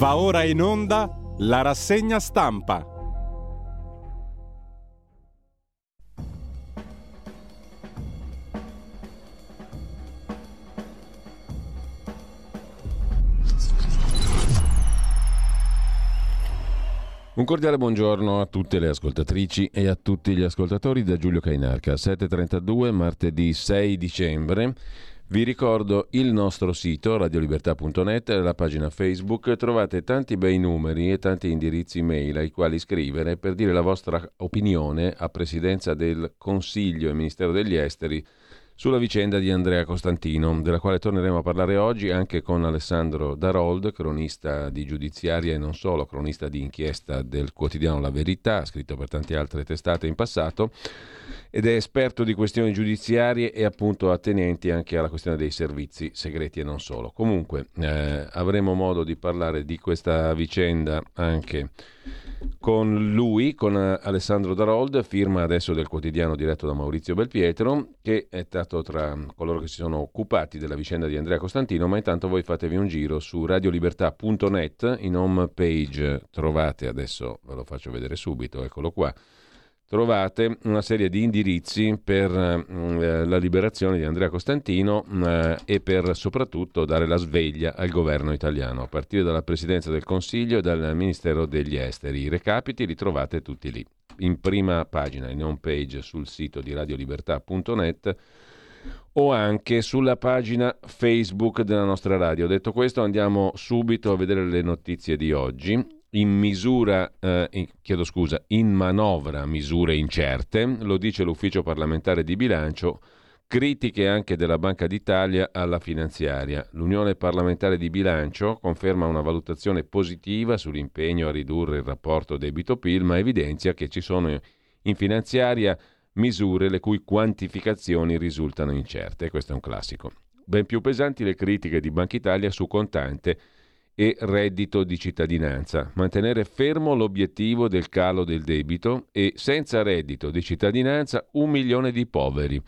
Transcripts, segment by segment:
Va ora in onda la rassegna stampa. Un cordiale buongiorno a tutte le ascoltatrici e a tutti gli ascoltatori da Giulio Cainarca. 7.32, martedì 6 dicembre. Vi ricordo il nostro sito radiolibertà.net, la pagina Facebook, trovate tanti bei numeri e tanti indirizzi mail ai quali scrivere per dire la vostra opinione a Presidenza del Consiglio e Ministero degli Esteri sulla vicenda di Andrea Costantino, della quale torneremo a parlare oggi anche con Alessandro Darold, cronista di giudiziaria e non solo, cronista di inchiesta del quotidiano La Verità, scritto per tante altre testate in passato ed è esperto di questioni giudiziarie e appunto attenenti anche alla questione dei servizi segreti e non solo. Comunque eh, avremo modo di parlare di questa vicenda anche con lui, con Alessandro Darold, firma adesso del quotidiano diretto da Maurizio Belpietro, che è stato tra coloro che si sono occupati della vicenda di Andrea Costantino, ma intanto voi fatevi un giro su radiolibertà.net, in home page trovate, adesso ve lo faccio vedere subito, eccolo qua, trovate una serie di indirizzi per eh, la liberazione di Andrea Costantino eh, e per soprattutto dare la sveglia al governo italiano, a partire dalla Presidenza del Consiglio e dal Ministero degli Esteri. I recapiti li trovate tutti lì, in prima pagina, in home page sul sito di radiolibertà.net o anche sulla pagina Facebook della nostra radio. Detto questo andiamo subito a vedere le notizie di oggi in misura, eh, in, chiedo scusa, in manovra misure incerte, lo dice l'ufficio parlamentare di bilancio, critiche anche della Banca d'Italia alla finanziaria. L'Unione parlamentare di bilancio conferma una valutazione positiva sull'impegno a ridurre il rapporto debito-PIL, ma evidenzia che ci sono in finanziaria misure le cui quantificazioni risultano incerte. Questo è un classico. Ben più pesanti le critiche di Banca Italia su contante e reddito di cittadinanza, mantenere fermo l'obiettivo del calo del debito e senza reddito di cittadinanza un milione di poveri.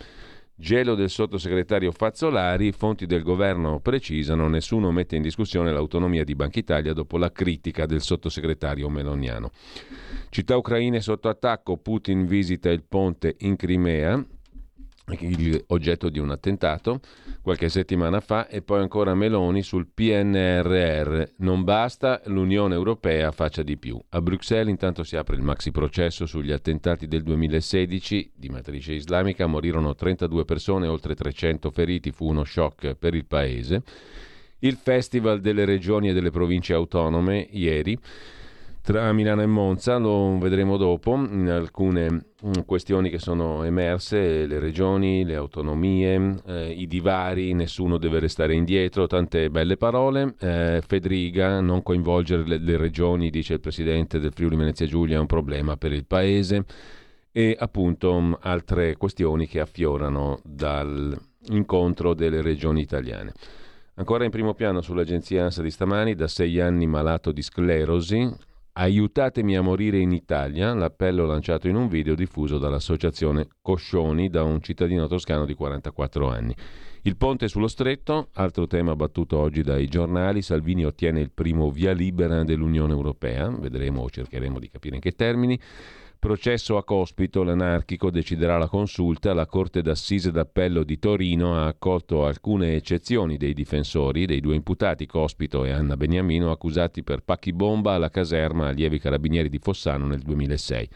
Gelo del sottosegretario Fazzolari, fonti del governo precisano, nessuno mette in discussione l'autonomia di Banca Italia dopo la critica del sottosegretario Meloniano. Città ucraine sotto attacco, Putin visita il ponte in Crimea, oggetto di un attentato qualche settimana fa e poi ancora Meloni sul PNRR. Non basta, l'Unione Europea faccia di più. A Bruxelles intanto si apre il maxi processo sugli attentati del 2016 di matrice islamica, morirono 32 persone, oltre 300 feriti, fu uno shock per il paese. Il Festival delle regioni e delle province autonome ieri tra Milano e Monza, lo vedremo dopo, in alcune mm, questioni che sono emerse, le regioni, le autonomie, eh, i divari, nessuno deve restare indietro, tante belle parole. Eh, Federica, non coinvolgere le, le, regioni, dice il presidente del Friuli Venezia Giulia, è un problema per il paese e appunto mm, altre questioni che affiorano dall'incontro delle regioni italiane. Ancora in primo piano sull'agenzia ANSA di stamani, da sei anni malato di sclerosi, Aiutatemi a morire in Italia, l'appello lanciato in un video diffuso dall'associazione Coscioni da un cittadino toscano di 44 anni. Il ponte sullo stretto, altro tema battuto oggi dai giornali, Salvini ottiene il primo via libera dell'Unione Europea, vedremo o cercheremo di capire in che termini. Processo a Cospito, l'anarchico deciderà la consulta. La Corte d'Assise d'Appello di Torino ha accolto alcune eccezioni dei difensori dei due imputati, Cospito e Anna Beniamino, accusati per pacchi bomba alla caserma allievi carabinieri di Fossano nel 2006.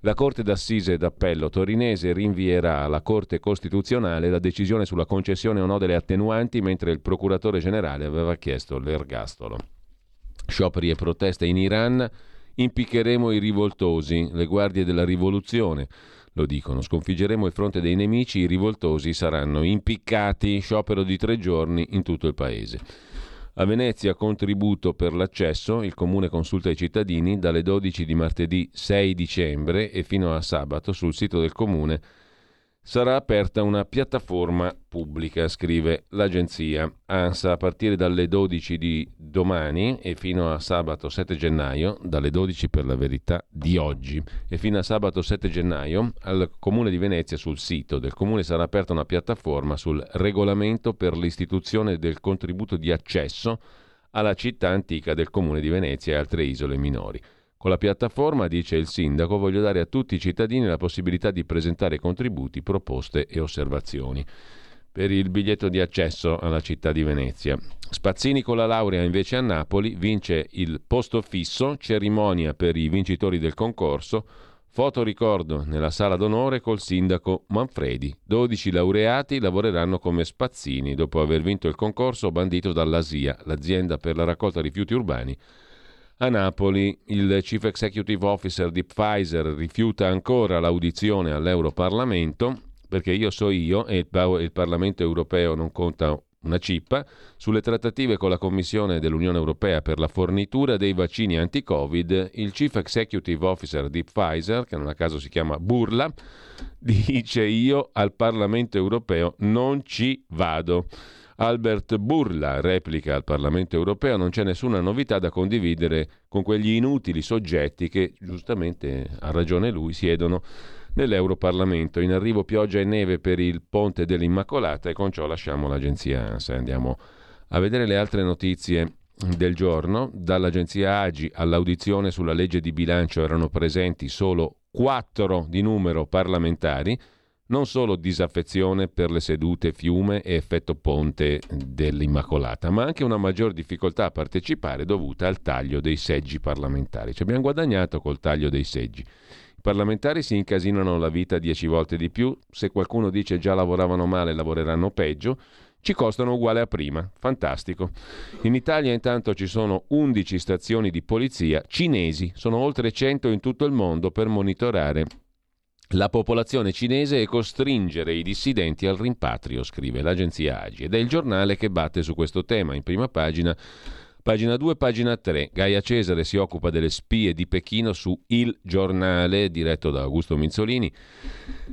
La Corte d'Assise d'Appello torinese rinvierà alla Corte Costituzionale la decisione sulla concessione o no delle attenuanti, mentre il procuratore generale aveva chiesto l'ergastolo. Scioperi e proteste in Iran Impiccheremo i rivoltosi, le guardie della rivoluzione. Lo dicono, sconfiggeremo il fronte dei nemici, i rivoltosi saranno impiccati, sciopero di tre giorni in tutto il paese. A Venezia contributo per l'accesso, il comune consulta i cittadini dalle 12 di martedì 6 dicembre e fino a sabato sul sito del comune sarà aperta una piattaforma pubblica, scrive l'agenzia ANSA, a partire dalle 12 di domani e fino a sabato 7 gennaio, dalle 12 per la verità di oggi, e fino a sabato 7 gennaio al Comune di Venezia sul sito del Comune sarà aperta una piattaforma sul regolamento per l'istituzione del contributo di accesso alla città antica del comune di Venezia e altre isole minori. Con la piattaforma, dice il sindaco, voglio dare a tutti i cittadini la possibilità di presentare contributi, proposte e osservazioni per il biglietto di accesso alla città di Venezia. Spazzini con la laurea invece a Napoli vince il posto fisso, cerimonia per i vincitori del concorso, foto ricordo nella sala d'onore col sindaco Manfredi. 12 laureati lavoreranno come spazzini dopo aver vinto il concorso bandito dall'ASIA, l'azienda per la raccolta rifiuti urbani a Napoli il Chief Executive Officer di Pfizer rifiuta ancora l'audizione all'Europarlamento perché io so io e il Parlamento europeo non conta una cippa, sulle trattative con la Commissione dell'Unione Europea per la fornitura dei vaccini anti-Covid, il Chief Executive Officer di Pfizer, che non a caso si chiama Burla, dice io al Parlamento Europeo non ci vado. Albert Burla replica al Parlamento europeo non c'è nessuna novità da condividere con quegli inutili soggetti che, giustamente, ha ragione lui, siedono nell'Europarlamento. In arrivo pioggia e neve per il ponte dell'Immacolata e con ciò lasciamo l'agenzia ANSA. Andiamo a vedere le altre notizie del giorno. Dall'agenzia AGI all'audizione sulla legge di bilancio erano presenti solo quattro di numero parlamentari non solo disaffezione per le sedute fiume e effetto ponte dell'Immacolata, ma anche una maggior difficoltà a partecipare dovuta al taglio dei seggi parlamentari. Ci abbiamo guadagnato col taglio dei seggi. I parlamentari si incasinano la vita dieci volte di più, se qualcuno dice già lavoravano male lavoreranno peggio, ci costano uguale a prima. Fantastico. In Italia intanto ci sono 11 stazioni di polizia cinesi, sono oltre 100 in tutto il mondo per monitorare la popolazione cinese e costringere i dissidenti al rimpatrio, scrive l'agenzia AGI. Ed è il giornale che batte su questo tema. In prima pagina Pagina 2, pagina 3. Gaia Cesare si occupa delle spie di Pechino su Il Giornale, diretto da Augusto Minzolini.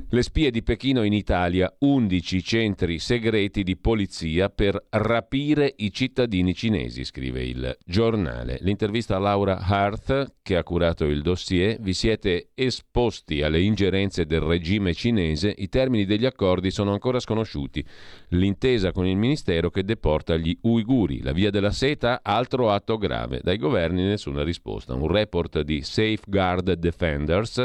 Le spie di Pechino in Italia, 11 centri segreti di polizia per rapire i cittadini cinesi, scrive il giornale. L'intervista a Laura Harth, che ha curato il dossier, vi siete esposti alle ingerenze del regime cinese, i termini degli accordi sono ancora sconosciuti. L'intesa con il ministero che deporta gli uiguri, la via della seta, altro atto grave. Dai governi nessuna risposta. Un report di Safeguard Defenders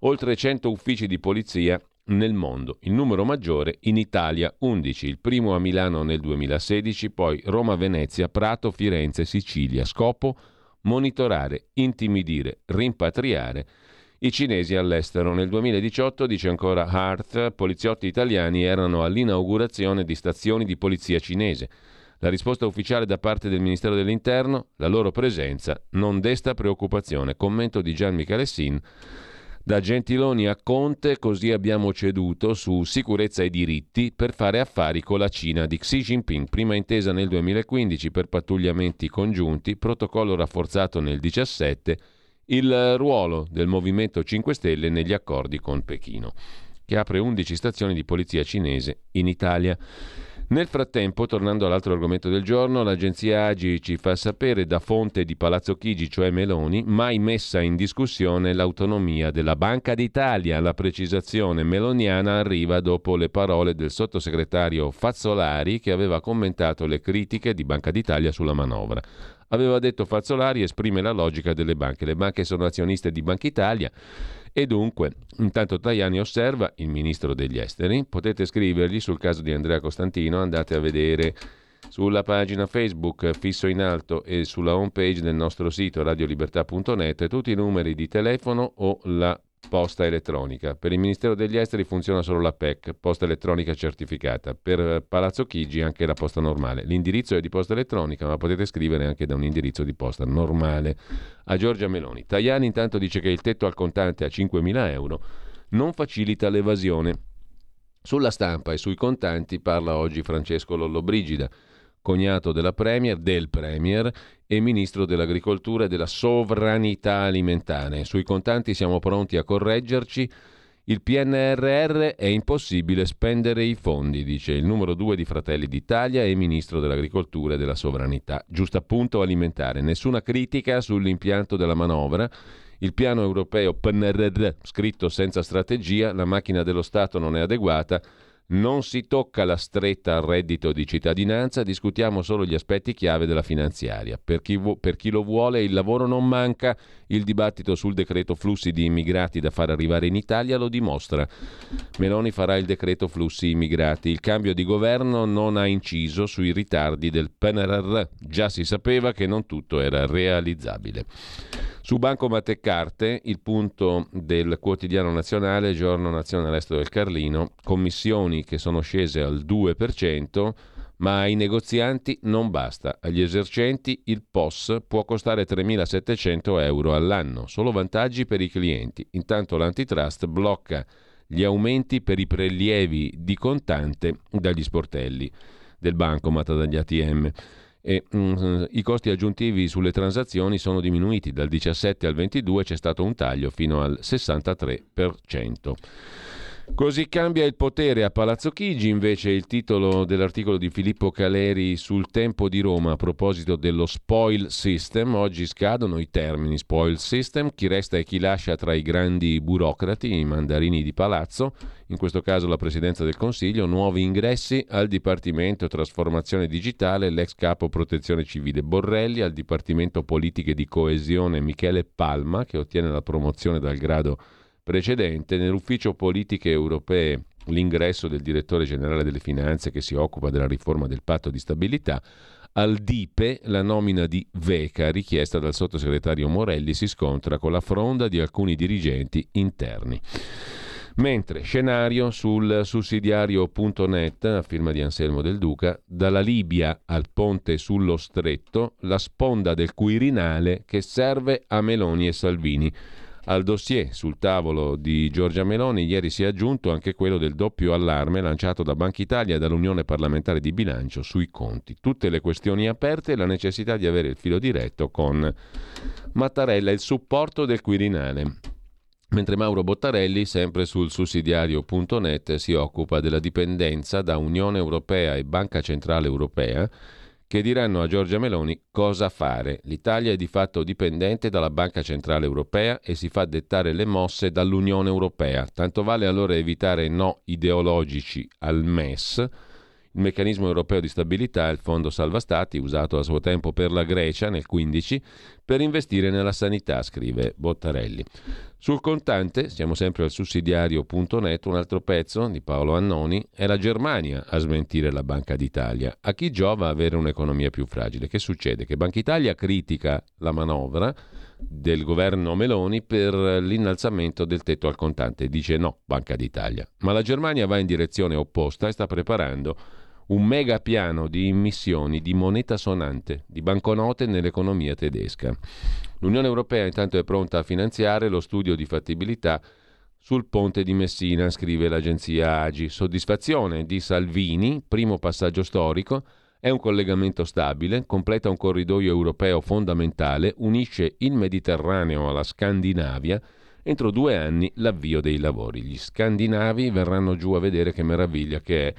oltre 100 uffici di polizia nel mondo, il numero maggiore in Italia 11, il primo a Milano nel 2016, poi Roma, Venezia, Prato, Firenze, Sicilia. Scopo monitorare, intimidire, rimpatriare i cinesi all'estero. Nel 2018, dice ancora Hart, poliziotti italiani erano all'inaugurazione di stazioni di polizia cinese. La risposta ufficiale da parte del Ministero dell'Interno, la loro presenza non desta preoccupazione. Commento di Gian Michele Sin da Gentiloni a Conte, così abbiamo ceduto su sicurezza e diritti per fare affari con la Cina di Xi Jinping, prima intesa nel 2015 per pattugliamenti congiunti, protocollo rafforzato nel 2017, il ruolo del Movimento 5 Stelle negli accordi con Pechino, che apre 11 stazioni di polizia cinese in Italia. Nel frattempo, tornando all'altro argomento del giorno, l'agenzia Agi ci fa sapere da fonte di Palazzo Chigi, cioè Meloni, mai messa in discussione l'autonomia della Banca d'Italia. La precisazione meloniana arriva dopo le parole del sottosegretario Fazzolari che aveva commentato le critiche di Banca d'Italia sulla manovra. Aveva detto Fazzolari esprime la logica delle banche. Le banche sono azioniste di Banca Italia e dunque, intanto Tajani osserva il ministro degli esteri, potete scrivergli sul caso di Andrea Costantino, andate a vedere. Sulla pagina Facebook fisso in alto e sulla home page del nostro sito radiolibertà.net tutti i numeri di telefono o la posta elettronica. Per il Ministero degli Esteri funziona solo la PEC, posta elettronica certificata. Per Palazzo Chigi anche la posta normale. L'indirizzo è di posta elettronica, ma potete scrivere anche da un indirizzo di posta normale. A Giorgia Meloni. Tajani intanto dice che il tetto al contante a 5.000 euro non facilita l'evasione. Sulla stampa e sui contanti parla oggi Francesco Lollobrigida cognato della Premier, del Premier e Ministro dell'Agricoltura e della Sovranità Alimentare. Sui contanti siamo pronti a correggerci. Il PNRR è impossibile spendere i fondi, dice il numero due di Fratelli d'Italia e Ministro dell'Agricoltura e della Sovranità. Giusto appunto alimentare. Nessuna critica sull'impianto della manovra. Il piano europeo PNRR, scritto senza strategia, la macchina dello Stato non è adeguata Non si tocca la stretta al reddito di cittadinanza, discutiamo solo gli aspetti chiave della finanziaria. Per chi, vu- per chi, lo vuole il lavoro non manca, il dibattito sul decreto flussi di immigrati da far arrivare in Italia lo dimostra. Meloni farà il decreto flussi immigrati. Il cambio di governo non ha inciso sui ritardi del PNRR. Già si sapeva che non tutto era realizzabile. Su Bancomat e Carte, il punto del quotidiano nazionale, giorno nazionale del Carlino, commissioni che sono scese al 2%, ma ai negozianti non basta. Agli esercenti il POS può costare 3.700 euro all'anno, solo vantaggi per i clienti. Intanto l'antitrust blocca gli aumenti per i prelievi di contante dagli sportelli del bancomat dagli ATM e mm, i costi aggiuntivi sulle transazioni sono diminuiti dal 17 al 22 c'è stato un taglio fino al 63%. Così cambia il potere a Palazzo Chigi, invece il titolo dell'articolo di Filippo Caleri sul Tempo di Roma a proposito dello spoil system. Oggi scadono i termini spoil system, chi resta e chi lascia tra i grandi burocrati, i mandarini di palazzo, in questo caso la Presidenza del Consiglio, nuovi ingressi al Dipartimento Trasformazione Digitale, l'ex capo Protezione Civile Borrelli, al Dipartimento Politiche di Coesione Michele Palma, che ottiene la promozione dal grado precedente, nell'ufficio politiche europee l'ingresso del direttore generale delle finanze che si occupa della riforma del patto di stabilità, al DIPE la nomina di Veca richiesta dal sottosegretario Morelli si scontra con la fronda di alcuni dirigenti interni. Mentre scenario sul sussidiario.net, a firma di Anselmo Del Duca, dalla Libia al ponte sullo stretto, la sponda del Quirinale che serve a Meloni e Salvini. Al dossier sul tavolo di Giorgia Meloni ieri si è aggiunto anche quello del doppio allarme lanciato da Banca Italia e dall'Unione parlamentare di bilancio sui conti. Tutte le questioni aperte e la necessità di avere il filo diretto con Mattarella e il supporto del Quirinale. Mentre Mauro Bottarelli, sempre sul sussidiario.net, si occupa della dipendenza da Unione Europea e Banca Centrale Europea che diranno a Giorgia Meloni cosa fare. L'Italia è di fatto dipendente dalla Banca Centrale Europea e si fa dettare le mosse dall'Unione Europea. Tanto vale allora evitare no ideologici al MES il meccanismo europeo di stabilità è il fondo salva stati usato a suo tempo per la Grecia nel 15 per investire nella sanità, scrive Bottarelli. Sul contante, siamo sempre al sussidiario.net, un altro pezzo di Paolo Annoni, è la Germania a smentire la Banca d'Italia. A chi giova avere un'economia più fragile? Che succede? Che Banca Italia critica la manovra del governo Meloni per l'innalzamento del tetto al contante. Dice no, Banca d'Italia. Ma la Germania va in direzione opposta e sta preparando un mega piano di immissioni di moneta sonante, di banconote nell'economia tedesca. L'Unione Europea intanto è pronta a finanziare lo studio di fattibilità sul ponte di Messina, scrive l'agenzia Agi. Soddisfazione di Salvini, primo passaggio storico, è un collegamento stabile, completa un corridoio europeo fondamentale, unisce il Mediterraneo alla Scandinavia. Entro due anni l'avvio dei lavori. Gli scandinavi verranno giù a vedere che meraviglia che è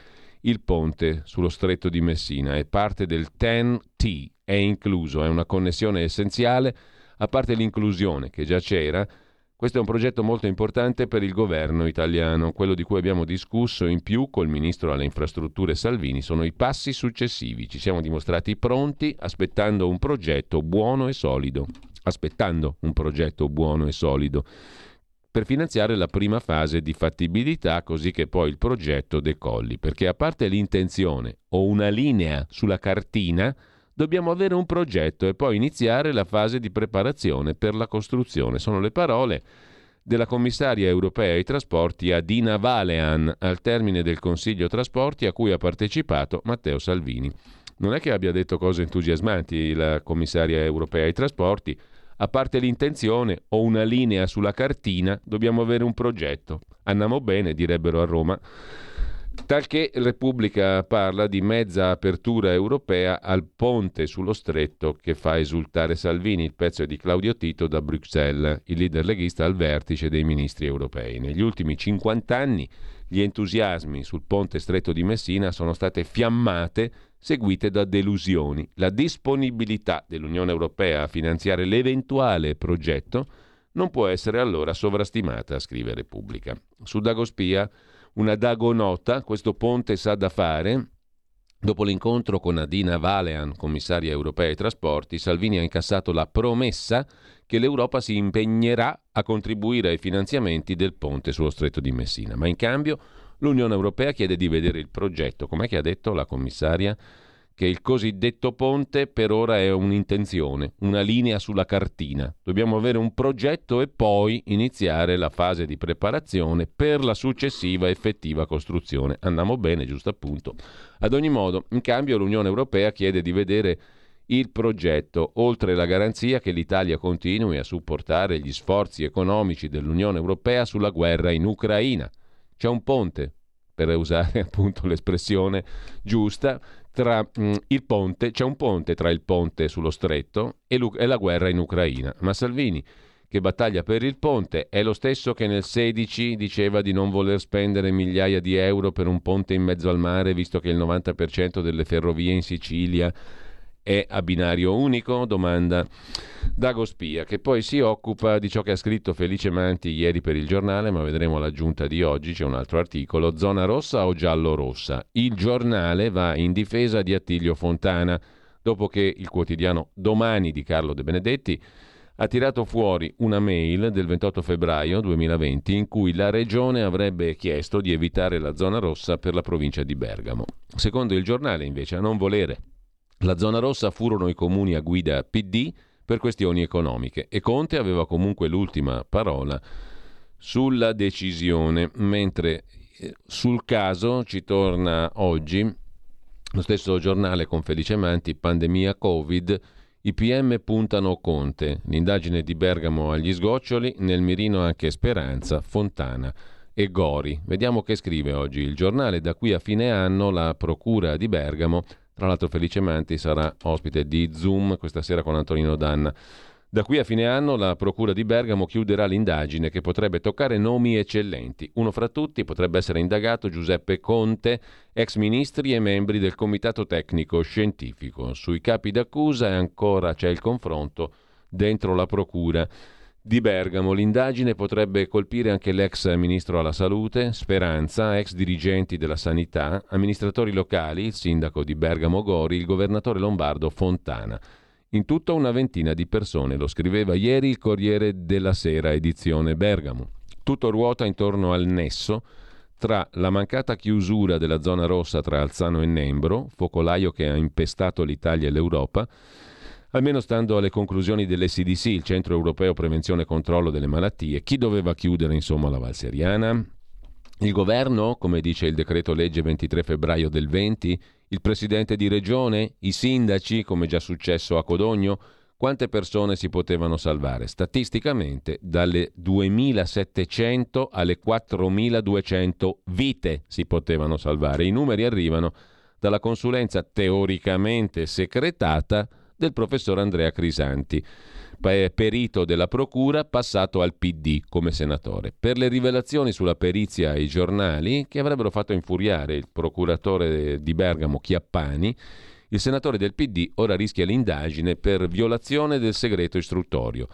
il ponte sullo stretto di Messina. È parte del TEN-T, è incluso, è una connessione essenziale, a parte l'inclusione che già c'era, questo è un progetto molto importante per il governo italiano, quello di cui abbiamo discusso. In più col ministro alle infrastrutture Salvini, sono i passi successivi, ci siamo dimostrati pronti aspettando un progetto buono e solido, aspettando un progetto buono e solido per finanziare la prima fase di fattibilità così che poi il progetto decolli, perché a parte l'intenzione o una linea sulla cartina, dobbiamo avere un progetto e poi iniziare la fase di preparazione per la costruzione. Sono le parole della commissaria europea ai trasporti Adina Valean al termine del Consiglio Trasporti a cui ha partecipato Matteo Salvini. Non è che abbia detto cose entusiasmanti la commissaria europea ai trasporti, a parte l'intenzione o una linea sulla cartina, dobbiamo avere un progetto. Andiamo bene, direbbero a Roma. Talché Repubblica parla di mezza apertura europea al ponte sullo stretto che fa esultare Salvini. Il pezzo è di Claudio Tito da Bruxelles, il leader leghista al vertice dei ministri europei. Negli ultimi 50 anni gli entusiasmi sul ponte stretto di Messina sono state fiammate seguite da delusioni. La disponibilità dell'Unione Europea a finanziare l'eventuale progetto non può essere allora sovrastimata, scrive Repubblica. Su Dagospia una dagonota, questo ponte sa da fare. Dopo l'incontro con Adina Valean, commissaria europea ai trasporti, Salvini ha incassato la promessa che l'Europa si impegnerà a contribuire ai finanziamenti del ponte sullo stretto di Messina. Ma in cambio l'Unione Europea chiede di vedere il progetto. Com'è che ha detto la commissaria? che il cosiddetto ponte per ora è un'intenzione, una linea sulla cartina. Dobbiamo avere un progetto e poi iniziare la fase di preparazione per la successiva effettiva costruzione. Andiamo bene, giusto appunto. Ad ogni modo, in cambio l'Unione Europea chiede di vedere il progetto, oltre la garanzia che l'Italia continui a supportare gli sforzi economici dell'Unione Europea sulla guerra in Ucraina. C'è un ponte, per usare appunto l'espressione giusta, tra mh, mm, il ponte, c'è un ponte tra il ponte sullo stretto e, e la guerra in Ucraina. Ma Salvini, che battaglia per il ponte, è lo stesso che nel 16 diceva di non voler spendere migliaia di euro per un ponte in mezzo al mare, visto che il 90% delle ferrovie in Sicilia è a binario unico? Domanda Dago Spia, che poi si occupa di ciò che ha scritto Felice Manti ieri per il giornale, ma vedremo l'aggiunta di oggi, c'è un altro articolo, zona rossa o giallo rossa? Il giornale va in difesa di Attilio Fontana, dopo che il quotidiano Domani di Carlo De Benedetti ha tirato fuori una mail del 28 febbraio 2020 in cui la regione avrebbe chiesto di evitare la zona rossa per la provincia di Bergamo. Secondo il giornale, invece, a non volere la zona rossa furono i comuni a guida PD per questioni economiche e Conte aveva comunque l'ultima parola sulla decisione, mentre eh, sul caso ci torna oggi lo stesso giornale con Felice Manti, pandemia Covid, i PM puntano Conte, l'indagine di Bergamo agli sgoccioli, nel mirino anche Speranza, Fontana e Gori. Vediamo che scrive oggi il giornale, da qui a fine anno la Procura di Bergamo tra l'altro Felice Manti sarà ospite di Zoom questa sera con Antonino Danna. Da qui a fine anno la Procura di Bergamo chiuderà l'indagine che potrebbe toccare nomi eccellenti. Uno fra tutti potrebbe essere indagato Giuseppe Conte, ex ministri e membri del Comitato Tecnico Scientifico. Sui capi d'accusa ancora c'è il confronto dentro la Procura di Bergamo. L'indagine potrebbe colpire anche l'ex ministro alla salute, Speranza, ex dirigenti della sanità, amministratori locali, il sindaco di Bergamo Gori, il governatore lombardo Fontana. In tutto una ventina di persone, lo scriveva ieri il Corriere della Sera, edizione Bergamo. Tutto ruota intorno al nesso tra la mancata chiusura della zona rossa tra Alzano e Nembro, focolaio che ha impestato l'Italia e l'Europa, almeno stando alle conclusioni dell'SDC, il Centro Europeo Prevenzione e Controllo delle Malattie. Chi doveva chiudere insomma la Valseriana? Il governo, come dice il decreto legge 23 febbraio del 20, il presidente di regione, i sindaci, come già successo a Codogno, quante persone si potevano salvare? Statisticamente dalle 2.700 alle 4.200 vite si potevano salvare. I numeri arrivano dalla consulenza teoricamente secretata del professor Andrea Crisanti, perito della Procura passato al PD come senatore. Per le rivelazioni sulla perizia ai giornali che avrebbero fatto infuriare il procuratore di Bergamo Chiappani, il senatore del PD ora rischia l'indagine per violazione del segreto istruttorio.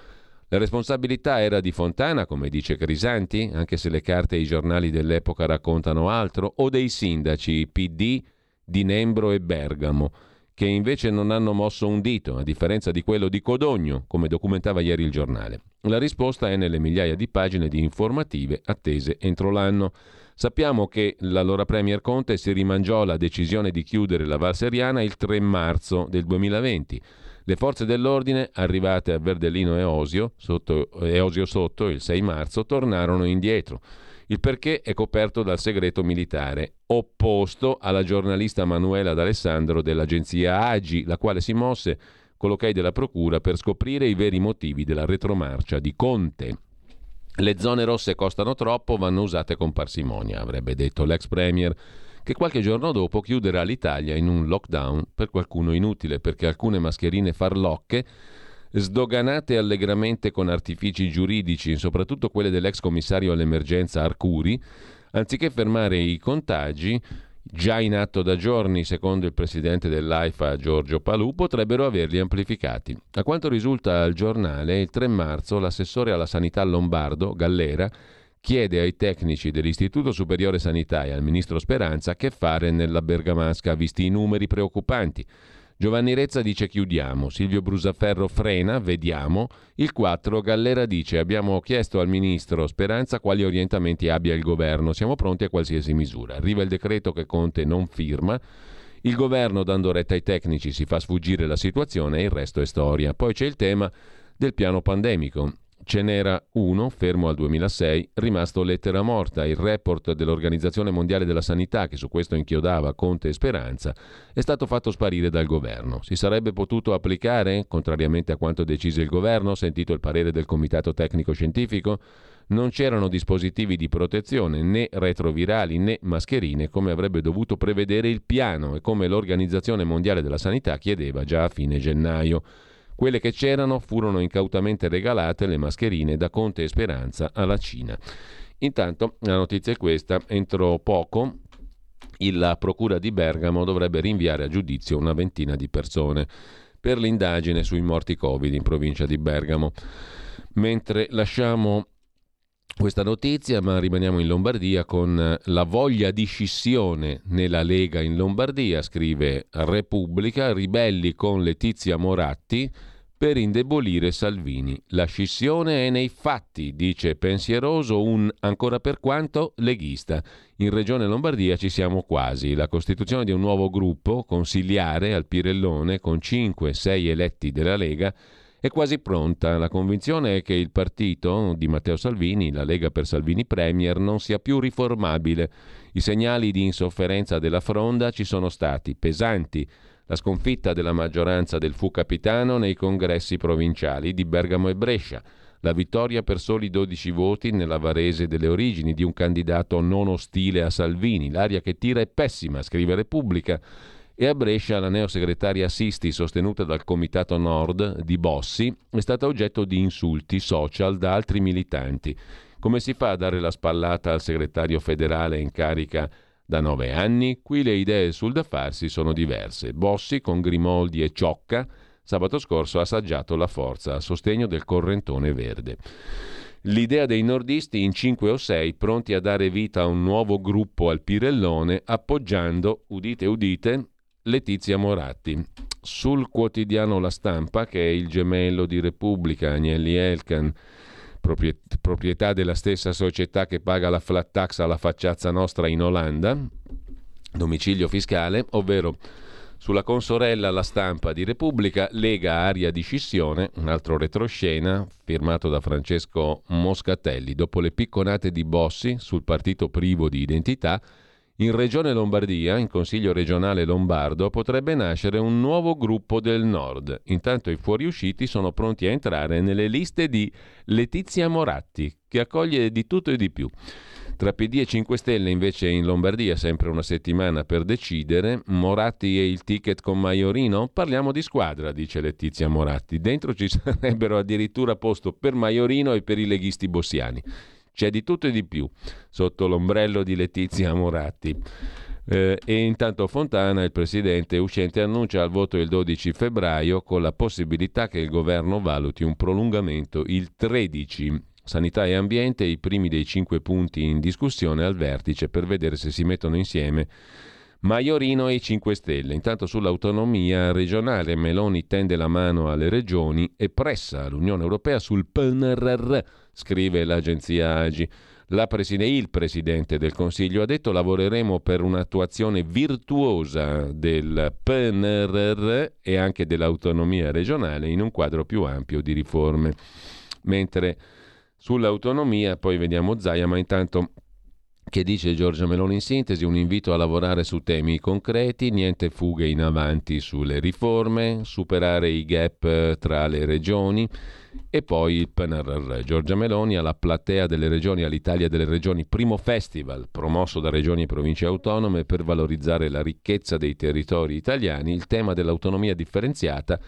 La responsabilità era di Fontana, come dice Crisanti, anche se le carte e i giornali dell'epoca raccontano altro, o dei sindaci PD di Nembro e Bergamo che invece non hanno mosso un dito, a differenza di quello di Codogno, come documentava ieri il giornale. La risposta è nelle migliaia di pagine di informative attese entro l'anno. Sappiamo che l'allora Premier Conte si rimangiò la decisione di chiudere la Val Seriana il 3 marzo del 2020. Le forze dell'ordine, arrivate a Verdellino e Osio, sotto, e Osio sotto il 6 marzo, tornarono indietro. Il perché è coperto dal segreto militare, opposto alla giornalista Manuela D'Alessandro dell'agenzia AGI, la quale si mosse con l'ok della Procura per scoprire i veri motivi della retromarcia di Conte. Le zone rosse costano troppo, vanno usate con parsimonia, avrebbe detto l'ex premier, che qualche giorno dopo chiuderà l'Italia in un lockdown per qualcuno inutile, perché alcune mascherine farlocche sdoganate allegramente con artifici giuridici, soprattutto quelle dell'ex commissario all'emergenza Arcuri, anziché fermare i contagi, già in atto da giorni, secondo il presidente dell'AIFA Giorgio Palù, potrebbero averli amplificati. A quanto risulta al giornale, il 3 marzo l'assessore alla sanità lombardo, Gallera, chiede ai tecnici dell'Istituto Superiore Sanità e al ministro Speranza che fare nella Bergamasca, visti i numeri preoccupanti. Giovanni Rezza dice chiudiamo, Silvio Brusaferro frena, vediamo. Il 4 Gallera dice abbiamo chiesto al ministro Speranza quali orientamenti abbia il governo, siamo pronti a qualsiasi misura. Arriva il decreto che Conte non firma. Il governo, dando retta ai tecnici, si fa sfuggire la situazione e il resto è storia. Poi c'è il tema del piano pandemico. Ce n'era uno, fermo al 2006, rimasto lettera morta. Il report dell'Organizzazione Mondiale della Sanità, che su questo inchiodava Conte e Speranza, è stato fatto sparire dal governo. Si sarebbe potuto applicare, contrariamente a quanto decise il governo, sentito il parere del Comitato Tecnico Scientifico? Non c'erano dispositivi di protezione né retrovirali né mascherine come avrebbe dovuto prevedere il piano e come l'Organizzazione Mondiale della Sanità chiedeva già a fine gennaio. Quelle che c'erano furono incautamente regalate le mascherine da Conte e Speranza alla Cina. Intanto la notizia è questa, entro poco la Procura di Bergamo dovrebbe rinviare a giudizio una ventina di persone per l'indagine sui morti Covid in provincia di Bergamo. Mentre lasciamo questa notizia, ma rimaniamo in Lombardia con la voglia di scissione nella Lega in Lombardia, scrive Repubblica, ribelli con Letizia Moratti per indebolire Salvini. La scissione è nei fatti, dice pensieroso un ancora per quanto leghista. In Regione Lombardia ci siamo quasi. La costituzione di un nuovo gruppo consiliare al Pirellone con 5-6 eletti della Lega è quasi pronta. La convinzione è che il partito di Matteo Salvini, la Lega per Salvini Premier, non sia più riformabile. I segnali di insofferenza della fronda ci sono stati pesanti la sconfitta della maggioranza del fu capitano nei congressi provinciali di Bergamo e Brescia, la vittoria per soli 12 voti nella Varese delle origini di un candidato non ostile a Salvini. L'aria che tira è pessima, scrive Repubblica. E a Brescia la neosegretaria Sisti, sostenuta dal Comitato Nord di Bossi, è stata oggetto di insulti social da altri militanti. Come si fa a dare la spallata al segretario federale in carica da nove anni, qui le idee sul da farsi sono diverse. Bossi, con Grimoldi e Ciocca, sabato scorso ha assaggiato la forza a sostegno del correntone verde. L'idea dei nordisti in cinque o sei pronti a dare vita a un nuovo gruppo al Pirellone appoggiando, udite udite, Letizia Moratti. Sul quotidiano La Stampa, che è il gemello di Repubblica, Agnelli Elkan, proprietà della stessa società che paga la flat tax alla facciazza nostra in Olanda, domicilio fiscale, ovvero sulla consorella La Stampa di Repubblica, Lega Aria di Scissione, un altro retroscena firmato da Francesco Moscatelli. Dopo le picconate di Bossi sul partito privo di identità, in Regione Lombardia, in Consiglio regionale lombardo, potrebbe nascere un nuovo gruppo del Nord. Intanto i fuoriusciti sono pronti a entrare nelle liste di Letizia Moratti, che accoglie di tutto e di più. Tra PD e 5 Stelle invece in Lombardia sempre una settimana per decidere. Moratti e il ticket con Maiorino? Parliamo di squadra, dice Letizia Moratti. Dentro ci sarebbero addirittura posto per Maiorino e per i leghisti bossiani. C'è di tutto e di più sotto l'ombrello di Letizia Moratti. Eh, e intanto Fontana, il presidente uscente, annuncia al voto il 12 febbraio con la possibilità che il governo valuti un prolungamento il 13. Sanità e ambiente, i primi dei cinque punti in discussione al vertice per vedere se si mettono insieme Maiorino e i 5 Stelle. Intanto sull'autonomia regionale Meloni tende la mano alle regioni e pressa l'Unione Europea sul PNRR scrive l'agenzia AGI. Preside- il Presidente del Consiglio ha detto lavoreremo per un'attuazione virtuosa del PNRR e anche dell'autonomia regionale in un quadro più ampio di riforme. Mentre sull'autonomia, poi vediamo Zaia, ma intanto che dice Giorgia Meloni in sintesi, un invito a lavorare su temi concreti, niente fughe in avanti sulle riforme, superare i gap tra le regioni e poi il PNRR. Giorgia Meloni alla platea delle regioni, all'Italia delle regioni, primo festival promosso da regioni e province autonome per valorizzare la ricchezza dei territori italiani, il tema dell'autonomia differenziata.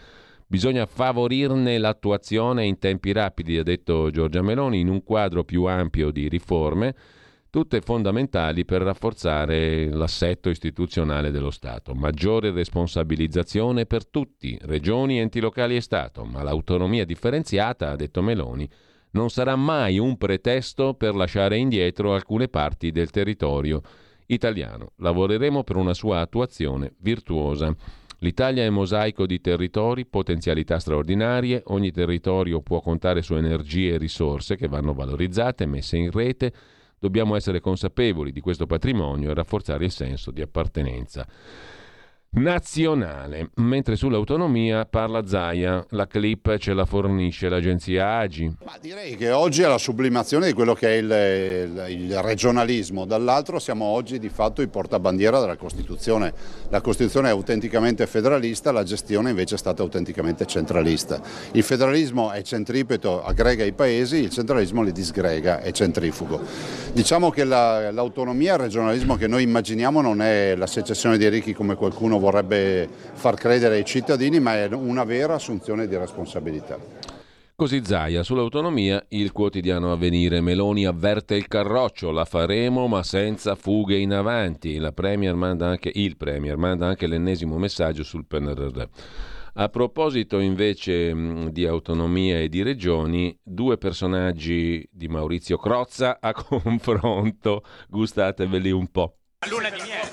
Bisogna favorirne l'attuazione in tempi rapidi, ha detto Giorgia Meloni, in un quadro più ampio di riforme tutte fondamentali per rafforzare l'assetto istituzionale dello Stato. Maggiore responsabilizzazione per tutti, regioni, enti locali e Stato, ma l'autonomia differenziata, ha detto Meloni, non sarà mai un pretesto per lasciare indietro alcune parti del territorio italiano. Lavoreremo per una sua attuazione virtuosa. L'Italia è mosaico di territori, potenzialità straordinarie, ogni territorio può contare su energie e risorse che vanno valorizzate, messe in rete. Dobbiamo essere consapevoli di questo patrimonio e rafforzare il senso di appartenenza nazionale. Mentre sull'autonomia parla Zaia, la clip ce la fornisce l'agenzia Agi. Ma direi che oggi è la sublimazione di quello che è il, il, il, regionalismo, dall'altro siamo oggi di fatto i portabandiera della Costituzione. La Costituzione è autenticamente federalista, la gestione invece è stata autenticamente centralista. Il federalismo è centripeto, aggrega i paesi, il centralismo li disgrega, è centrifugo. Diciamo che la, l'autonomia il regionalismo che noi immaginiamo non è la secessione dei ricchi come qualcuno vorrebbe far credere ai cittadini, ma è una vera assunzione di responsabilità. Così Zaia, sull'autonomia, il quotidiano avvenire. Meloni avverte il carroccio, la faremo ma senza fughe in avanti. Premier anche, il Premier manda anche l'ennesimo messaggio sul PNRR. A proposito invece di autonomia e di regioni, due personaggi di Maurizio Crozza a confronto, gustateveli un po'. Luna di miele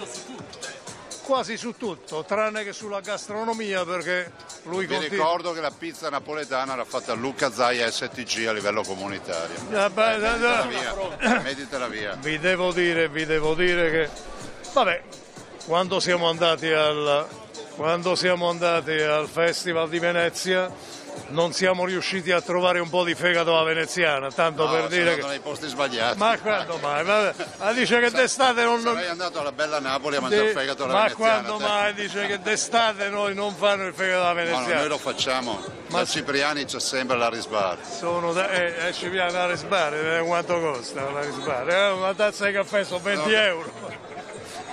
quasi su tutto, tranne che sulla gastronomia perché lui Vi continua... ricordo che la pizza napoletana l'ha fatta Luca Zai STG a livello comunitario. Eh beh, Meditela via. Meditela via. Vi devo dire, vi devo dire che... Vabbè, quando siamo andati al, quando siamo andati al Festival di Venezia non siamo riusciti a trovare un po' di fegato alla veneziana, tanto no, per dire che... nei posti sbagliati. Ma quando mai? Ma, ma dice che d'estate non... Sarei andato alla bella Napoli a mangiare il fegato alla ma veneziana. Ma quando te. mai dice che d'estate noi non fanno il fegato alla veneziana? No, no, noi lo facciamo. Ma da Cipriani c'è sempre la risbar. Sono da... Eh, eh Cipriani la risbar, eh, quanto costa la risbar? Eh, una tazza di caffè sono 20 no. euro.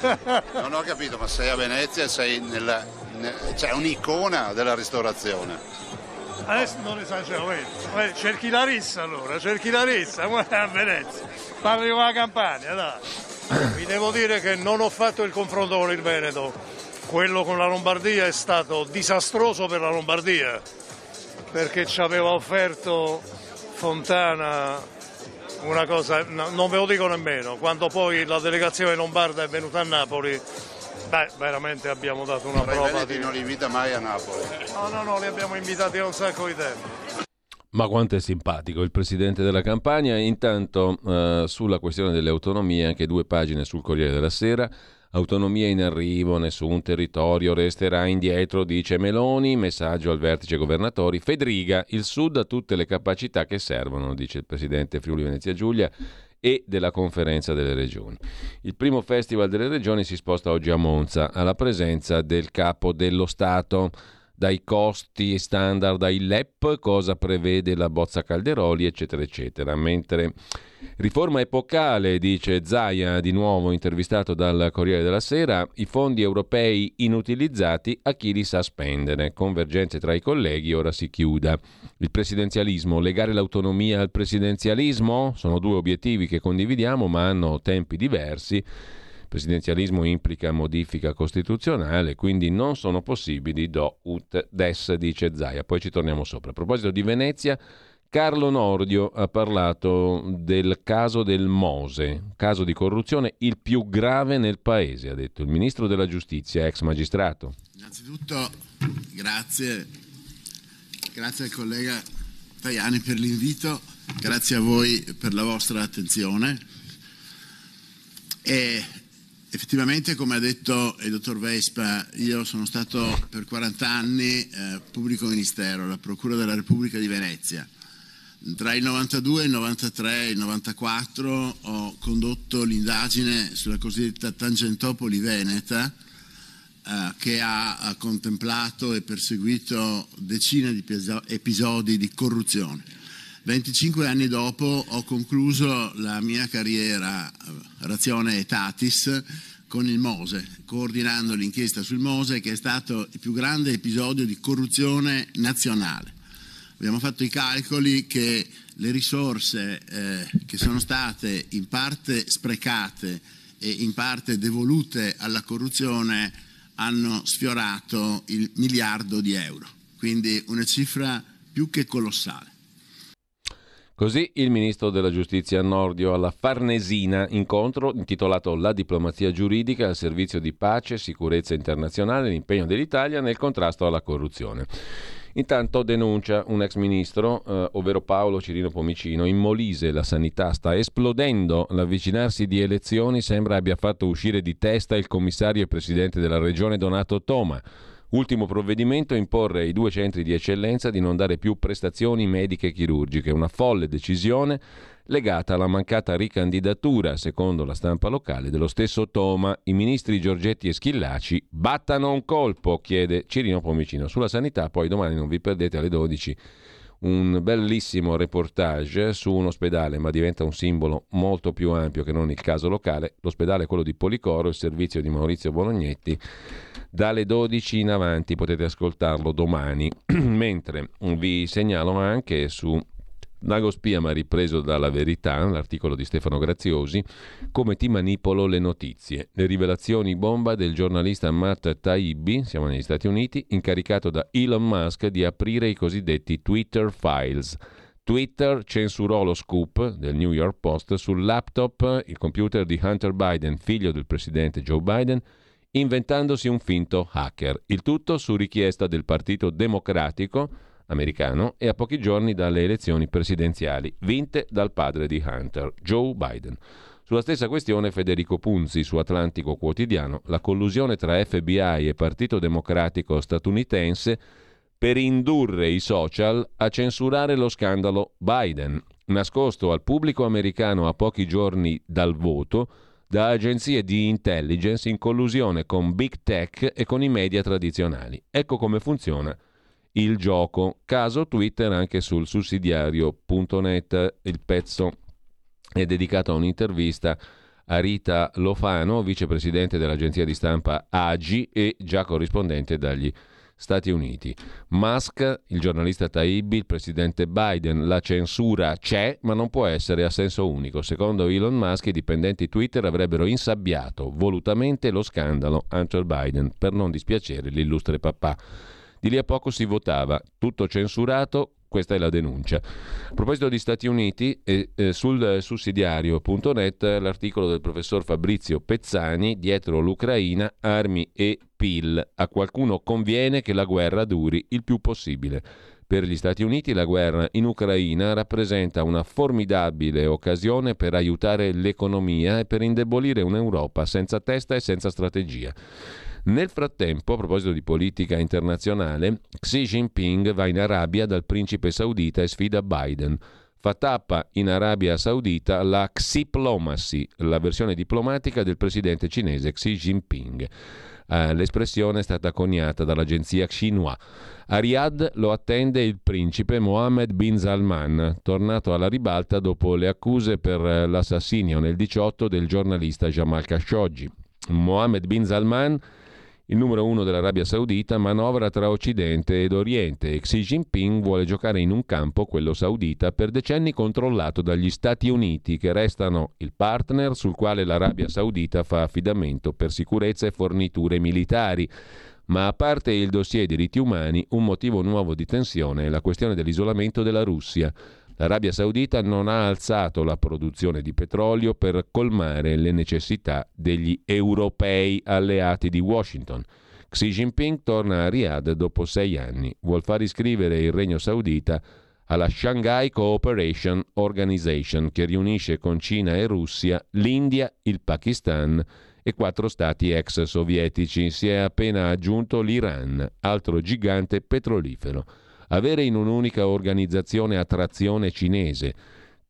non ho capito, ma sei a Venezia e sei nella... C'è un'icona della ristorazione. Adesso non esageriamo, cerchi la rissa allora, cerchi la rissa, guarda a Venezia, parli con la Campania, dai. Vi devo dire che non ho fatto il confronto con il Veneto, quello con la Lombardia è stato disastroso per la Lombardia, perché ci aveva offerto Fontana una cosa, non ve lo dico nemmeno, quando poi la delegazione lombarda è venuta a Napoli Beh, veramente abbiamo dato una Vorrei prova di... non li invita mai a Napoli. No, no, no, li abbiamo invitati a un sacco di tempo. Ma quanto è simpatico il presidente della campagna. Intanto eh, sulla questione delle autonomie, anche due pagine sul Corriere della Sera. Autonomia in arrivo, nessun territorio resterà indietro, dice Meloni. Messaggio al vertice governatori. Fedriga, il Sud ha tutte le capacità che servono, dice il presidente Friuli Venezia Giulia e della conferenza delle regioni. Il primo festival delle regioni si sposta oggi a Monza, alla presenza del capo dello Stato. Dai costi standard ai LEP, cosa prevede la bozza Calderoli, eccetera, eccetera. Mentre riforma epocale, dice Zaia, di nuovo intervistato dal Corriere della Sera, i fondi europei inutilizzati a chi li sa spendere. Convergenze tra i colleghi, ora si chiuda. Il presidenzialismo, legare l'autonomia al presidenzialismo? Sono due obiettivi che condividiamo ma hanno tempi diversi. Il presidenzialismo implica modifica costituzionale, quindi non sono possibili do ut des, dice Zaia. Poi ci torniamo sopra. A proposito di Venezia, Carlo Nordio ha parlato del caso del Mose, caso di corruzione il più grave nel paese, ha detto il ministro della giustizia, ex magistrato. Innanzitutto grazie grazie al collega Tajani per l'invito, grazie a voi per la vostra attenzione. E effettivamente, come ha detto il dottor Vespa, io sono stato per 40 anni eh, pubblico ministero alla Procura della Repubblica di Venezia. Tra il 92, il 93 e il 94 ho condotto l'indagine sulla cosiddetta Tangentopoli Veneta, eh, che ha, ha, contemplato e perseguito decine di episodi di corruzione. 25 anni dopo ho concluso la mia carriera eh, Razione Etatis con il Mose, coordinando l'inchiesta sul Mose che è stato il più grande episodio di corruzione nazionale. Abbiamo fatto i calcoli che le risorse eh, che sono state in parte sprecate e in parte devolute alla corruzione hanno sfiorato il miliardo di euro, quindi una cifra più che colossale. Così il ministro della giustizia Nordio alla Farnesina, incontro intitolato La diplomazia giuridica al servizio di pace, sicurezza internazionale e l'impegno dell'Italia nel contrasto alla corruzione. Intanto denuncia un ex ministro, eh, ovvero Paolo Cirino Pomicino, in Molise la sanità sta esplodendo, l'avvicinarsi di elezioni sembra abbia fatto uscire di testa il commissario e presidente della regione Donato Toma. Ultimo provvedimento imporre ai due centri di eccellenza di non dare più prestazioni mediche e chirurgiche, una folle decisione legata alla mancata ricandidatura, secondo la stampa locale, dello stesso Toma. I ministri Giorgetti e Schillaci battano un colpo, chiede Cirino Pomicino. Sulla sanità, poi domani non vi perdete alle 12 un bellissimo reportage su un ospedale, ma diventa un simbolo molto più ampio che non il caso locale. L'ospedale è quello di Policoro, il servizio di Maurizio Bolognetti dalle 12 in avanti potete ascoltarlo domani, mentre vi segnalo anche su Dago Spiama ripreso dalla Verità, l'articolo di Stefano Graziosi, come ti manipolo le notizie. Le rivelazioni bomba del giornalista Matt Taibbi, siamo negli Stati Uniti, incaricato da Elon Musk di aprire i cosiddetti Twitter Files. Twitter censurò lo scoop del New York Post sul laptop, il computer di Hunter Biden, figlio del presidente Joe Biden, inventandosi un finto hacker. Il tutto su richiesta del Partito Democratico americano e a pochi giorni dalle elezioni presidenziali, vinte dal padre di Hunter, Joe Biden. Sulla stessa questione Federico Punzi su Atlantico Quotidiano, la collusione tra FBI e Partito Democratico statunitense per indurre i social a censurare lo scandalo Biden, nascosto al pubblico americano a pochi giorni dal voto da agenzie di intelligence in collusione con big tech e con i media tradizionali. Ecco come funziona il gioco. Caso Twitter anche sul sussidiario.net. Il pezzo è dedicato a un'intervista a Rita Lofano, vicepresidente dell'agenzia di stampa AGI e già corrispondente dagli Stati Uniti. Musk, il giornalista Taibbi, il presidente Biden, la censura c'è, ma non può essere a senso unico. Secondo Elon Musk, i dipendenti Twitter avrebbero insabbiato volutamente lo scandalo Hunter Biden per non dispiacere l'illustre papà. Di lì a poco si votava, tutto censurato, questa è la denuncia. A proposito di Stati Uniti, eh, eh, sul sussidiario.net l'articolo del professor Fabrizio Pezzani, dietro l'Ucraina, armi e PIL. A qualcuno conviene che la guerra duri il più possibile. Per gli Stati Uniti la guerra in Ucraina rappresenta una formidabile occasione per aiutare l'economia e per indebolire un'Europa senza testa e senza strategia. Nel frattempo, a proposito di politica internazionale, Xi Jinping va in Arabia dal principe saudita e sfida Biden. Fa tappa in Arabia Saudita la Xiplomacy, la versione diplomatica del presidente cinese Xi Jinping. Eh, l'espressione è stata coniata dall'agenzia Xinhua. A Riyadh lo attende il principe Mohammed bin Salman, tornato alla ribalta dopo le accuse per l'assassinio nel 18 del giornalista Jamal Khashoggi. Mohammed bin Salman il numero uno dell'Arabia Saudita manovra tra Occidente ed Oriente e Xi Jinping vuole giocare in un campo, quello saudita, per decenni controllato dagli Stati Uniti, che restano il partner sul quale l'Arabia Saudita fa affidamento per sicurezza e forniture militari. Ma a parte il dossier diritti umani, un motivo nuovo di tensione è la questione dell'isolamento della Russia. L'Arabia Saudita non ha alzato la produzione di petrolio per colmare le necessità degli europei alleati di Washington. Xi Jinping torna a Riyadh dopo sei anni. Vuol far iscrivere il Regno Saudita alla Shanghai Cooperation Organization che riunisce con Cina e Russia l'India, il Pakistan e quattro stati ex sovietici. Si è appena aggiunto l'Iran, altro gigante petrolifero. Avere in un'unica organizzazione a trazione cinese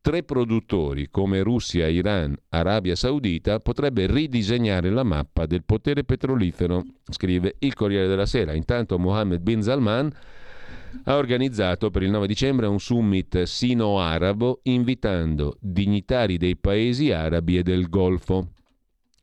tre produttori come Russia, Iran, Arabia Saudita potrebbe ridisegnare la mappa del potere petrolifero, scrive il Corriere della Sera. Intanto Mohammed bin Salman ha organizzato per il 9 dicembre un summit sino-arabo invitando dignitari dei paesi arabi e del Golfo.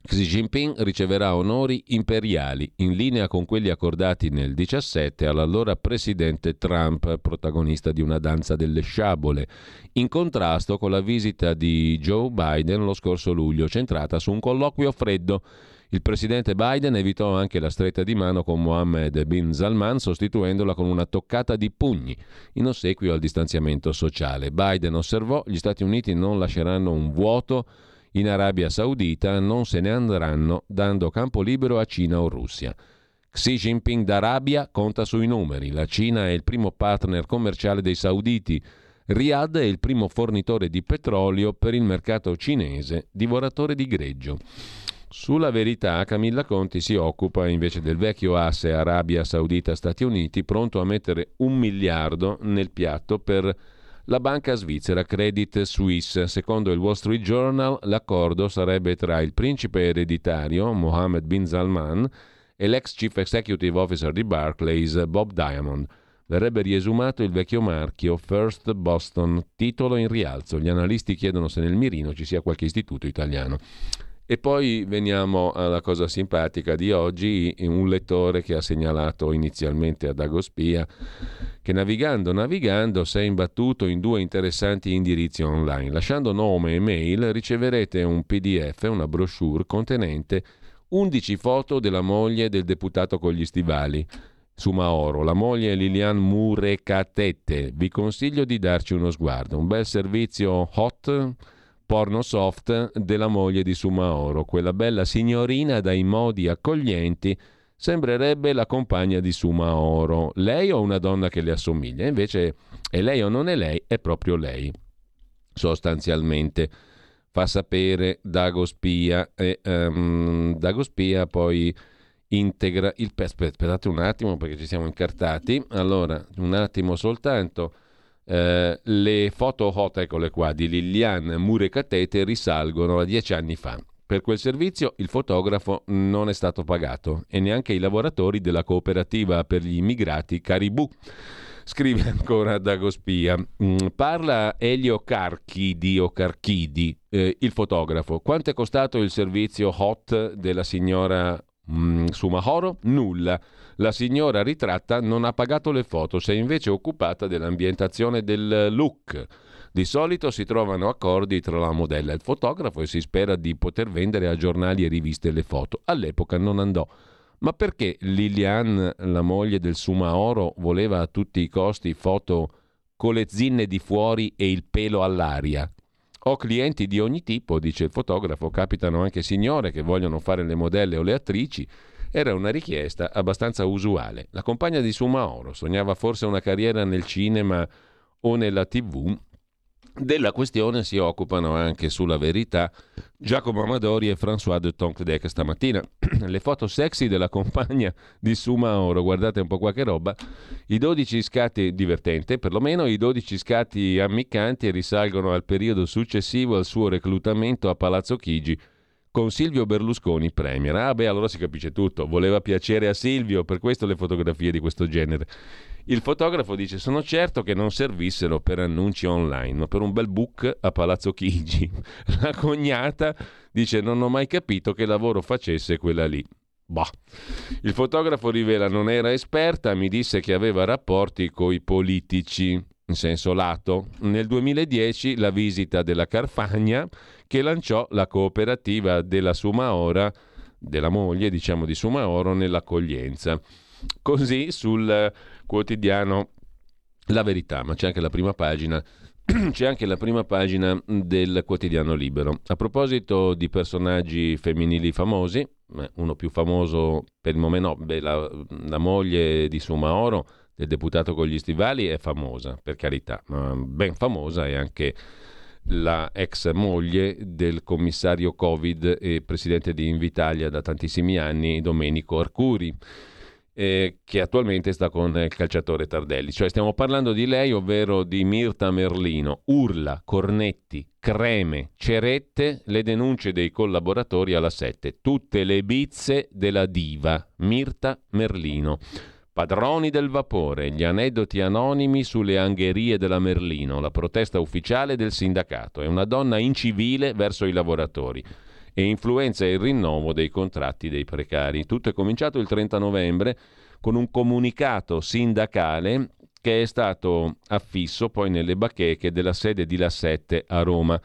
Xi Jinping riceverà onori imperiali in linea con quelli accordati nel 17 all'allora presidente Trump, protagonista di una danza delle sciabole, in contrasto con la visita di Joe Biden lo scorso luglio, centrata su un colloquio freddo. Il presidente Biden evitò anche la stretta di mano con Mohammed bin Salman, sostituendola con una toccata di pugni, in ossequio al distanziamento sociale. Biden osservò: gli Stati Uniti non lasceranno un vuoto in Arabia Saudita, non se ne andranno dando campo libero a Cina o Russia. Xi Jinping d'Arabia conta sui numeri. La Cina è il primo partner commerciale dei sauditi. Riyadh è il primo fornitore di petrolio per il mercato cinese, divoratore di greggio. Sulla verità, Camilla Conti si occupa invece del vecchio asse Arabia Saudita-Stati Uniti, pronto a mettere un miliardo nel piatto per la banca svizzera Credit Suisse. Secondo il Wall Street Journal, l'accordo sarebbe tra il principe ereditario Mohammed bin Salman e l'ex chief executive officer di Barclays Bob Diamond. Verrebbe riesumato il vecchio marchio First Boston, titolo in rialzo. Gli analisti chiedono se nel mirino ci sia qualche istituto italiano. E poi veniamo alla cosa simpatica di oggi, un lettore che ha segnalato inizialmente ad Agospia che navigando, navigando si è imbattuto in due interessanti indirizzi online. Lasciando nome e mail riceverete un PDF, una brochure contenente 11 foto della moglie del deputato con gli stivali. Sumaoro, la moglie è Lilian Murekatete. Vi consiglio di darci uno sguardo. Un bel servizio hot porno soft della moglie di Sumaoro, quella bella signorina dai modi accoglienti, sembrerebbe la compagna di Sumaoro. Lei o una donna che le assomiglia? Invece è lei o non è lei? È proprio lei, sostanzialmente. Fa sapere Dago Spia e um, Dago Spia poi integra il... Aspettate un attimo perché ci siamo incartati. Allora, un attimo soltanto. Eh, le foto hot, eccole qua, di Lilian Murekatete risalgono a dieci anni fa. Per quel servizio il fotografo non è stato pagato e neanche i lavoratori della cooperativa per gli immigrati Caribù. Scrive ancora Dagospia. Mm, parla Elio Carchidi o Carchidi, eh, il fotografo. Quanto è costato il servizio hot della signora mm, Sumahoro? Nulla. La signora ritratta non ha pagato le foto, si è invece occupata dell'ambientazione del look. Di solito si trovano accordi tra la modella e il fotografo e si spera di poter vendere a giornali e riviste le foto. All'epoca non andò. Ma perché Lilian, la moglie del Sumaoro, voleva a tutti i costi foto con le zinne di fuori e il pelo all'aria? Ho clienti di ogni tipo, dice il fotografo, capitano anche signore che vogliono fare le modelle o le attrici era una richiesta abbastanza usuale. La compagna di Sumaoro sognava forse una carriera nel cinema o nella tv. Della questione si occupano anche sulla verità Giacomo Amadori e François de Tonquedec stamattina. Le foto sexy della compagna di Sumaoro, guardate un po' qua che roba. I 12 scatti, divertente perlomeno, i 12 scatti ammiccanti risalgono al periodo successivo al suo reclutamento a Palazzo Chigi con Silvio Berlusconi premier. Ah beh, allora si capisce tutto. Voleva piacere a Silvio, per questo le fotografie di questo genere. Il fotografo dice: Sono certo che non servissero per annunci online, ma per un bel book a Palazzo Chigi. La cognata dice: Non ho mai capito che lavoro facesse quella lì. Bah. Il fotografo rivela: Non era esperta, mi disse che aveva rapporti coi politici in senso lato. Nel 2010 la visita della Carfagna che lanciò la cooperativa della Sumaora, della moglie diciamo di Sumaoro, nell'accoglienza. Così sul quotidiano La Verità, ma c'è anche la prima pagina c'è anche la prima pagina del quotidiano Libero. A proposito di personaggi femminili famosi, uno più famoso per il momento, beh, la, la moglie di Sumaoro, del deputato con gli stivali, è famosa, per carità, ma ben famosa è anche la ex moglie del commissario Covid e presidente di Invitalia da tantissimi anni, Domenico Arcuri. Eh, che attualmente sta con il calciatore Tardelli. Cioè stiamo parlando di lei, ovvero di Mirta Merlino. Urla, cornetti, creme, cerette, le denunce dei collaboratori alla 7. Tutte le bizze della diva Mirta Merlino. Padroni del vapore, gli aneddoti anonimi sulle angherie della Merlino, la protesta ufficiale del sindacato. È una donna incivile verso i lavoratori e influenza il rinnovo dei contratti dei precari. Tutto è cominciato il 30 novembre con un comunicato sindacale che è stato affisso poi nelle bacheche della sede di La 7 a Roma.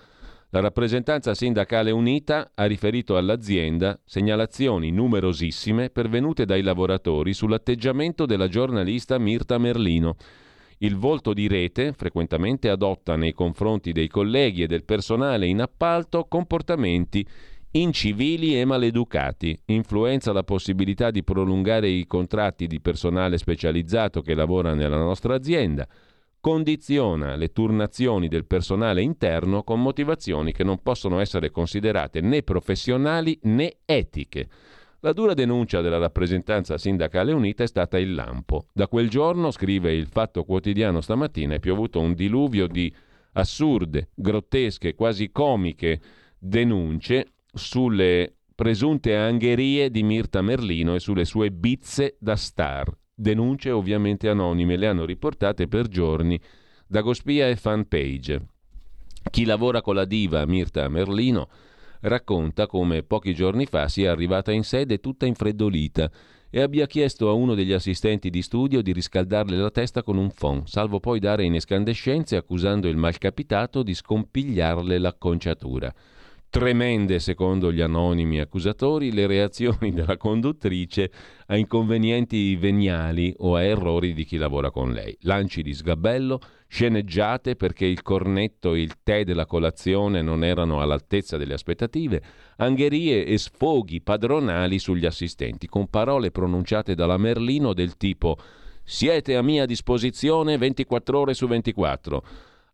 La rappresentanza sindacale unita ha riferito all'azienda segnalazioni numerosissime pervenute dai lavoratori sull'atteggiamento della giornalista Mirta Merlino. Il volto di rete frequentemente adotta nei confronti dei colleghi e del personale in appalto comportamenti incivili e maleducati, influenza la possibilità di prolungare i contratti di personale specializzato che lavora nella nostra azienda, condiziona le turnazioni del personale interno con motivazioni che non possono essere considerate né professionali né etiche. La dura denuncia della rappresentanza sindacale unita è stata il lampo. Da quel giorno, scrive il Fatto Quotidiano stamattina, è piovuto un diluvio di assurde, grottesche, quasi comiche denunce sulle presunte angherie di Mirta Merlino e sulle sue bizze da star. Denunce ovviamente anonime, le hanno riportate per giorni da Gospia e Fanpage. Chi lavora con la diva Mirta Merlino racconta come pochi giorni fa sia arrivata in sede tutta infreddolita e abbia chiesto a uno degli assistenti di studio di riscaldarle la testa con un phon, salvo poi dare in escandescenze accusando il malcapitato di scompigliarle l'acconciatura. Tremende, secondo gli anonimi accusatori, le reazioni della conduttrice a inconvenienti veniali o a errori di chi lavora con lei. Lanci di sgabello, sceneggiate perché il cornetto e il tè della colazione non erano all'altezza delle aspettative, angherie e sfoghi padronali sugli assistenti, con parole pronunciate dalla Merlino del tipo siete a mia disposizione 24 ore su 24.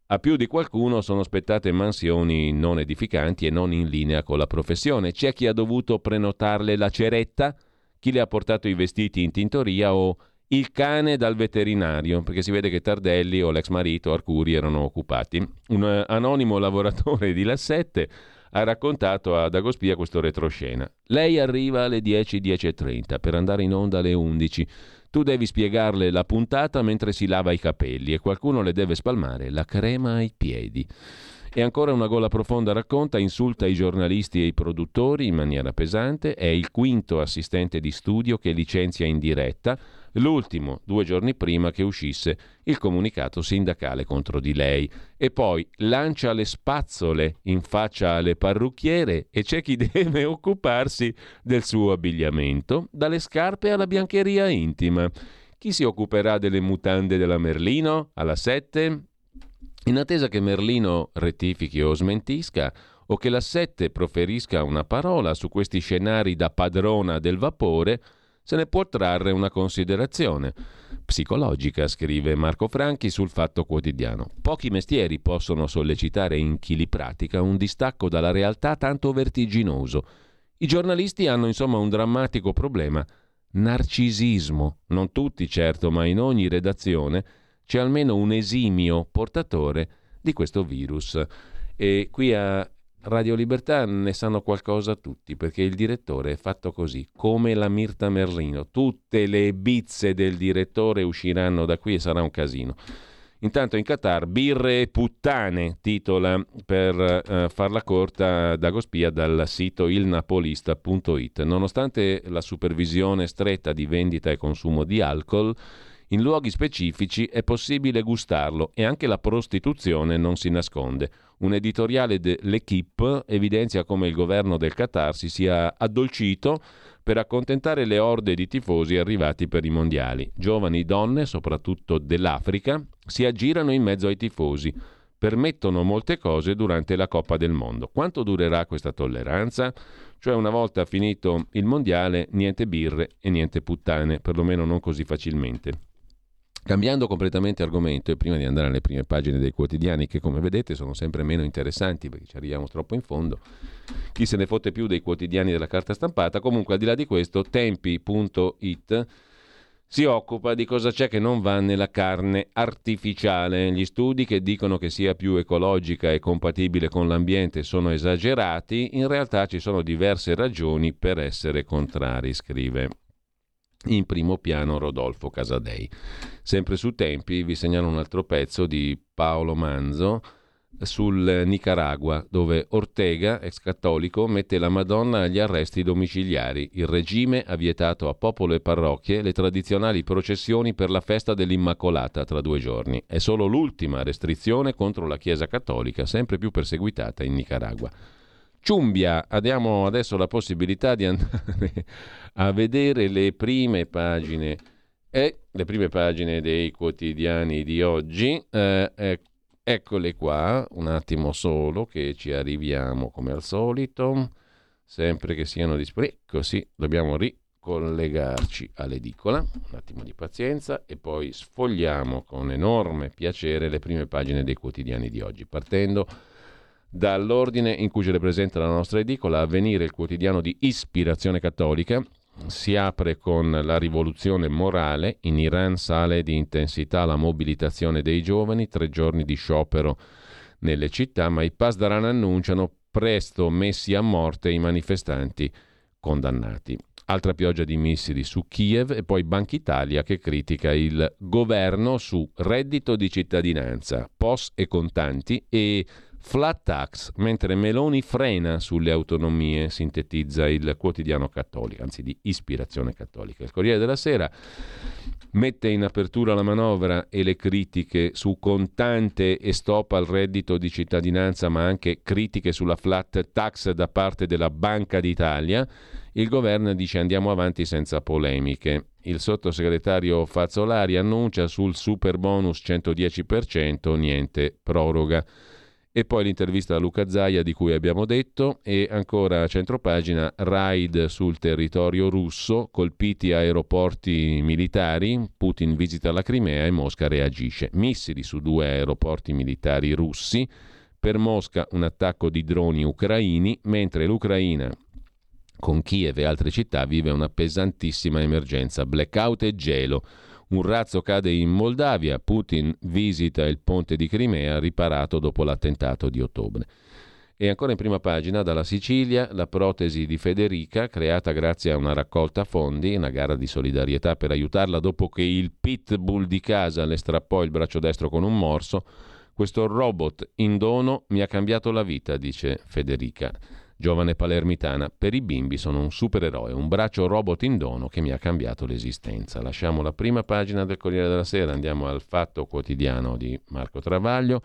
A più di qualcuno sono spettate mansioni non edificanti e non in linea con la professione. C'è chi ha dovuto prenotarle la ceretta, chi le ha portato i vestiti in tintoria o il cane dal veterinario, perché si vede che Tardelli o l'ex marito Arcuri erano occupati. Un anonimo lavoratore di Lassette ha raccontato ad Agospia questo retroscena. Lei arriva alle 10, 10.30 per andare in onda alle 11. Tu devi spiegarle la puntata mentre si lava i capelli e qualcuno le deve spalmare la crema ai piedi. E ancora una gola profonda racconta, insulta i giornalisti e i produttori in maniera pesante, è il quinto assistente di studio che licenzia in diretta, l'ultimo due giorni prima che uscisse il comunicato sindacale contro di lei e poi lancia le spazzole in faccia alle parrucchiere e c'è chi deve occuparsi del suo abbigliamento, dalle scarpe alla biancheria intima. Chi si occuperà delle mutande della Merlino alla 7? In attesa che Merlino rettifichi o smentisca, o che la 7 proferisca una parola su questi scenari da padrona del vapore, se ne può trarre una considerazione psicologica, scrive Marco Franchi sul Fatto Quotidiano. Pochi mestieri possono sollecitare in chi li pratica un distacco dalla realtà tanto vertiginoso. I giornalisti hanno insomma un drammatico problema, narcisismo. Non tutti certo, ma in ogni redazione c'è almeno un esimio portatore di questo virus. E qui a Radio Libertà ne sanno qualcosa tutti, perché il direttore è fatto così, come la Mirta Merlino. Tutte le bizze del direttore usciranno da qui e sarà un casino. Intanto in Qatar, birre e puttane, titola per eh, farla corta Dagospia dal sito ilnapolista.it. Nonostante la supervisione stretta di vendita e consumo di alcol, in luoghi specifici è possibile gustarlo e anche la prostituzione non si nasconde. Un editoriale dell'Equipe evidenzia come il governo del Qatar si sia addolcito per accontentare le orde di tifosi arrivati per i mondiali. Giovani donne, soprattutto dell'Africa, si aggirano in mezzo ai tifosi. Permettono molte cose durante la Coppa del Mondo. Quanto durerà questa tolleranza? Cioè una volta finito il mondiale, niente birre e niente puttane, perlomeno non così facilmente. Cambiando completamente argomento e prima di andare alle prime pagine dei quotidiani che come vedete sono sempre meno interessanti perché ci arriviamo troppo in fondo, chi se ne fotte più dei quotidiani della carta stampata, comunque al di là di questo tempi.it si occupa di cosa c'è che non va nella carne artificiale. Gli studi che dicono che sia più ecologica e compatibile con l'ambiente sono esagerati, in realtà ci sono diverse ragioni per essere contrari, scrive in primo piano Rodolfo Casadei. Sempre su Tempi vi segnalo un altro pezzo di Paolo Manzo sul Nicaragua, dove Ortega, ex cattolico, mette la Madonna agli arresti domiciliari. Il regime ha vietato a popolo e parrocchie le tradizionali processioni per la festa dell'Immacolata tra due giorni. È solo l'ultima restrizione contro la Chiesa cattolica, sempre più perseguitata in Nicaragua. Ciumbia, abbiamo adesso la possibilità di andare a vedere le prime pagine e le prime pagine dei quotidiani di oggi. Eh, eh, Eccole qua, un attimo solo che ci arriviamo come al solito, sempre che siano disponibili. Così dobbiamo ricollegarci all'edicola, un attimo di pazienza e poi sfogliamo con enorme piacere le prime pagine dei quotidiani di oggi, partendo dall'ordine in cui ci rappresenta la nostra edicola, Avvenire il quotidiano di ispirazione cattolica, si apre con la rivoluzione morale, in Iran sale di intensità la mobilitazione dei giovani, tre giorni di sciopero nelle città, ma i Pasdaran annunciano presto messi a morte i manifestanti condannati. Altra pioggia di missili su Kiev e poi Banca Italia che critica il governo su reddito di cittadinanza, POS e contanti e Flat tax, mentre Meloni frena sulle autonomie, sintetizza il quotidiano cattolico, anzi di ispirazione cattolica. Il Corriere della Sera mette in apertura la manovra e le critiche su contante e stop al reddito di cittadinanza, ma anche critiche sulla flat tax da parte della Banca d'Italia. Il governo dice andiamo avanti senza polemiche. Il sottosegretario Fazzolari annuncia sul super bonus 110% niente proroga. E poi l'intervista a Luca Zaia di cui abbiamo detto e ancora a centropagina raid sul territorio russo, colpiti aeroporti militari, Putin visita la Crimea e Mosca reagisce. Missili su due aeroporti militari russi, per Mosca un attacco di droni ucraini, mentre l'Ucraina con Kiev e altre città vive una pesantissima emergenza, blackout e gelo. Un razzo cade in Moldavia, Putin visita il ponte di Crimea riparato dopo l'attentato di ottobre. E ancora in prima pagina, dalla Sicilia, la protesi di Federica, creata grazie a una raccolta fondi, una gara di solidarietà per aiutarla dopo che il pitbull di casa le strappò il braccio destro con un morso. Questo robot in dono mi ha cambiato la vita, dice Federica giovane palermitana, per i bimbi sono un supereroe, un braccio robot in dono che mi ha cambiato l'esistenza. Lasciamo la prima pagina del Corriere della Sera, andiamo al Fatto Quotidiano di Marco Travaglio.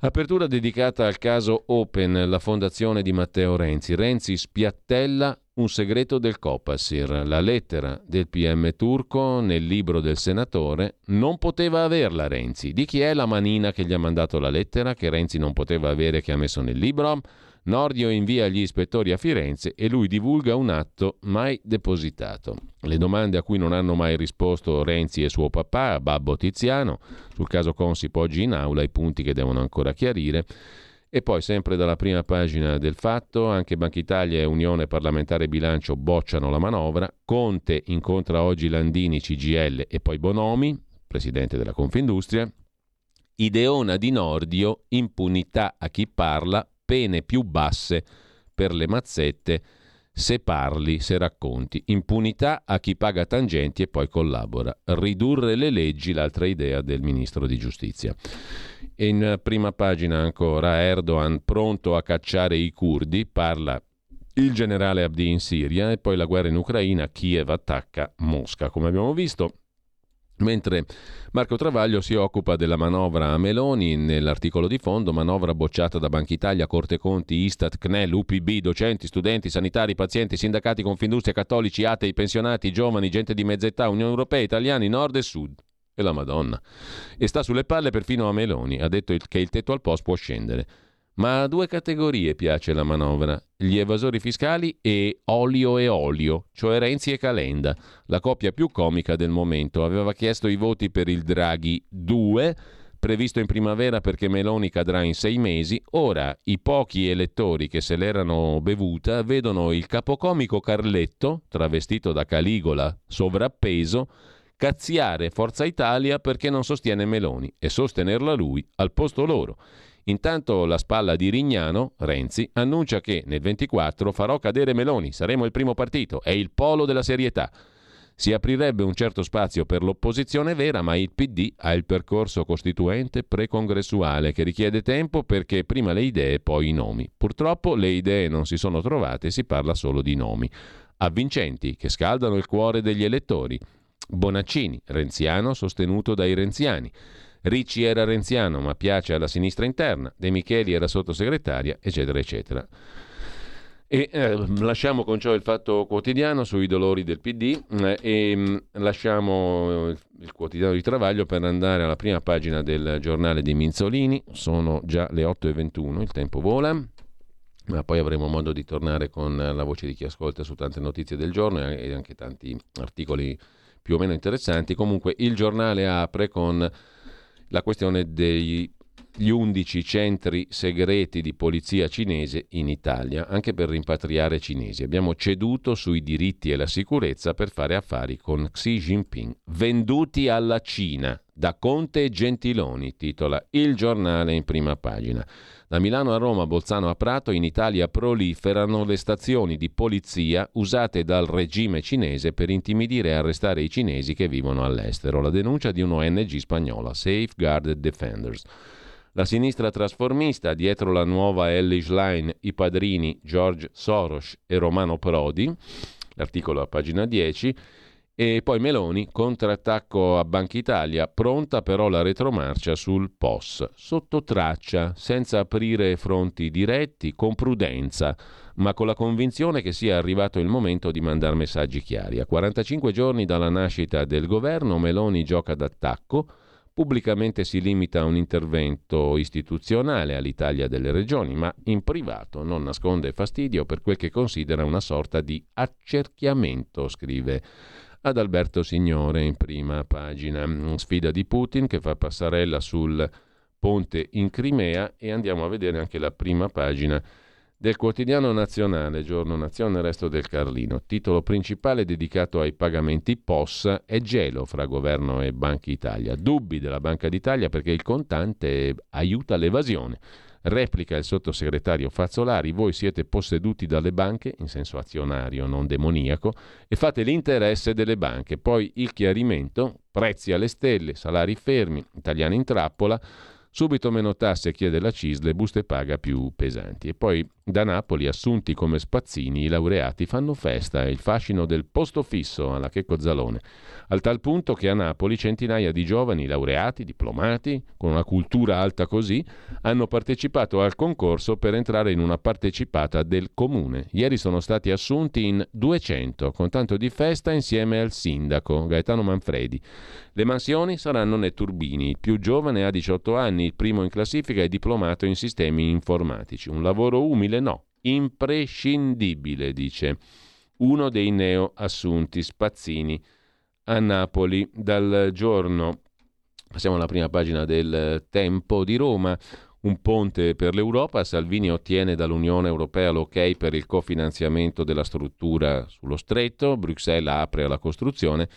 Apertura dedicata al caso Open, la fondazione di Matteo Renzi. Renzi spiattella un segreto del Copasir. La lettera del PM turco nel libro del senatore non poteva averla Renzi. Di chi è la manina che gli ha mandato la lettera che Renzi non poteva avere che ha messo nel libro? Nordio invia gli ispettori a Firenze e lui divulga un atto mai depositato. Le domande a cui non hanno mai risposto Renzi e suo papà, Babbo Tiziano, sul caso Consip oggi in aula, i punti che devono ancora chiarire. E poi, sempre dalla prima pagina del fatto, anche Banca Italia e Unione Parlamentare Bilancio bocciano la manovra. Conte incontra oggi Landini, CGL e poi Bonomi, presidente della Confindustria. Ideona di Nordio, impunità a chi parla, pene più basse per le mazzette se parli, se racconti. Impunità a chi paga tangenti e poi collabora. Ridurre le leggi, l'altra idea del ministro di giustizia. In prima pagina ancora Erdogan pronto a cacciare i curdi, parla il generale Abdi in Siria e poi la guerra in Ucraina, Kiev attacca Mosca. Come abbiamo visto, Mentre Marco Travaglio si occupa della manovra a Meloni nell'articolo di fondo, manovra bocciata da Banca Italia, Corte Conti, Istat, CNEL, UPB, docenti, studenti, sanitari, pazienti, sindacati, Confindustria, cattolici, atei, pensionati, giovani, gente di mezza età, Unione Europea, italiani, nord e sud. E la Madonna. E sta sulle palle perfino a Meloni, ha detto che il tetto al post può scendere. Ma a due categorie piace la manovra, gli evasori fiscali e olio e olio, cioè Renzi e Calenda, la coppia più comica del momento. Aveva chiesto i voti per il Draghi 2, previsto in primavera perché Meloni cadrà in sei mesi, ora i pochi elettori che se l'erano bevuta vedono il capocomico Carletto, travestito da Caligola, sovrappeso, cazziare Forza Italia perché non sostiene Meloni e sostenerla lui al posto loro. Intanto la spalla di Rignano, Renzi, annuncia che nel 24 farò cadere Meloni, saremo il primo partito, è il polo della serietà. Si aprirebbe un certo spazio per l'opposizione vera, ma il PD ha il percorso costituente precongressuale che richiede tempo perché prima le idee, poi i nomi. Purtroppo le idee non si sono trovate, si parla solo di nomi. Avvincenti, che scaldano il cuore degli elettori. Bonaccini, renziano sostenuto dai renziani. Ricci era renziano ma piace alla sinistra interna, De Micheli era sottosegretaria, eccetera, eccetera. E eh, lasciamo con ciò il fatto quotidiano sui dolori del PD eh, e mh, mm, lasciamo il quotidiano di Travaglio per andare alla prima pagina del giornale di Minzolini. Sono già le 8.21, il tempo vola, ma poi avremo modo di tornare con la voce di chi ascolta su tante notizie del giorno e anche tanti articoli più o meno interessanti. Comunque il giornale apre con la questione degli 11 centri segreti di polizia cinese in Italia, anche per rimpatriare cinesi. Abbiamo ceduto sui diritti e la sicurezza per fare affari con Xi Jinping. Venduti alla Cina da Conte e Gentiloni, titola il giornale in prima pagina. Da Milano a Roma, Bolzano a Prato, in Italia proliferano le stazioni di polizia usate dal regime cinese per intimidire e arrestare i cinesi che vivono all'estero. La denuncia di un'ONG spagnola, Safeguarded Defenders. La sinistra trasformista, dietro la nuova Ellis Line, i padrini George Soros e Romano Prodi, l'articolo a pagina 10, e poi Meloni, contrattacco a Banca Italia, pronta però la retromarcia sul POS, sotto traccia, senza aprire fronti diretti, con prudenza, ma con la convinzione che sia arrivato il momento di mandare messaggi chiari. A 45 giorni dalla nascita del governo, Meloni gioca d'attacco, Pubblicamente si limita a un intervento istituzionale all'Italia delle regioni, ma in privato non nasconde fastidio per quel che considera una sorta di accerchiamento, scrive ad Alberto Signore in prima pagina. Sfida di Putin che fa passarella sul ponte in Crimea e andiamo a vedere anche la prima pagina del quotidiano nazionale, giorno nazione, resto del Carlino. Titolo principale dedicato ai pagamenti POS è gelo fra governo e Banca Italia. Dubbi della Banca d'Italia perché il contante aiuta l'evasione. Replica il sottosegretario Fazzolari, voi siete posseduti dalle banche, in senso azionario, non demoniaco, e fate l'interesse delle banche. Poi il chiarimento, prezzi alle stelle, salari fermi, italiani in trappola, Subito meno tasse chiede la CIS, le buste paga più pesanti. E poi da Napoli, assunti come spazzini, i laureati fanno festa e il fascino del posto fisso alla Checco Zalone, al tal punto che a Napoli centinaia di giovani laureati, diplomati, con una cultura alta così, hanno partecipato al concorso per entrare in una partecipata del comune. Ieri sono stati assunti in 200, con tanto di festa insieme al sindaco Gaetano Manfredi. Le mansioni saranno nei turbini, il più giovane ha 18 anni, primo in classifica è diplomato in sistemi informatici. Un lavoro umile no, imprescindibile, dice uno dei neo assunti spazzini a Napoli dal giorno. Passiamo alla prima pagina del Tempo di Roma. Un ponte per l'Europa. Salvini ottiene dall'Unione Europea l'ok per il cofinanziamento della struttura sullo stretto. Bruxelles apre alla costruzione.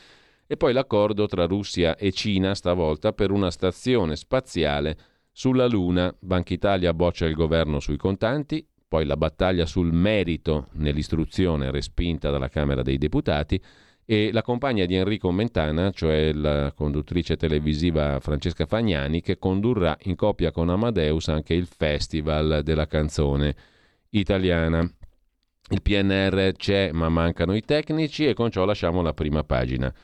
E poi l'accordo tra Russia e Cina, stavolta per una stazione spaziale sulla Luna. Banca Italia boccia il governo sui contanti. Poi la battaglia sul merito nell'istruzione respinta dalla Camera dei Deputati e la compagna di Enrico Mentana, cioè la conduttrice televisiva Francesca Fagnani, che condurrà in coppia con Amadeus anche il Festival della canzone italiana. Il PNR c'è ma mancano i tecnici e con ciò lasciamo la prima pagina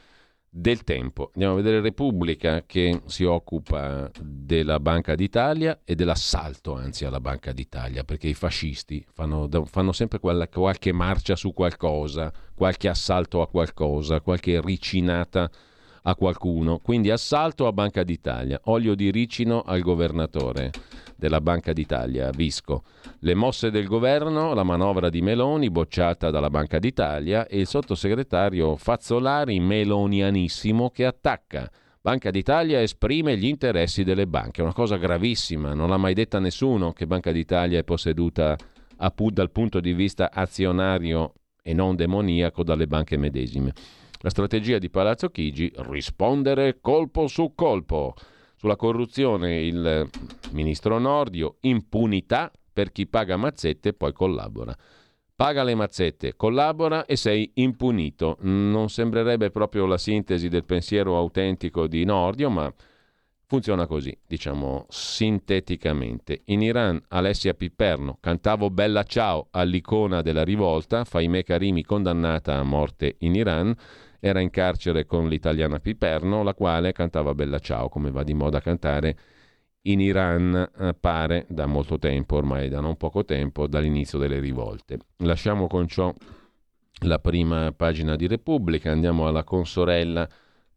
del tempo. Andiamo a vedere Repubblica che si occupa della Banca d'Italia e dell'assalto anzi alla Banca d'Italia, perché i fascisti fanno, fanno sempre quella, qualche marcia su qualcosa, qualche assalto a qualcosa, qualche ricinata a qualcuno. Quindi assalto a Banca d'Italia, olio di ricino al governatore della Banca d'Italia, Visco. Le mosse del governo, la manovra di Meloni bocciata dalla Banca d'Italia e il sottosegretario Fazzolari melonianissimo che attacca. Banca d'Italia esprime gli interessi delle banche, una cosa gravissima, non l'ha mai detta nessuno che Banca d'Italia è posseduta dal punto di vista azionario e non demoniaco dalle banche medesime. La strategia di Palazzo Chigi, rispondere colpo su colpo. Sulla corruzione il ministro Nordio, impunità per chi paga mazzette e poi collabora. paga le mazzette, collabora e sei impunito. Non sembrerebbe proprio la sintesi del pensiero autentico di Nordio, ma funziona così, diciamo sinteticamente. In Iran Alessia Piperno, cantavo Bella Ciao all'icona della rivolta, Faimeh Karimi condannata a morte in Iran, era in carcere con l'italiana Piperno, la quale cantava Bella Ciao, come va di moda cantare in Iran eh, pare da molto tempo, ormai da non poco tempo, dall'inizio delle rivolte. Lasciamo con ciò la prima pagina di Repubblica, andiamo alla consorella.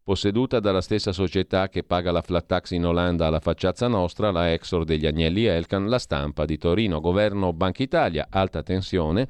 Posseduta dalla stessa società che paga la flat tax in Olanda alla facciazza nostra, la Exor degli Agnelli Elkan, la stampa di Torino, governo Banca Italia, alta tensione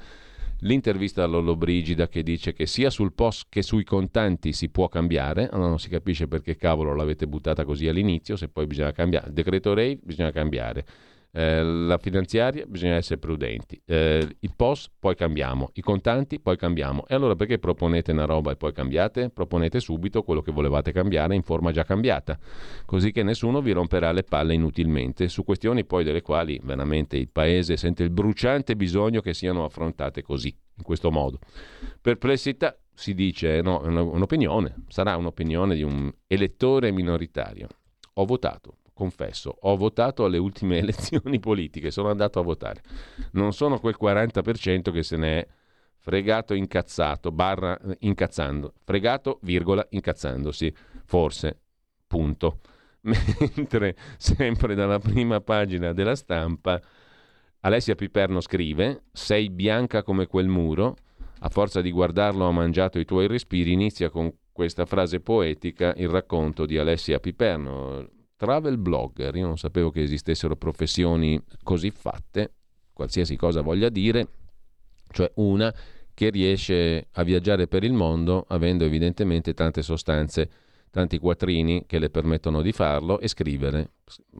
L'intervista a Lollo Brigida che dice che sia sul POS che sui contanti si può cambiare, allora non si capisce perché cavolo l'avete buttata così all'inizio, se poi bisogna cambiare. Il decreto REI bisogna cambiare. Eh, la finanziaria bisogna essere prudenti, eh, il POS poi cambiamo, i contanti poi cambiamo. E allora perché proponete una roba e poi cambiate? Proponete subito quello che volevate cambiare in forma già cambiata, così che nessuno vi romperà le palle inutilmente su questioni poi delle quali veramente il Paese sente il bruciante bisogno che siano affrontate così, in questo modo. Perplessità si dice, no, è un'opinione, sarà un'opinione di un elettore minoritario. Ho votato, confesso, ho votato alle ultime elezioni politiche, sono andato a votare. Non sono quel 40% che se ne è fregato incazzato, barra incazzando, fregato, virgola, incazzandosi, forse, punto. Mentre sempre dalla prima pagina della stampa Alessia Piperno scrive, sei bianca come quel muro, a forza di guardarlo ha mangiato i tuoi respiri, inizia con questa frase poetica il racconto di Alessia Piperno travel blogger. Io non sapevo che esistessero professioni così fatte, qualsiasi cosa voglia dire, cioè una che riesce a viaggiare per il mondo avendo evidentemente tante sostanze, tanti quattrini che le permettono di farlo e scrivere.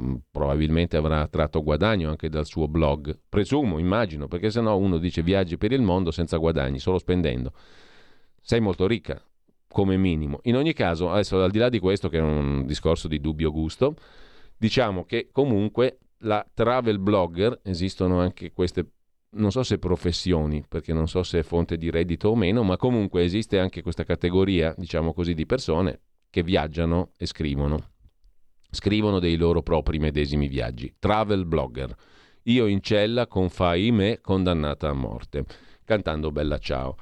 Mm, probabilmente avrà tratto guadagno anche dal suo blog, presumo, immagino, perché se no uno dice viaggi per il mondo senza guadagni, solo spendendo. Sei molto ricca, come minimo. In ogni caso, adesso al di là di questo, che è un discorso di dubbio gusto, diciamo che comunque la travel blogger, esistono anche queste, non so se professioni, perché non so se è fonte di reddito o meno, ma comunque esiste anche questa categoria, diciamo così, di persone che viaggiano e scrivono. Scrivono dei loro propri medesimi viaggi. Travel blogger. Io in cella con Fai me condannata a morte, cantando Bella Ciao.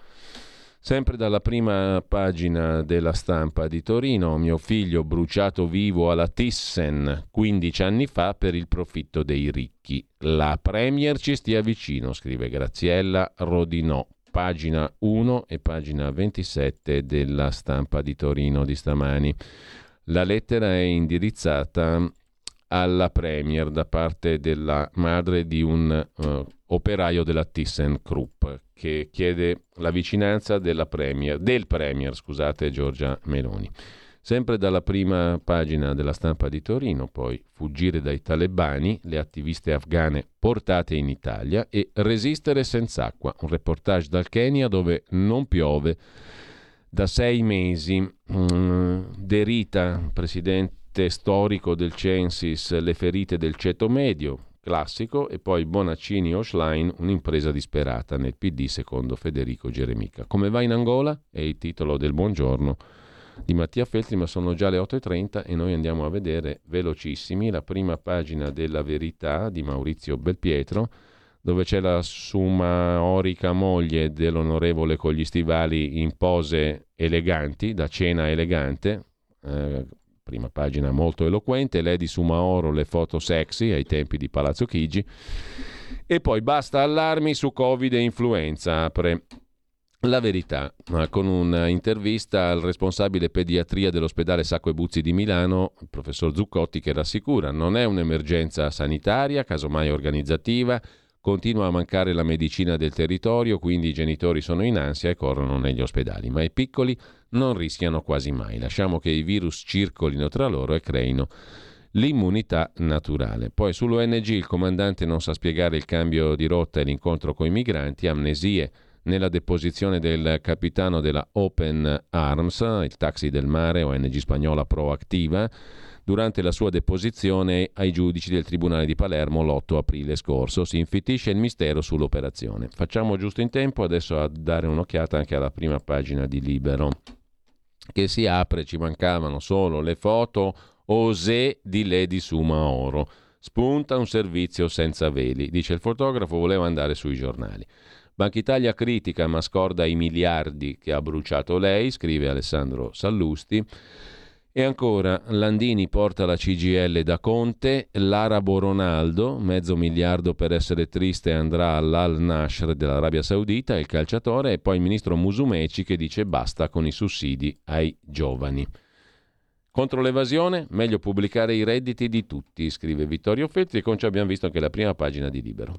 Sempre dalla prima pagina della stampa di Torino, mio figlio bruciato vivo alla Thyssen 15 anni fa per il profitto dei ricchi. La Premier ci stia vicino, scrive Graziella Rodinò, pagina 1 e pagina 27 della stampa di Torino di stamani. La lettera è indirizzata alla Premier da parte della madre di un uh, operaio della ThyssenKrupp che chiede la vicinanza premier, del Premier scusate, Giorgia Meloni. Sempre dalla prima pagina della stampa di Torino, poi fuggire dai talebani, le attiviste afghane portate in Italia e resistere senza acqua. Un reportage dal Kenya dove non piove da sei mesi. Mm, Derita, presidente storico del Censis, le ferite del ceto medio, classico, e poi Bonaccini Oshline, un'impresa disperata nel PD secondo Federico Geremica. Come va in Angola? È il titolo del buongiorno di Mattia Feltri, ma sono già le 8.30 e noi andiamo a vedere velocissimi la prima pagina della verità di Maurizio Belpietro, dove c'è la sumaorica moglie dell'onorevole con gli stivali in pose eleganti, da cena elegante, eh, prima pagina molto eloquente, Lady Sumaoro, le foto sexy ai tempi di Palazzo Chigi, e poi basta allarmi su Covid e influenza, apre la verità, con un'intervista al responsabile pediatria dell'ospedale Sacco e Buzzi di Milano, il professor Zuccotti, che rassicura non è un'emergenza sanitaria, casomai organizzativa, continua a mancare la medicina del territorio, quindi i genitori sono in ansia e corrono negli ospedali, ma i piccoli non rischiano quasi mai. Lasciamo che i virus circolino tra loro e creino l'immunità naturale. Poi sull'ONG il comandante non sa spiegare il cambio di rotta e l'incontro con i migranti, amnesie nella deposizione del capitano della Open Arms, il taxi del mare, ONG spagnola proattiva, durante la sua deposizione ai giudici del Tribunale di Palermo l'8 aprile scorso. Si infittisce il mistero sull'operazione. Facciamo giusto in tempo adesso a dare un'occhiata anche alla prima pagina di Libero, che si apre, ci mancavano solo le foto osè di Lady Sumaoro. Spunta un servizio senza veli, dice il fotografo, voleva andare sui giornali. Banca Italia critica ma scorda i miliardi che ha bruciato lei, scrive Alessandro Sallusti. E ancora, Landini porta la CGL da Conte, l'arabo Ronaldo, mezzo miliardo per essere triste andrà all'Al Nashr dell'Arabia Saudita, il calciatore, e poi il ministro Musumeci che dice basta con i sussidi ai giovani. Contro l'evasione, meglio pubblicare i redditi di tutti, scrive Vittorio Feltri e con ciò abbiamo visto anche la prima pagina di Libero.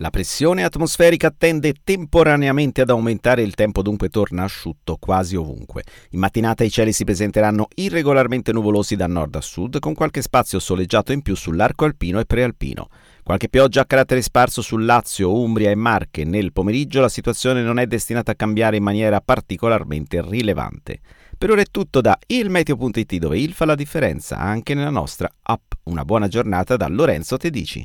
La pressione atmosferica tende temporaneamente ad aumentare, il tempo dunque torna asciutto quasi ovunque. In mattinata i cieli si presenteranno irregolarmente nuvolosi da nord a sud, con qualche spazio soleggiato in più sull'arco alpino e prealpino. Qualche pioggia a carattere sparso sul Lazio, Umbria e Marche. Nel pomeriggio la situazione non è destinata a cambiare in maniera particolarmente rilevante. Per ora è tutto da ilmeteo.it dove il fa la differenza anche nella nostra app. Una buona giornata da Lorenzo Tedici.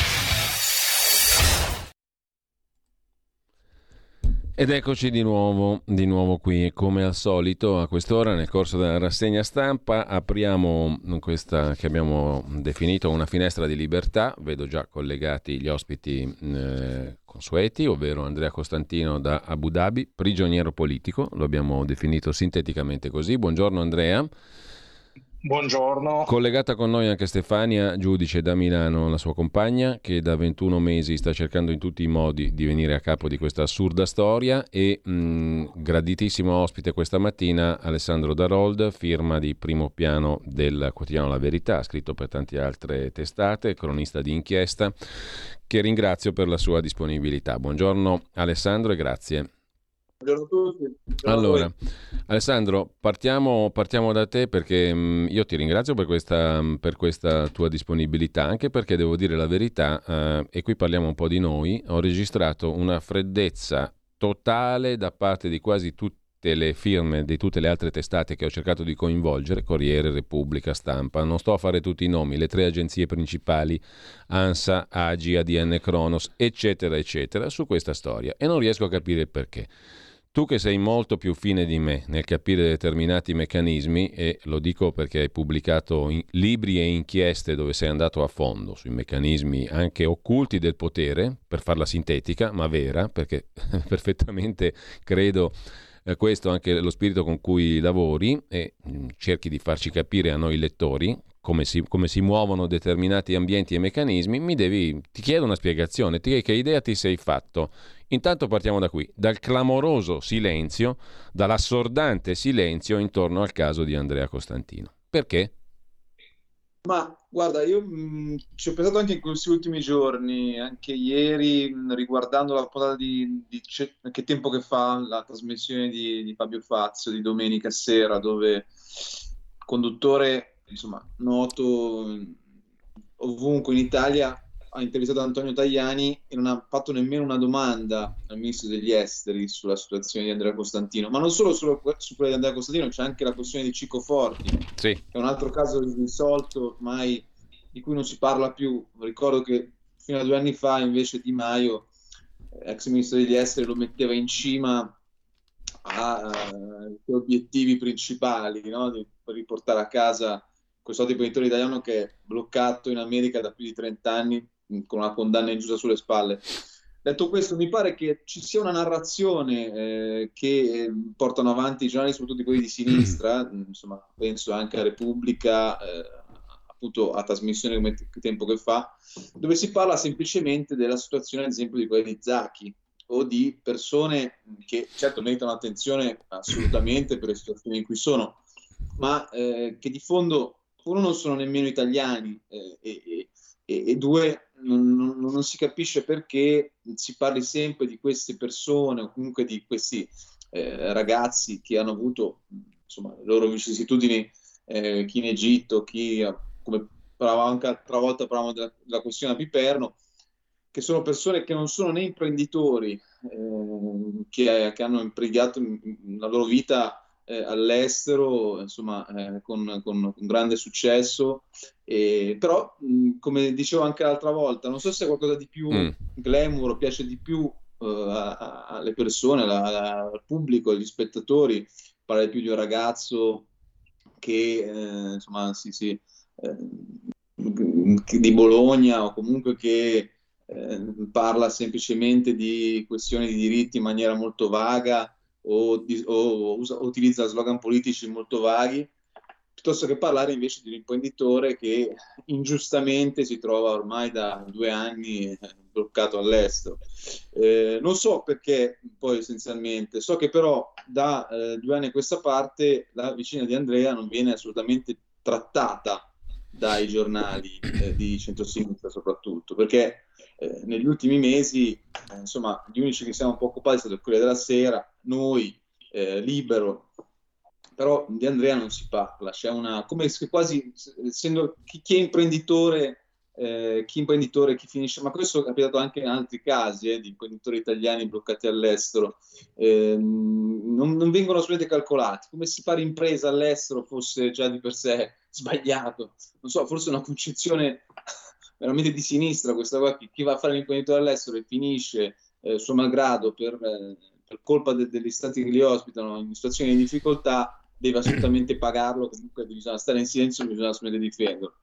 Ed eccoci di nuovo, di nuovo qui, come al solito a quest'ora nel corso della rassegna stampa apriamo questa che abbiamo definito una finestra di libertà, vedo già collegati gli ospiti eh, consueti, ovvero Andrea Costantino da Abu Dhabi, prigioniero politico, lo abbiamo definito sinteticamente così. Buongiorno Andrea. Buongiorno. Collegata con noi anche Stefania, giudice da Milano, la sua compagna, che da 21 mesi sta cercando in tutti i modi di venire a capo di questa assurda storia e mh, graditissimo ospite questa mattina Alessandro Darold, firma di primo piano del quotidiano La Verità, scritto per tante altre testate, cronista di inchiesta, che ringrazio per la sua disponibilità. Buongiorno Alessandro e grazie. Buongiorno a tutti. Buongiorno allora, a Alessandro, partiamo, partiamo, da te perché mh, mm, io ti ringrazio per questa, mm, per questa, tua disponibilità, anche perché devo dire la verità, eh, e qui parliamo un po' di noi, ho registrato una freddezza totale da parte di quasi tutte le firme di tutte le altre testate che ho cercato di coinvolgere, Corriere, Repubblica, Stampa, non sto a fare tutti i nomi, le tre agenzie principali, ANSA, AGI, ADN, Kronos, eccetera, eccetera, su questa storia e non riesco a capire il perché. Tu che sei molto più fine di me nel capire determinati meccanismi, e lo dico perché hai pubblicato libri e inchieste dove sei andato a fondo sui meccanismi anche occulti del potere, per farla sintetica, ma vera, perché perfettamente credo eh, questo anche lo spirito con cui lavori e mm, cerchi di farci capire a noi lettori come si, come si, muovono determinati ambienti e meccanismi, mi devi, ti chiedo una spiegazione, ti, che idea ti sei fatto Intanto partiamo da qui, dal clamoroso silenzio, dall'assordante silenzio intorno al caso di Andrea Costantino. Perché? Ma guarda, io mh, ci ho pensato anche in questi ultimi giorni, anche ieri, mh, riguardando la puntata di, di Ce- che tempo che fa la trasmissione di, di Fabio Fazio di domenica sera, dove il conduttore, insomma, noto ovunque in Italia, ha intervistato Antonio Tajani e non ha fatto nemmeno una domanda al ministro degli esteri sulla situazione di Andrea Costantino, ma non solo su, su quella di Andrea Costantino, c'è anche la questione di Cico Forti, sì. che è un altro caso risolto ormai di cui non si parla più. Ricordo che fino a due anni fa invece Di Maio, ex ministro degli esteri, lo metteva in cima ai uh, obiettivi principali no? di riportare a casa questo imprenditore italiano che è bloccato in America da più di 30 anni con una condanna ingiusta sulle spalle. Detto questo, mi pare che ci sia una narrazione eh, che eh, portano avanti i giornali, soprattutto quelli di sinistra, insomma, penso anche a Repubblica, eh, appunto a trasmissione come t- tempo che fa, dove si parla semplicemente della situazione, ad esempio, di quella di Zacchi o di persone che certo meritano attenzione assolutamente per le situazioni in cui sono, ma eh, che di fondo uno non sono nemmeno italiani eh, e, e, e, due non, non, non, si capisce perché si parli sempre di queste persone o comunque di questi eh, ragazzi che hanno avuto insomma, le loro vicissitudini, eh, chi in Egitto, chi come parlavamo anche l'altra volta parlavamo della, della, questione a Piperno, che sono persone che non sono né imprenditori eh, che, che, hanno impiegato la loro vita eh, all'estero, insomma, eh, con, con, con, grande successo. E, però, mh, come dicevo anche l'altra volta, non so se è qualcosa di più mm. glamour, piace di più uh, alle persone, la, la, al pubblico, agli spettatori, parlare più di un ragazzo che, eh, insomma, sì, sì, eh, di Bologna o comunque che eh, parla semplicemente di questioni di diritti in maniera molto vaga o, o, usa, utilizza slogan politici molto vaghi, piuttosto che parlare invece di un imprenditore che ingiustamente si trova ormai da due anni eh, bloccato all'estero. Eh, non so perché poi essenzialmente, so che però da eh, due anni a questa parte la vicina di Andrea non viene assolutamente trattata dai giornali eh, di centrosinistra soprattutto, perché eh, negli ultimi mesi, eh, insomma, gli unici che siamo un po' occupati sono Corriere della Sera, noi, eh, Libero, però di Andrea non si parla, c'è una, come se quasi, essendo chi, chi è imprenditore, chi imprenditore, chi finisce, ma questo è capitato anche in altri casi di imprenditori italiani bloccati all'estero, eh, non, non, vengono assolutamente calcolati, come se fare impresa all'estero fosse già di per sé sbagliato, non so, forse una concezione veramente di sinistra questa qua, chi, chi va a fare l'imprenditore all'estero e finisce eh, suo malgrado per, eh, per colpa de, degli stati che li ospitano in situazioni di difficoltà, deve assolutamente pagarlo, comunque bisogna stare in silenzio, bisogna assolutamente difenderlo.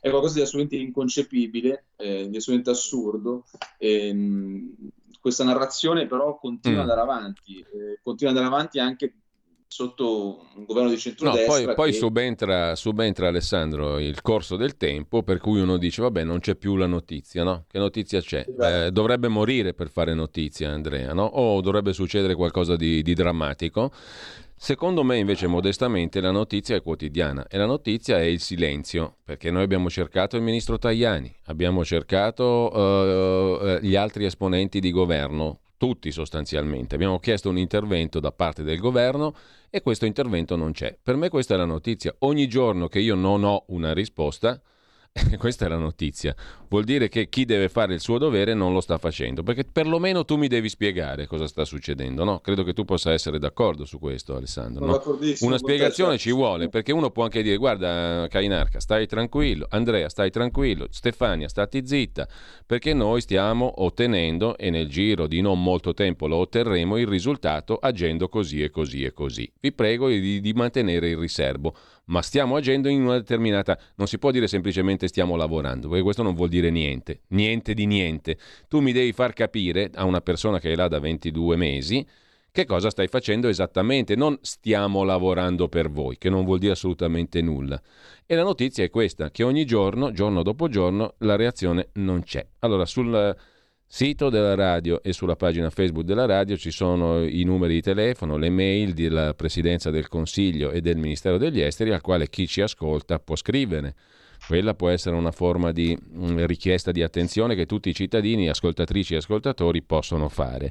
È qualcosa di assolutamente inconcepibile, eh, di assolutamente assurdo. Ehm, questa narrazione però continua mm. ad andare avanti, eh, continua ad andare avanti anche sotto un governo di centrodestra. No, poi, poi subentra, subentra, Alessandro il corso del tempo per cui uno dice vabbè non c'è più la notizia, no? Che notizia c'è? Esatto. Eh, dovrebbe morire per fare notizia Andrea, no? O dovrebbe succedere qualcosa di, di drammatico. Secondo me invece modestamente la notizia è quotidiana e la notizia è il silenzio, perché noi abbiamo cercato il ministro Tajani, abbiamo cercato uh, gli altri esponenti di governo, tutti sostanzialmente. Abbiamo chiesto un intervento da parte del governo e questo intervento non c'è. Per me questa è la notizia. Ogni giorno che io non ho una risposta, questa è la notizia. Vuol dire che chi deve fare il suo dovere non lo sta facendo, perché perlomeno tu mi devi spiegare cosa sta succedendo, no? Credo che tu possa essere d'accordo su questo, Alessandro. No? Una spiegazione ci vuole, perché uno può anche dire, guarda Cainarca, stai tranquillo, Andrea, stai tranquillo, Stefania, stati zitta, perché noi stiamo ottenendo, e nel giro di non molto tempo lo otterremo, il risultato agendo così e così e così. Vi prego di, di mantenere il riservo ma stiamo agendo in una determinata... Non si può dire semplicemente stiamo lavorando, perché questo non vuol dire niente, niente di niente. Tu mi devi far capire a una persona che è là da 22 mesi che cosa stai facendo esattamente, non stiamo lavorando per voi, che non vuol dire assolutamente nulla. E la notizia è questa, che ogni giorno, giorno dopo giorno, la reazione non c'è. Allora, sul sito della radio e sulla pagina Facebook della radio ci sono i numeri di telefono, le mail della Presidenza del Consiglio e del Ministero degli Esteri al quale chi ci ascolta può scrivere. quella può essere una forma di mm, richiesta di attenzione che tutti i cittadini, ascoltatrici e ascoltatori possono fare.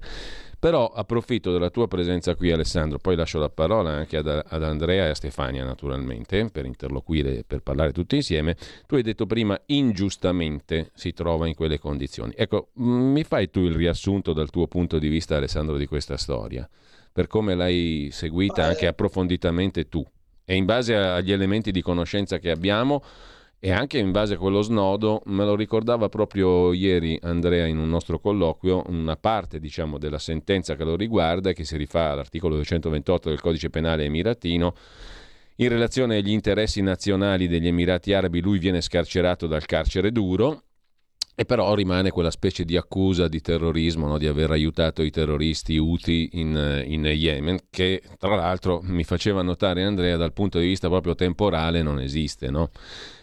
Però approfitto della tua presenza qui Alessandro, poi lascio la parola anche ad, ad Andrea e a Stefania naturalmente per interloquire, per parlare tutti insieme. Tu hai detto prima ingiustamente si trova in quelle condizioni. Ecco, mm, mi fai tu il riassunto dal tuo punto di vista Alessandro di questa storia, per come l'hai seguita anche approfonditamente tu e in base agli elementi di conoscenza che abbiamo e anche in base a quello snodo, me lo ricordava proprio ieri Andrea in un nostro colloquio, una parte diciamo, della sentenza che lo riguarda, che si rifà all'articolo 228 del codice penale emiratino, in relazione agli interessi nazionali degli Emirati Arabi lui viene scarcerato dal carcere duro e però rimane quella specie di accusa di terrorismo, no? di aver aiutato i terroristi Houthi in, in, Yemen, che tra l'altro mi faceva notare Andrea dal punto di vista proprio temporale non esiste. No?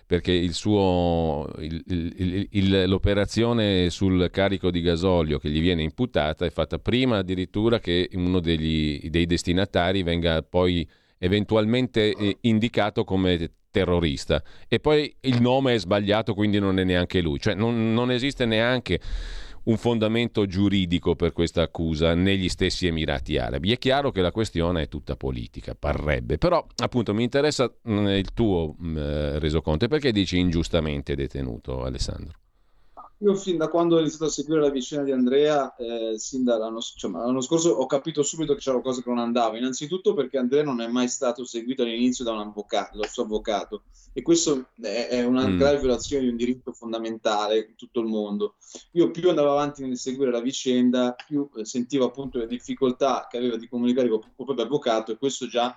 Perché il suo, il, il, l'operazione sul carico di gasolio che gli viene imputata è fatta prima addirittura che uno degli, dei destinatari venga poi eventualmente eh, indicato come terrorista. E poi il nome è sbagliato quindi non è neanche lui, cioè non, non esiste neanche un fondamento giuridico per questa accusa negli stessi Emirati Arabi. È chiaro che la questione è tutta politica, parrebbe, però appunto mi interessa mm, il tuo mm, resoconto. Perché dici ingiustamente detenuto, Alessandro? Io fin da quando ho iniziato a seguire la vicenda di Andrea, eh, sin dall'anno cioè, l'anno scorso, ho capito subito che c'era qualcosa che non andava. Innanzitutto perché Andrea non è mai stato seguito all'inizio da un avvocato, dal suo avvocato. E questo è, è una mm. grave violazione di un diritto fondamentale in tutto il mondo. Io più andavo avanti nel seguire la vicenda, più eh, sentivo appunto le difficoltà che aveva di comunicare con, con il proprio avvocato e questo già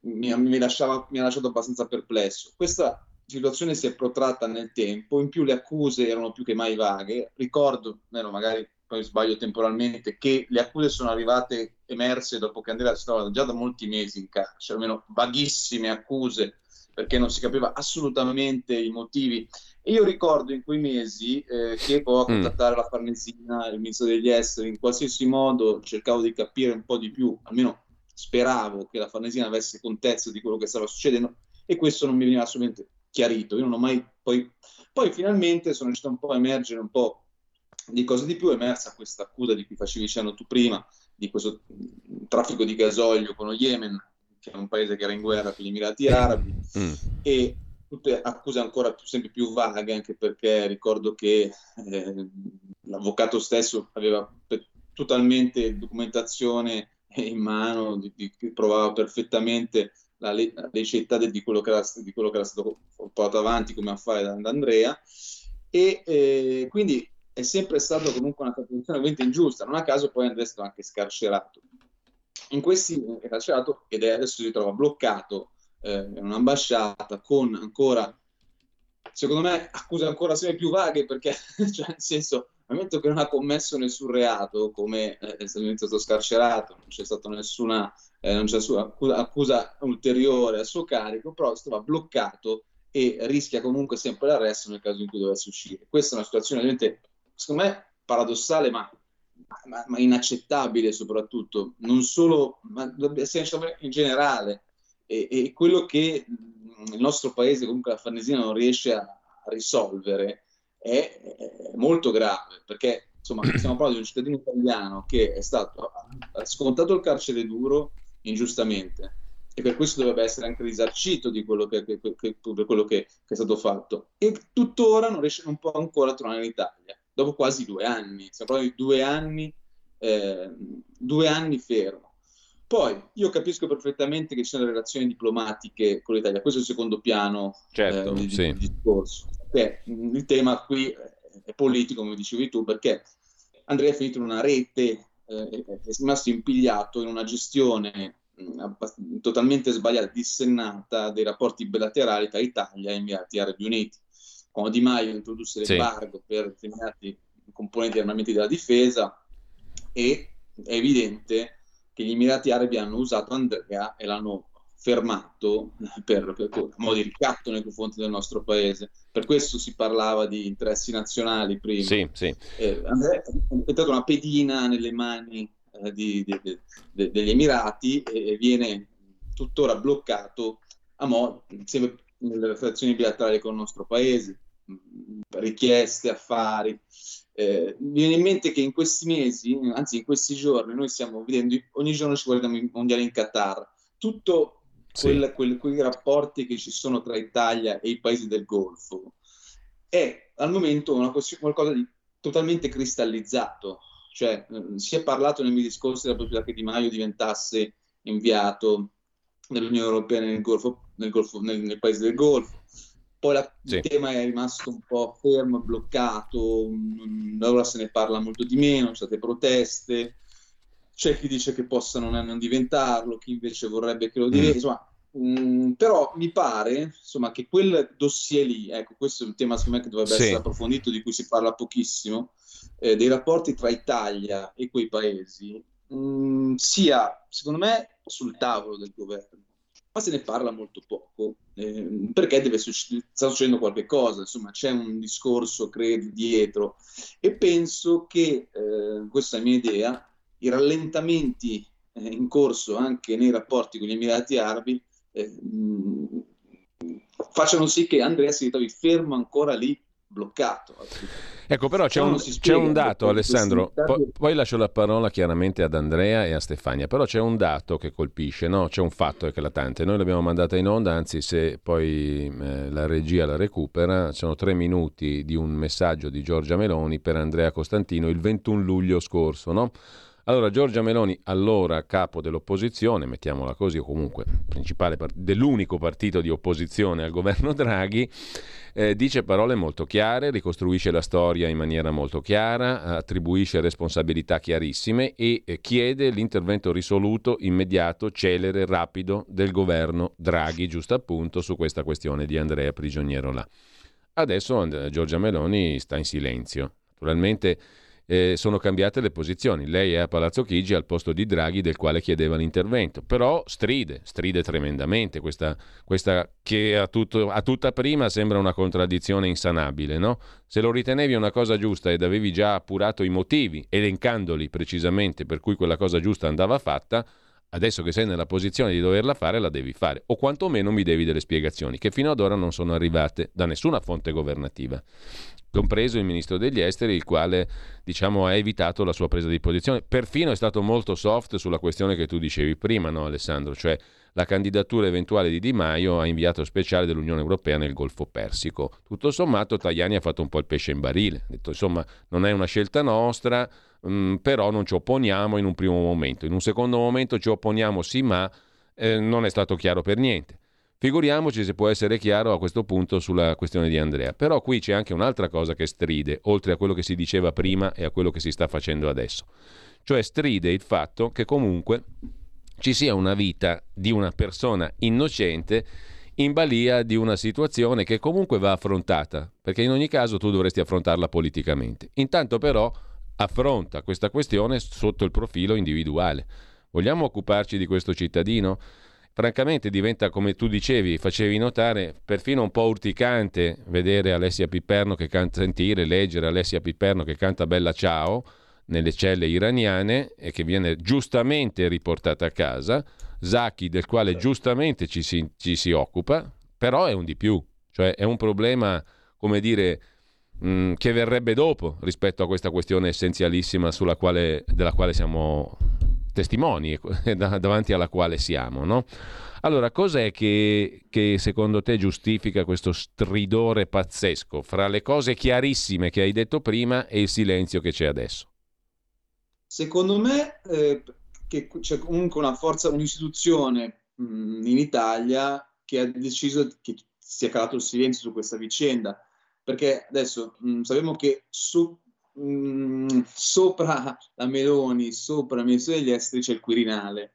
mi, mi, lasciava, mi ha lasciato abbastanza perplesso. Questa situazione si è protratta nel tempo, in più le accuse erano più che mai vaghe. Ricordo, meno magari poi sbaglio temporalmente, che le accuse sono arrivate emerse dopo che Andrea stava già da molti mesi in carcere, almeno vaghissime accuse, perché non si capiva assolutamente i motivi. E io ricordo in quei mesi eh, che provavo a mm. contattare mm. la Farnesina, il ministro degli esteri, in qualsiasi modo cercavo di capire un po' di più, almeno speravo che la Farnesina avesse contezza di quello che stava succedendo e questo non mi veniva assolutamente chiarito. Io non ho mai poi, poi finalmente sono riuscito un po' a emergere un po' di cose di più. È emersa questa accusa di cui facevi cenno tu prima, di questo traffico di gasolio con lo Yemen, che è un paese che era in guerra con gli Emirati Arabi, mm. e tutte accuse ancora più, sempre più vaghe, anche perché ricordo che eh, l'avvocato stesso aveva totalmente documentazione in mano, di, di, provava perfettamente la, liceità di quello, che era, di quello che era stato portato avanti come affare da, Andrea e eh, quindi è sempre stato comunque una posizione veramente ingiusta, non a caso poi Andrea è stato anche scarcerato. In questi è carcerato ed è, adesso si trova bloccato eh, in un'ambasciata con ancora, secondo me, accuse ancora sempre più vaghe perché, cioè, nel senso, al momento che non ha commesso nessun reato, come eh, è stato scarcerato, non c'è stata nessuna eh, non c'è accusa, accusa, ulteriore a suo carico, però stava bloccato e rischia comunque sempre l'arresto nel caso in cui dovesse uscire. Questa è una situazione ovviamente, secondo me, paradossale, ma, ma, ma inaccettabile soprattutto, non solo, ma in generale. E, e, quello che il nostro paese, comunque la Farnesina, non riesce a, a risolvere è, è molto grave, perché insomma, stiamo parlando di un cittadino italiano che è stato ha scontato il carcere duro, ingiustamente e per questo dovrebbe essere anche risarcito di quello che, che, che, quello che è stato fatto. E tuttora non riesce un po' ancora a tornare in Italia dopo quasi due anni. Stiamo parlando di due anni eh, due anni fermo poi io capisco perfettamente che ci sono relazioni diplomatiche con l'Italia questo è il secondo piano certo, eh, sì. di, discorso Beh, il tema qui è politico come dicevi tu perché Andrea è finito in una rete eh, è rimasto impigliato in una gestione mh, totalmente sbagliata, dissennata dei rapporti bilaterali tra Italia e Emirati Arabi Uniti. Quando Di Maio introdusse l'embargo sì. per determinati componenti armamenti della difesa, e è evidente che gli Emirati Arabi hanno usato Andrea e l'hanno fermato per, per, per modo di ricatto nei confronti del nostro paese. Per questo si parlava di interessi nazionali prima. Sì, sì. Eh, Andrea è diventato una pedina nelle mani eh, di, di, di, degli Emirati e, viene tuttora bloccato a mo- sempre nelle relazioni bilaterali con il nostro paese, richieste, affari. Eh, mi viene in mente che in questi mesi, anzi in questi giorni, noi stiamo vedendo, ogni giorno ci guardiamo i mondiali in Qatar, tutto quel, sì. quel, quei rapporti che ci sono tra Italia e i paesi del Golfo è al momento una, qualcosa di totalmente cristallizzato. Cioè, eh, si è parlato nei mesi scorsi della possibilità che Di Maio diventasse inviato dell'Unione Europea nel, Golfo, nel, Golfo, nel, nel paese del Golfo. Poi la, sì. il tema è rimasto un po' fermo, bloccato, ora se ne parla molto di meno, ci sono state proteste, c'è chi dice che possa non, non diventarlo, chi invece vorrebbe che lo diventi, mm. insomma, mh, però mi pare insomma, che quel dossier lì, ecco questo è un tema secondo me che dovrebbe sì. essere approfondito, di cui si parla pochissimo, eh, dei rapporti tra Italia e quei paesi, mh, sia secondo me sul tavolo del governo ma se ne parla molto poco eh, perché deve succe- sta succedendo qualche cosa, insomma c'è un discorso, credo, dietro e penso che, eh, questa è mia idea, i rallentamenti eh, in corso anche nei rapporti con gli Emirati Arabi mh, facciano sì che Andrea si ritrovi fermo ancora lì bloccato. Ecco, però c'è un, c'è un dato, Alessandro, poi, poi, lascio la parola chiaramente ad Andrea e a Stefania, però c'è un dato che colpisce, no? c'è un fatto eclatante, noi l'abbiamo mandata in onda, anzi se poi eh, la regia la recupera, sono tre minuti di un messaggio di Giorgia Meloni per Andrea Costantino il 21 luglio scorso, no? Allora, Giorgia Meloni, allora capo dell'opposizione, mettiamola così, o comunque principale part- dell'unico partito di opposizione al governo Draghi, eh, dice parole molto chiare, ricostruisce la storia in maniera molto chiara, attribuisce responsabilità chiarissime e eh, chiede l'intervento risoluto, immediato, celere, rapido del governo Draghi, giusto appunto, su questa questione di Andrea Prigioniero là. Adesso Giorgia Meloni sta in silenzio. Naturalmente eh, sono cambiate le posizioni. Lei è a Palazzo Chigi al posto di Draghi del quale chiedeva l'intervento, però stride, stride tremendamente, questa, questa che a, tutto, a, tutta prima sembra una contraddizione insanabile. No? Se lo ritenevi una cosa giusta ed avevi già appurato i motivi, elencandoli precisamente per cui quella cosa giusta andava fatta, adesso che sei nella posizione di doverla fare, la devi fare, o quantomeno mi devi delle spiegazioni, che fino ad ora non sono arrivate da nessuna fonte governativa compreso il ministro degli esteri, il quale diciamo, ha evitato la sua presa di posizione. Perfino è stato molto soft sulla questione che tu dicevi prima, no, Alessandro? Cioè la candidatura eventuale di Di Maio a inviato speciale dell'Unione Europea nel Golfo Persico. Tutto sommato Tajani ha fatto un po' il pesce in barile, ha detto insomma non è una scelta nostra, mh, mm, però non ci opponiamo in un primo momento. In un secondo momento ci opponiamo sì, ma eh, non è stato chiaro per niente. Figuriamoci se può essere chiaro a questo punto sulla questione di Andrea. Però qui c'è anche un'altra cosa che stride, oltre a quello che si diceva prima e a quello che si sta facendo adesso. Cioè stride il fatto che comunque ci sia una vita di una persona innocente in balia di una situazione che comunque va affrontata, perché in ogni caso tu dovresti affrontarla politicamente. Intanto però affronta questa questione sotto il profilo individuale. Vogliamo occuparci di questo cittadino? Francamente diventa, come tu dicevi, facevi notare, perfino un po' urticante vedere Alessia Piperno che canta, sentire, leggere Alessia Piperno che canta Bella Ciao nelle celle iraniane e che viene giustamente riportata a casa, Zaki del quale giustamente ci si, ci si occupa, però è un di più, cioè è un problema, come dire, mh, che verrebbe dopo rispetto a questa questione essenzialissima quale, della quale siamo testimoni davanti alla quale siamo. No? Allora, cos'è che, che, secondo te giustifica questo stridore pazzesco fra le cose chiarissime che hai detto prima e il silenzio che c'è adesso? Secondo me eh, che c'è comunque una forza, un'istituzione mh, mm, in Italia che ha deciso che sia calato il silenzio su questa vicenda. Perché adesso mh, mm, sappiamo che su, mh, mm, sopra la Meloni, sopra il ministro degli esteri c'è il Quirinale.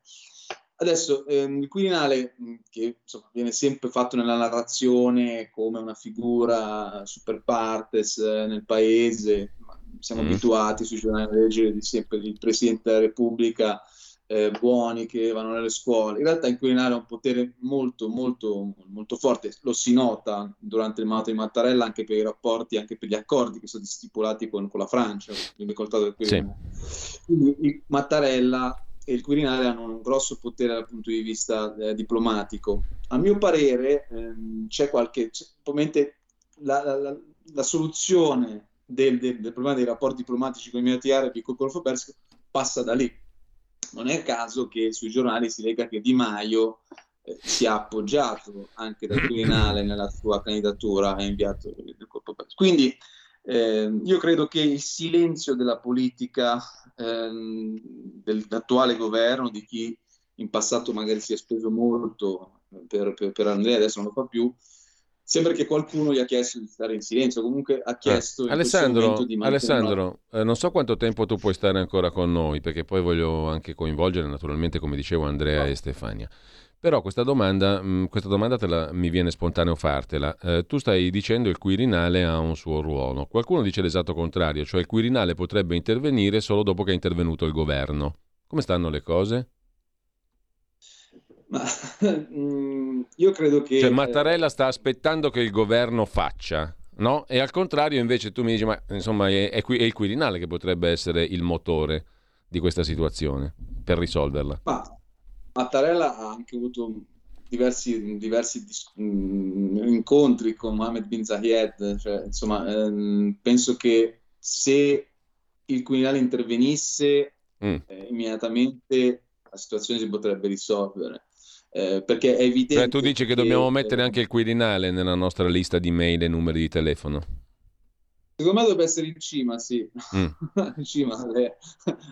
Adesso ehm, il Quirinale, mm, che insomma, viene sempre fatto nella narrazione come una figura super partes eh, nel paese, siamo mm. abituati sui giornali a leggere di sempre il Presidente della Repubblica eh, buoni che vanno nelle scuole. In realtà il Quirinale ha un potere molto, molto, molto forte, lo si nota durante il mandato di Mattarella anche per i rapporti, anche per gli accordi che sono stipulati con, con la Francia, sì. Quindi Mattarella e il Quirinale hanno un grosso potere dal punto di vista eh, diplomatico. A mio parere ehm, c'è qualche, c'è, ovviamente la, la, la, la soluzione del, del, del, problema dei rapporti diplomatici con i Emirati Arabi e col Golfo Persico passa da lì. Non è caso che sui giornali si legga che Di Maio eh, si è appoggiato anche dal Quirinale nella sua candidatura, ha inviato il Persico. Quindi eh, io credo che il silenzio della politica ehm, dell'attuale governo, di chi in passato magari si è speso molto per, per, per Andrea, adesso non lo fa più, sembra che qualcuno gli ha chiesto di stare in silenzio, comunque ha chiesto eh, Alessandro, di Alessandro eh, non so quanto tempo tu puoi stare ancora con noi, perché poi voglio anche coinvolgere naturalmente, come dicevo, Andrea no. e Stefania. Però questa domanda, mh, mm, questa domanda la, mi viene spontaneo fartela. Eh, tu stai dicendo che il Quirinale ha un suo ruolo. Qualcuno dice l'esatto contrario, cioè il Quirinale potrebbe intervenire solo dopo che è intervenuto il governo. Come stanno le cose? Ma, mm, io credo che... Cioè Mattarella sta aspettando che il governo faccia, no? E al contrario invece tu mi dici, ma insomma è, è, è il Quirinale che potrebbe essere il motore di questa situazione per risolverla. Ma Mattarella ha anche avuto diversi, diversi dis- mm, incontri con Mohammed bin Zayed, cioè, insomma, ehm, penso che se il Quirinale intervenisse mm. eh, immediatamente la situazione si potrebbe risolvere. Eh, perché è evidente. Cioè, tu dici che, che dobbiamo mettere anche il Quirinale nella nostra lista di mail e numeri di telefono? Secondo me dovrebbe essere in cima, sì, mm. in cima alle,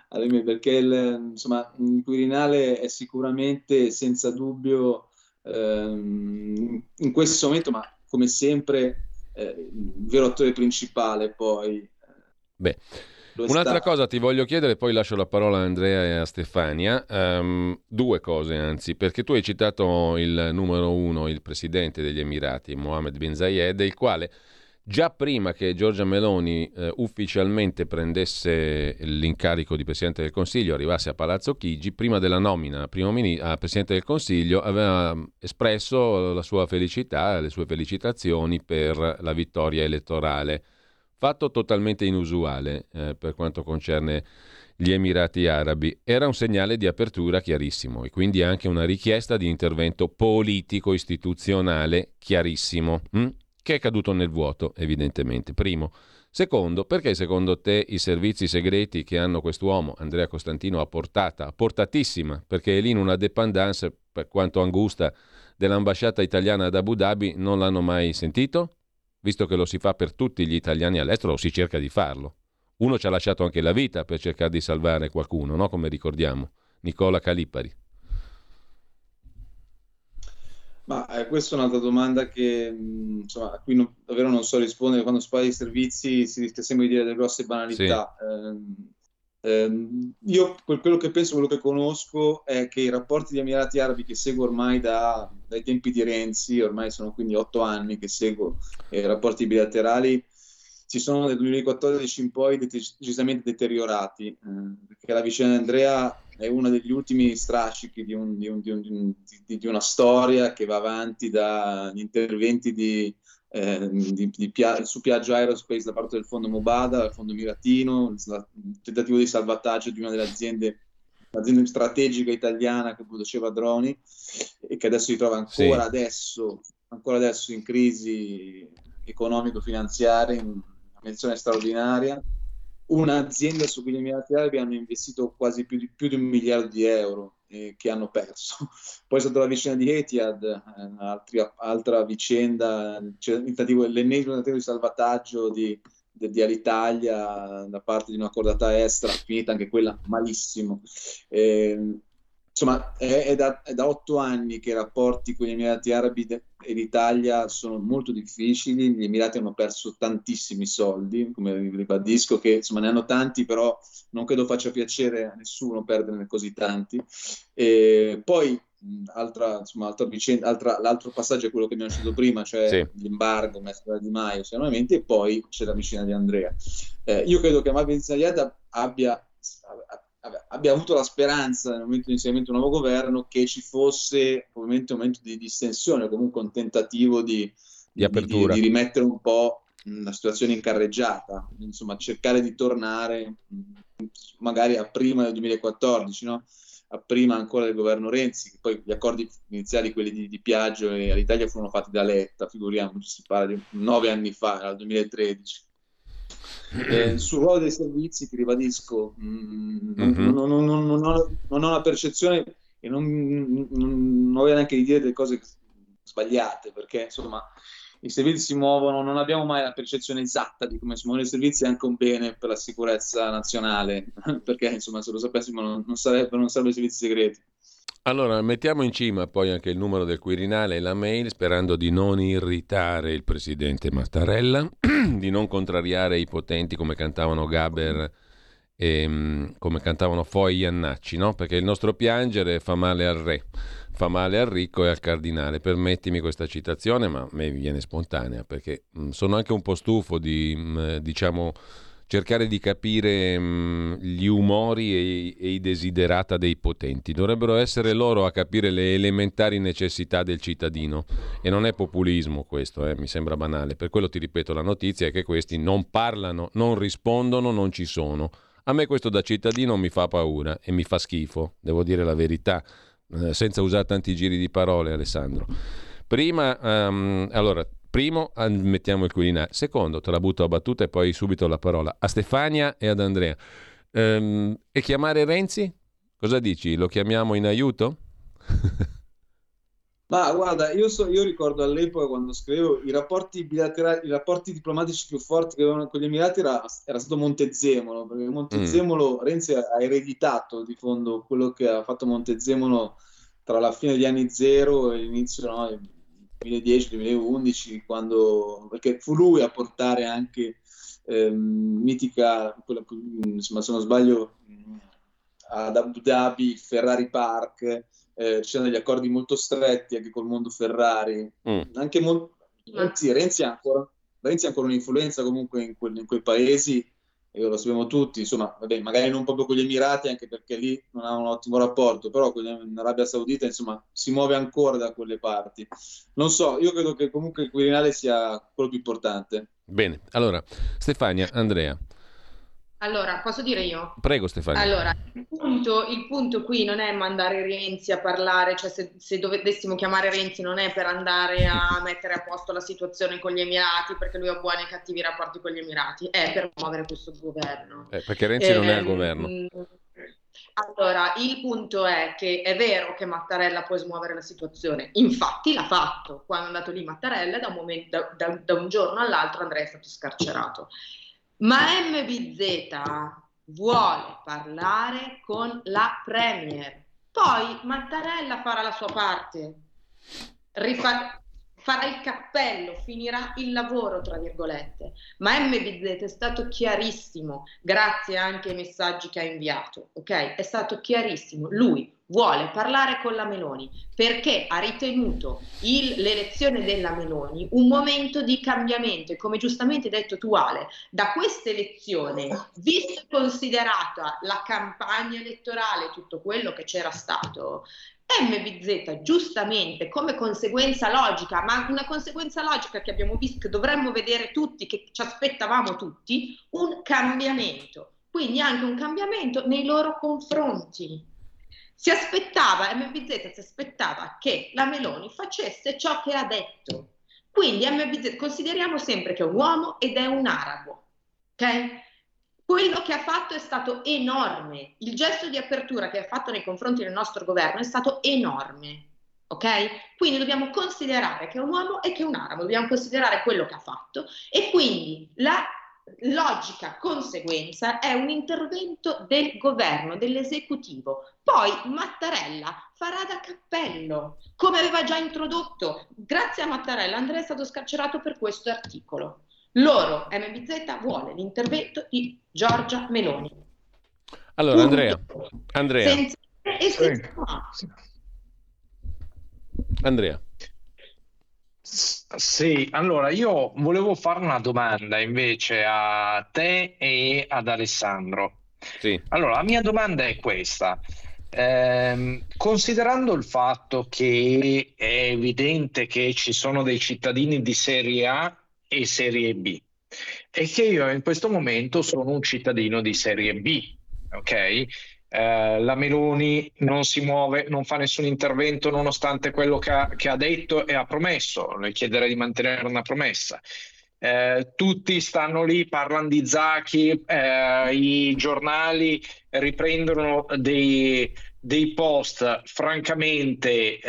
alle mie, perché il, insomma, il Quirinale è sicuramente, senza dubbio, ehm, in questo momento, ma come sempre, eh, il vero attore principale poi. Beh. Un'altra cosa ti voglio chiedere, poi lascio la parola a Andrea e a Stefania. Um, due cose, anzi, perché tu hai citato il numero uno, il presidente degli Emirati, Mohammed bin Zayed, il quale Già prima che Giorgia Meloni eh, ufficialmente prendesse l'incarico di Presidente del Consiglio, arrivasse a Palazzo Chigi, prima della nomina a, mini- a Presidente del Consiglio, aveva espresso la sua felicità, le sue felicitazioni per la vittoria elettorale. Fatto totalmente inusuale eh, per quanto concerne gli Emirati Arabi. Era un segnale di apertura chiarissimo e quindi anche una richiesta di intervento politico istituzionale chiarissimo. Hm? che è caduto nel vuoto, evidentemente. Primo. Secondo, perché secondo te i servizi segreti che hanno quest'uomo, Andrea Costantino, a portata, a portatissima, perché è lì in una dependance, per quanto angusta, dell'ambasciata italiana ad Abu Dhabi, non l'hanno mai sentito? Visto che lo si fa per tutti gli italiani all'estero, si cerca di farlo. Uno ci ha lasciato anche la vita per cercare di salvare qualcuno, no? come ricordiamo, Nicola Calipari. Ma eh, questa è un'altra domanda che mm, insomma, a cui non, davvero non so rispondere. Quando si parla di servizi si rischia sempre di dire delle grosse banalità. Sì. Eh, eh, io quello che penso, quello che conosco è che i rapporti di Emirati Arabi che seguo ormai da, dai tempi di Renzi, ormai sono quindi otto anni che seguo i rapporti bilaterali, si sono nel 2014 in poi decisamente deteriorati. Eh, perché la vicenda di Andrea è uno degli ultimi strascichi di, un, di, un, di, un, di, una storia che va avanti dagli interventi di, eh, Pia- su Piaggio Aerospace da parte del fondo Mobada, dal fondo Miratino, il tentativo di salvataggio di una delle aziende, un'azienda strategica italiana che produceva droni e che adesso si trova ancora, sì. adesso, ancora adesso in crisi economico-finanziaria, in una menzione straordinaria un'azienda su cui gli Emirati Arabi hanno investito quasi più di, più di un miliardo di euro eh, che hanno perso. Poi è stata la vicenda di Etihad, eh, altri, altra vicenda, cioè, l'ennesimo tentativo di salvataggio di, di, di, Alitalia da parte di una cordata estera, finita anche quella malissimo. Eh, insomma, è, è, da, è, da, otto anni che i rapporti con gli Emirati Arabi e l'Italia sono molto difficili. Gli Emirati hanno perso tantissimi soldi, come ribadisco, che insomma ne hanno tanti, però non credo faccia piacere a nessuno perderne così tanti. E poi Altra, insomma, altra vicenda, altra, l'altro passaggio è quello che abbiamo citato prima, cioè sì. l'embargo messo da Di Maio, sicuramente, e poi c'è la vicenda di Andrea. Eh, io credo che Mabin Zayed abbia abbia avuto la speranza nel momento di insediamento di un nuovo governo che ci fosse probabilmente un momento di distensione, comunque un tentativo di, di, di, di rimettere un po' la situazione in carreggiata, insomma cercare di tornare magari a prima del 2014, no? prima ancora del governo Renzi, che poi gli accordi iniziali, quelli di, di Piaggio e all'Italia, furono fatti da Letta, figuriamoci, si parla di nove anni fa, nel 2013. Eh, sul ruolo dei servizi, ti ribadisco, mh, mm-hmm. non, non, non, ho, non ho la percezione e non, non, voglio neanche di dire delle cose sbagliate, perché insomma i servizi si muovono, non abbiamo mai la percezione esatta di come si muovono i servizi, è anche un bene per la sicurezza nazionale, perché insomma se lo sapessimo non, non sarebbero, non sarebbero servizi segreti. Allora, mettiamo in cima poi anche il numero del Quirinale e la mail, sperando di non irritare il presidente Mattarella, di non contrariare i potenti come cantavano Gaber e mm, come cantavano Foi Iannacci, no? Perché il nostro piangere fa male al re fa male al ricco e al cardinale. Permettimi questa citazione, ma a me viene spontanea perché mm, sono anche un po' stufo di, mm, diciamo, cercare di capire mh, mm, gli umori e, e, i desiderata dei potenti. Dovrebbero essere loro a capire le elementari necessità del cittadino e non è populismo questo, eh, mi sembra banale. Per quello ti ripeto, la notizia è che questi non parlano, non rispondono, non ci sono. A me questo da cittadino mi fa paura e mi fa schifo, devo dire la verità eh, senza usare tanti giri di parole, Alessandro. Prima, um, allora, primo mettiamo il Quirinale, secondo te la butto a battuta e poi subito la parola a Stefania e ad Andrea. Um, e chiamare Renzi? Cosa dici? Lo chiamiamo in aiuto? Ma guarda, io, so, io, ricordo all'epoca quando scrivevo i rapporti bilaterali, i rapporti diplomatici più forti che avevano con gli Emirati era, era stato Montezemolo, perché Montezemolo mm. Renzi ha ereditato di fondo quello che ha fatto Montezemolo tra la fine degli anni zero e l'inizio no, 2010-2011, quando, perché fu lui a portare anche ehm, mitica, quella, insomma, se non sbaglio, ad Abu Dhabi, Ferrari Park eh, ci sono degli accordi molto stretti anche col mondo Ferrari, mm. anche mo- Renzi, Renzi, ha ancora, Renzi ha ancora un'influenza comunque in, quel, in quei paesi, lo sappiamo tutti, insomma, vabbè, magari non proprio con gli Emirati, anche perché lì non ha un ottimo rapporto, però in Arabia Saudita, insomma, si muove ancora da quelle parti. Non so, io credo che comunque il Quirinale sia quello più importante. Bene, allora, Stefania, Andrea. Allora, posso dire io? Prego Stefania. Allora, il punto, il punto, qui non è mandare Renzi a parlare, cioè se, se, dovessimo chiamare Renzi non è per andare a mettere a posto la situazione con gli Emirati, perché lui ha buoni e cattivi rapporti con gli Emirati, è per muovere questo governo. Eh, perché Renzi eh, non è al ehm, governo. Allora, il punto è che è vero che Mattarella può smuovere la situazione, infatti l'ha fatto. Quando è andato lì Mattarella, da un, momento, da, da, da un giorno all'altro Andrea è stato scarcerato. Ma MBZ vuole parlare con la Premier. Poi Mattarella farà la sua parte, Rifa- farà il cappello, finirà il lavoro, tra virgolette. Ma MBZ è stato chiarissimo, grazie anche ai messaggi che ha inviato, ok? È stato chiarissimo. Lui vuole parlare con la Meloni perché ha ritenuto il, l'elezione della Meloni un momento di cambiamento e come giustamente detto tu Ale, da questa elezione, visto e considerata la campagna elettorale, tutto quello che c'era stato, MBZ giustamente come conseguenza logica, ma una conseguenza logica che abbiamo visto, che dovremmo vedere tutti, che ci aspettavamo tutti, un cambiamento. Quindi anche un cambiamento nei loro confronti si aspettava, MBZ si aspettava che la Meloni facesse ciò che ha detto. Quindi MBZ consideriamo sempre che è un uomo ed è un arabo. ok? Quello che ha fatto è stato enorme. Il gesto di apertura che ha fatto nei confronti del nostro governo è stato enorme. Ok? Quindi dobbiamo considerare che è un uomo e che è un arabo, dobbiamo considerare quello che ha fatto e quindi la logica conseguenza è un intervento del governo, dell'esecutivo. Poi Mattarella farà da cappello, come aveva già introdotto. Grazie a Mattarella Andrea è stato scarcerato per questo articolo. Loro, MBZ, vuole l'intervento di Giorgia Meloni. Allora, Andrea, Andrea. Senza... Andrea. Sì, allora io volevo fare una domanda invece a te e ad Alessandro. Sì. Allora, la mia domanda è questa. Eh, considerando il fatto che è evidente che ci sono dei cittadini di serie A e serie B e che io in questo momento sono un cittadino di serie B, ok? eh, la Meloni non si muove, non fa nessun intervento nonostante quello che ha, che ha detto e ha promesso. Le chiederei di mantenere una promessa. Eh, tutti stanno lì, parlano di Zacchi, eh, i giornali riprendono dei, dei post francamente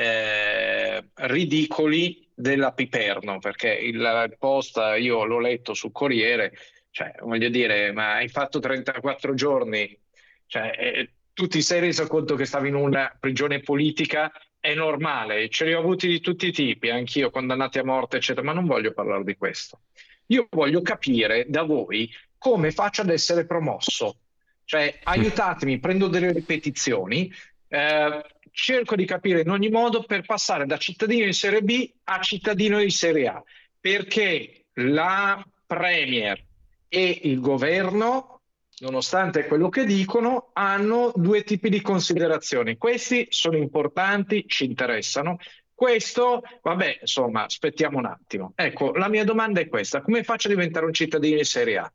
ridicoli della Piperno, perché il, il post io l'ho letto sul Corriere, cioè voglio dire, ma hai fatto 34 giorni, cioè, eh, tu ti sei reso conto che stavi in una prigione politica è normale, ce li ho avuti di tutti i tipi, anch'io condannati a morte, eccetera, ma non voglio parlare di questo. Io voglio capire da voi come faccio ad essere promosso. Cioè, aiutatemi, prendo delle ripetizioni, eh, cerco di capire in ogni modo per passare da cittadino di Serie B a cittadino di Serie A, perché la Premier e il governo, nonostante quello che dicono, hanno due tipi di considerazioni. Questi sono importanti, ci interessano, questo, vabbè, insomma, aspettiamo un attimo. Ecco, la mia domanda è questa: come faccio a diventare un cittadino di Serie A?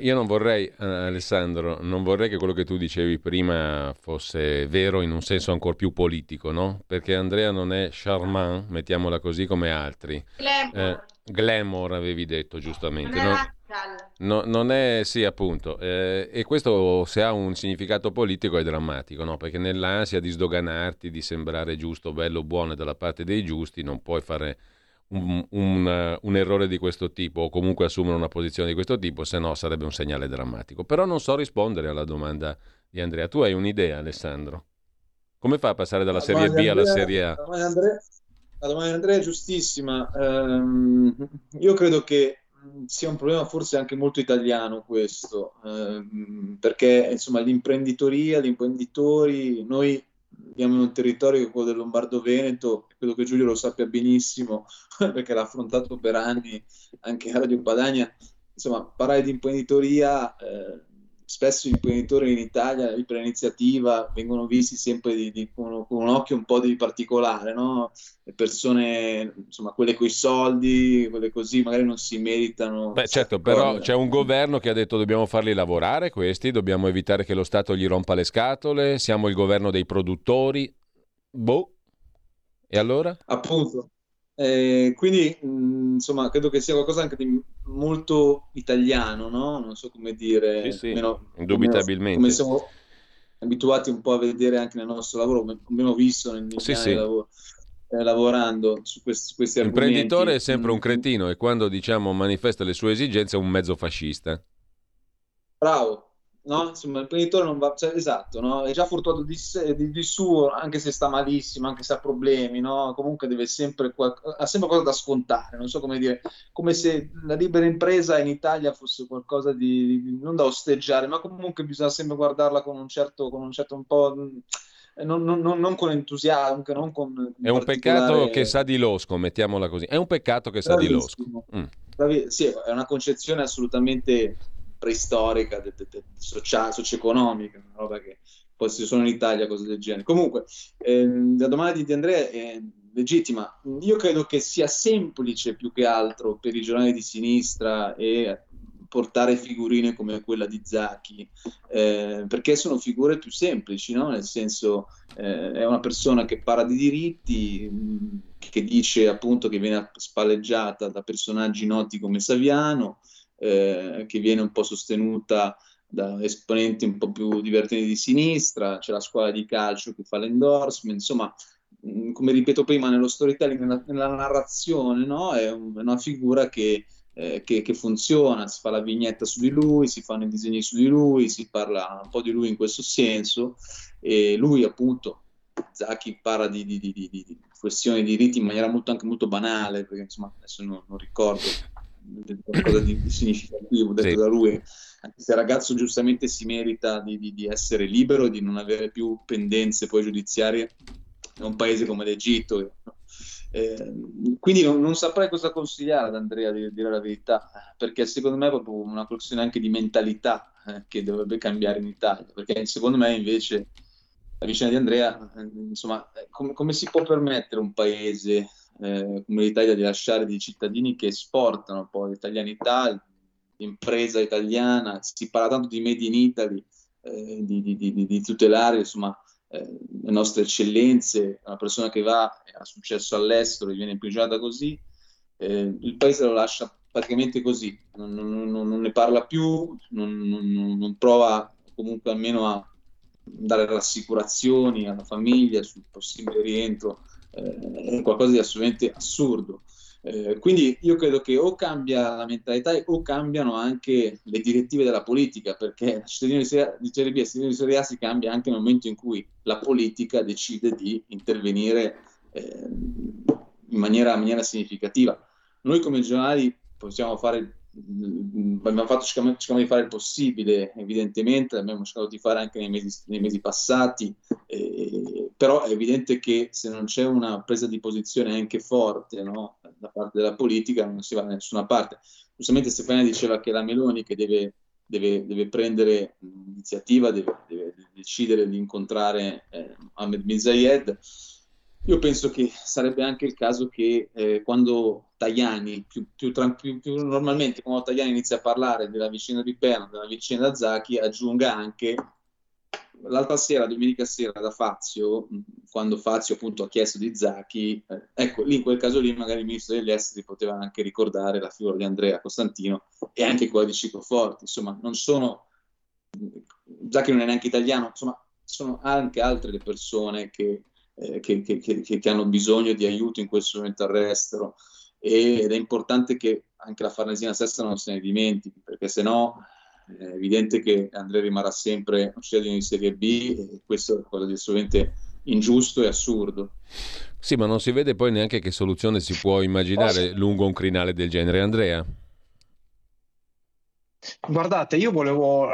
Io non vorrei, eh, Alessandro, non vorrei che quello che tu dicevi prima fosse vero in un senso ancora più politico, no? Perché Andrea non è charmant, mettiamola così, come altri. Glamour. Eh, glamour avevi detto giustamente. No? No, non è, sì, appunto, eh, e questo se ha un significato politico è drammatico, no? perché nell'ansia di sdoganarti, di sembrare giusto, bello, buono dalla parte dei giusti, non puoi fare un, un, un, errore di questo tipo o comunque assumere una posizione di questo tipo, se no sarebbe un segnale drammatico. Però non so rispondere alla domanda di Andrea. Tu hai un'idea, Alessandro? Come fa a passare dalla Serie B alla Serie A? La domanda, di Andrea è giustissima. Um, io credo che sia un problema forse anche molto italiano questo, ehm, perché insomma l'imprenditoria, gli imprenditori, noi viviamo in un territorio che è quello del Lombardo-Veneto, credo che Giulio lo sappia benissimo, perché l'ha affrontato per anni anche a Radio Padania, insomma parlare di imprenditoria eh, spesso gli imprenditori in Italia per iniziativa vengono visti sempre di, di, con, con, un occhio un po' di particolare, no? Le persone, insomma, quelle coi soldi, quelle così, magari non si meritano. Beh, certo, però c'è un governo che ha detto dobbiamo farli lavorare questi, dobbiamo evitare che lo Stato gli rompa le scatole, siamo il governo dei produttori. Boh. E allora? Appunto. Eh, quindi, mh, insomma, credo che sia qualcosa anche di molto italiano, no? Non so come dire. Sì, sì, meno, indubitabilmente. Come, siamo abituati un po' a vedere anche nel nostro lavoro, abbiamo visto nel sì, sì. lavoro, eh, lavorando su questi, questi L'imprenditore è sempre un cretino e quando, diciamo, manifesta le sue esigenze è un mezzo fascista. Bravo, no? Insomma, l'imprenditore non va, cioè, esatto, no? È già fortunato di, di, di, suo, anche se sta malissimo, anche se ha problemi, no? Comunque deve sempre, ha sempre qualcosa da scontare, non so come dire, come se la libera impresa in Italia fosse qualcosa di, di non da osteggiare, ma comunque bisogna sempre guardarla con un certo, con un certo un po'... Non, non, non, con entusiasmo, non con è un peccato che sa di losco, mettiamola così. È un peccato che sa Bravissimo. di losco. Mm. Sì, è una concezione assolutamente preistorica, de, de, de, socia- socio-economica, una roba che poi se sono in Italia, cose del genere. Comunque, ehm, la domanda di Andrea è legittima. Io credo che sia semplice più che altro per i giornali di sinistra e portare figurine come quella di Zacchi, eh, perché sono figure più semplici, no? nel senso eh, è una persona che parla di diritti, che dice appunto che viene spalleggiata da personaggi noti come Saviano, eh, che viene un po' sostenuta da esponenti un po' più divertenti di sinistra, c'è la scuola di calcio che fa l'endorsement, insomma, mm, come ripeto prima, nello storytelling, nella, nella narrazione, no? è, un, è, una figura che, eh, che, che, funziona, si fa la vignetta su di lui, si fanno i disegni su di lui, si parla un po' di lui in questo senso, e lui appunto, Zacchi parla di, di, di, di questioni di riti in maniera molto, anche molto banale, perché insomma adesso non, non ricordo qualcosa di, di significativo detto sì. da lui, anche se il ragazzo giustamente si merita di, di, di, essere libero e di non avere più pendenze poi giudiziarie in un paese come l'Egitto. Eh, quindi non, non, saprei cosa consigliare ad Andrea di dire la verità, perché secondo me è proprio una questione anche di mentalità eh, che dovrebbe cambiare in Italia, perché secondo me invece la vicenda di Andrea, eh, insomma, com- come si può permettere un paese eh, come l'Italia di lasciare dei cittadini che esportano poi l'italianità, l'impresa italiana, si parla tanto di Made in Italy, eh, di, di, di, di, tutelare insomma, eh, le nostre eccellenze, una persona che va e ha successo all'estero e viene imprigionata così, eh, il paese lo lascia praticamente così, non, non, non, non ne parla più, non, prova comunque almeno a dare rassicurazioni alla famiglia sul possibile rientro, eh, è qualcosa di assolutamente assurdo. Eh, quindi io credo che o cambia la mentalità o cambiano anche le direttive della politica, perché la cittadinanza di Serie B e cittadino di Serie A si cambia anche nel momento in cui la politica decide di intervenire eh, in maniera, in maniera significativa. Noi come giornali possiamo fare abbiamo fatto, cerchiamo, di fare il possibile, evidentemente, l'abbiamo cercato di fare anche nei mesi, nei mesi passati, eh, però è evidente che se non c'è una presa di posizione anche forte no, da parte della politica non si va da nessuna parte. Giustamente Stefania diceva che la Meloni che deve, deve, deve prendere l'iniziativa, deve, deve, decidere di incontrare eh, Ahmed Bin Zayed, io penso che sarebbe anche il caso che eh, quando Tajani, più, più, più, più, normalmente quando Tajani inizia a parlare della vicenda di Perno, della vicenda Zaki, aggiunga anche l'altra sera, domenica sera da Fazio, quando Fazio appunto ha chiesto di Zaki, eh, ecco lì in quel caso lì magari il ministro degli esteri poteva anche ricordare la figura di Andrea Costantino e anche quella di Cico Forti, insomma non sono, Zaki non è neanche italiano, insomma sono anche altre le persone che eh, che, che, che, che, hanno bisogno di aiuto in questo momento all'estero ed è importante che anche la Farnesina stessa non se ne dimentichi perché se no è evidente che Andrea rimarrà sempre un cittadino di Serie B e questo è qualcosa di assolutamente ingiusto e assurdo. Sì, ma non si vede poi neanche che soluzione si può immaginare Posso... lungo un crinale del genere, Andrea? Guardate, io volevo uh,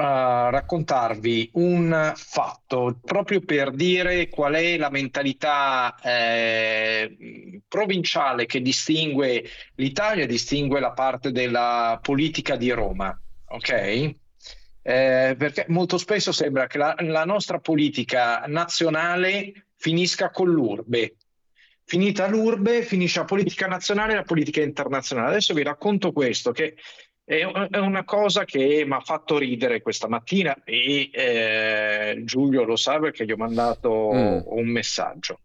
raccontarvi un fatto proprio per dire qual è la mentalità eh, provinciale che distingue l'Italia distingue la parte della politica di Roma. Ok? Eh, perché molto spesso sembra che la, la nostra politica nazionale finisca con l'urbe, finita l'urbe, finisce la politica nazionale e la politica internazionale. Adesso vi racconto questo, che è una cosa che mi ha fatto ridere questa mattina e eh, Giulio lo sa perché gli ho mandato mm. un messaggio.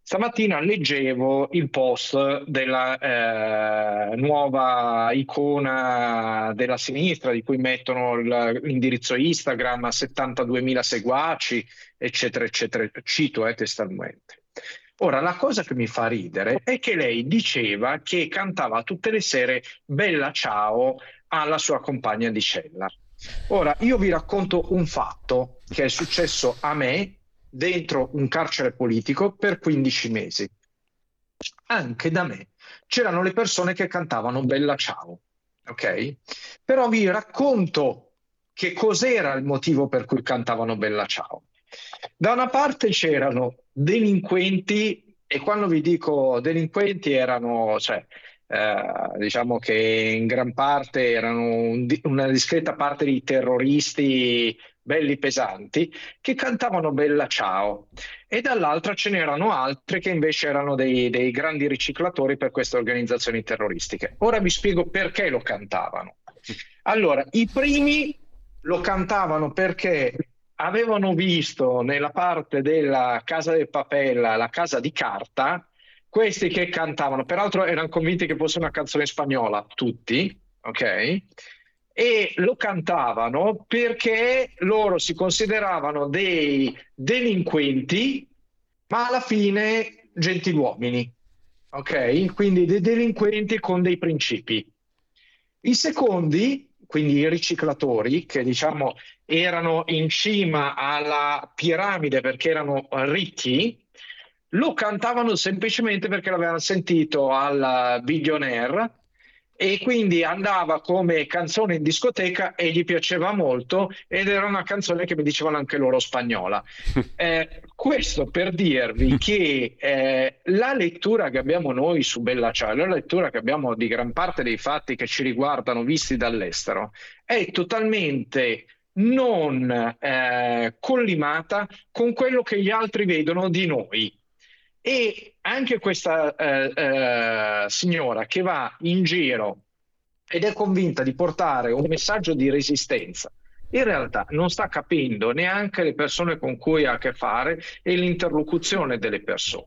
Stamattina leggevo il post della eh, nuova icona della sinistra di cui mettono l'indirizzo Instagram a 72.000 seguaci, eccetera, eccetera. Cito eh, testualmente. Ora, la cosa che mi fa ridere è che lei diceva che cantava tutte le sere Bella ciao alla sua compagna di cella. Ora, io vi racconto un fatto che è successo a me dentro un carcere politico per 15 mesi. Anche da me c'erano le persone che cantavano Bella ciao, ok? Però vi racconto che cos'era il motivo per cui cantavano Bella ciao. Da una parte c'erano delinquenti, e quando vi dico delinquenti erano, cioè, eh, diciamo che in gran parte erano un, una discreta parte di terroristi belli pesanti che cantavano Bella Ciao e dall'altra ce n'erano altri che invece erano dei, dei grandi riciclatori per queste organizzazioni terroristiche. Ora vi spiego perché lo cantavano. Allora, i primi lo cantavano perché avevano visto nella parte della casa del Papella, la casa di carta, questi che cantavano, peraltro erano convinti che fosse una canzone spagnola, tutti, ok? E lo cantavano perché loro si consideravano dei delinquenti, ma alla fine gentiluomini, ok? Quindi dei delinquenti con dei principi. I secondi quindi i riciclatori che diciamo erano in cima alla piramide perché erano ricchi, lo cantavano semplicemente perché l'avevano sentito al Billionaire e quindi andava come canzone in discoteca e gli piaceva molto ed era una canzone che mi dicevano anche loro spagnola. Eh, questo per dirvi che eh, la lettura che abbiamo noi su Bella Ciao, la lettura che abbiamo di gran parte dei fatti che ci riguardano visti dall'estero, è totalmente non eh, collimata con quello che gli altri vedono di noi. E anche questa eh, eh, signora che va in giro ed è convinta di portare un messaggio di resistenza in realtà non sta capendo neanche le persone con cui ha a che fare e l'interlocuzione delle persone.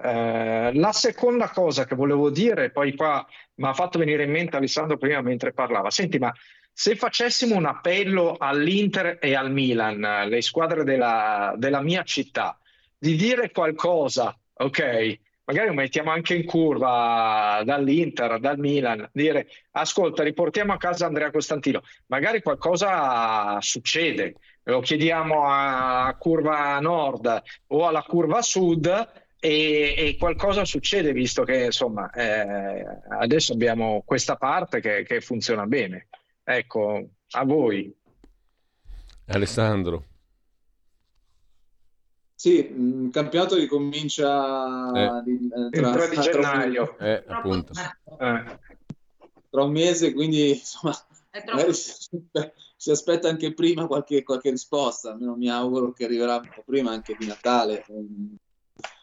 Eh, la seconda cosa che volevo dire, poi qua mi ha fatto venire in mente Alessandro prima mentre parlava, senti, ma se facessimo un appello all'Inter e al Milan, le squadre della, della mia città, di dire qualcosa, ok, magari lo mettiamo anche in curva dall'Inter, dal Milan, dire ascolta, riportiamo a casa Andrea Costantino, magari qualcosa succede, lo chiediamo a curva nord o alla curva sud e, e qualcosa succede visto che insomma eh, adesso abbiamo questa parte che, che funziona bene. Ecco, a voi. Alessandro. Sì, il campionato ricomincia Eh. di- eh, Il tra, 3 di tra- gennaio. Eh, appunto. Eh. tra un mese, quindi insomma, magari si, si aspetta anche prima qualche, qualche risposta, almeno mi auguro che arriverà un po' prima anche di Natale.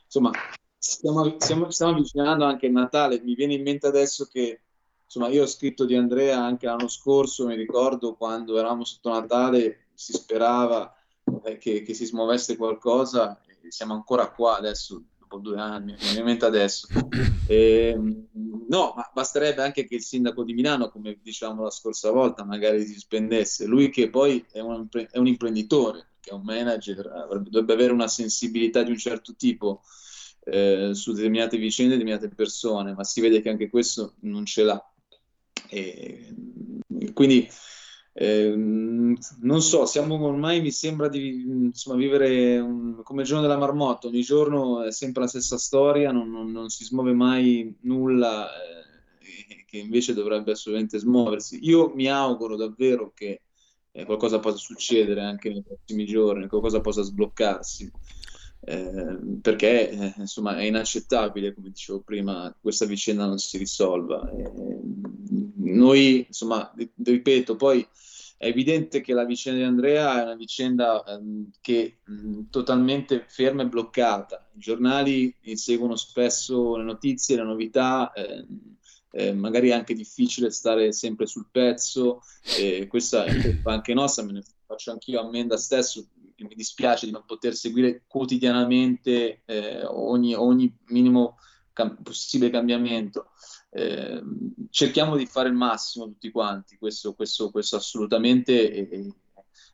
Insomma, stiamo, stiamo- stiamo avvicinando anche il Natale. Mi viene in mente adesso che insomma, io ho scritto di Andrea anche l'anno scorso, mi ricordo quando eravamo sotto Natale, si sperava eh, che, che si smuovesse qualcosa e siamo ancora qua adesso, dopo due anni, mi viene in mente adesso. Ehm, no, ma basterebbe anche che il sindaco di Milano, come dicevamo la scorsa volta, magari si spendesse. Lui che poi è un, è un imprenditore, che è un manager, avrebbe- dovrebbe avere una sensibilità di un certo tipo eh, su determinate vicende, determinate persone, ma si vede che anche questo non ce l'ha. E, quindi ehm, non so, siamo ormai mi sembra di insomma, vivere un- come il giorno della marmotta, ogni giorno è sempre la stessa storia, non, non- non si smuove mai nulla eh, che invece dovrebbe assolutamente smuoversi. Io mi auguro davvero che eh, qualcosa possa succedere anche nei prossimi giorni, qualcosa possa sbloccarsi. Eh, perché eh, insomma è inaccettabile, come dicevo prima, che questa vicenda non si risolva. Eh, noi, insomma, ri- ripeto, poi è evidente che la vicenda di Andrea è una vicenda ehm, che mh, totalmente ferma e bloccata. I giornali inseguono spesso le notizie, le novità, ehm, eh, magari è anche difficile stare sempre sul pezzo, e questa è anche nostra, me ne faccio anch'io ammenda stesso, mi dispiace di non poter seguire quotidianamente eh, ogni, ogni minimo cam- possibile cambiamento. Eh, cerchiamo di fare il massimo tutti quanti, questo, questo, questo assolutamente, e- e-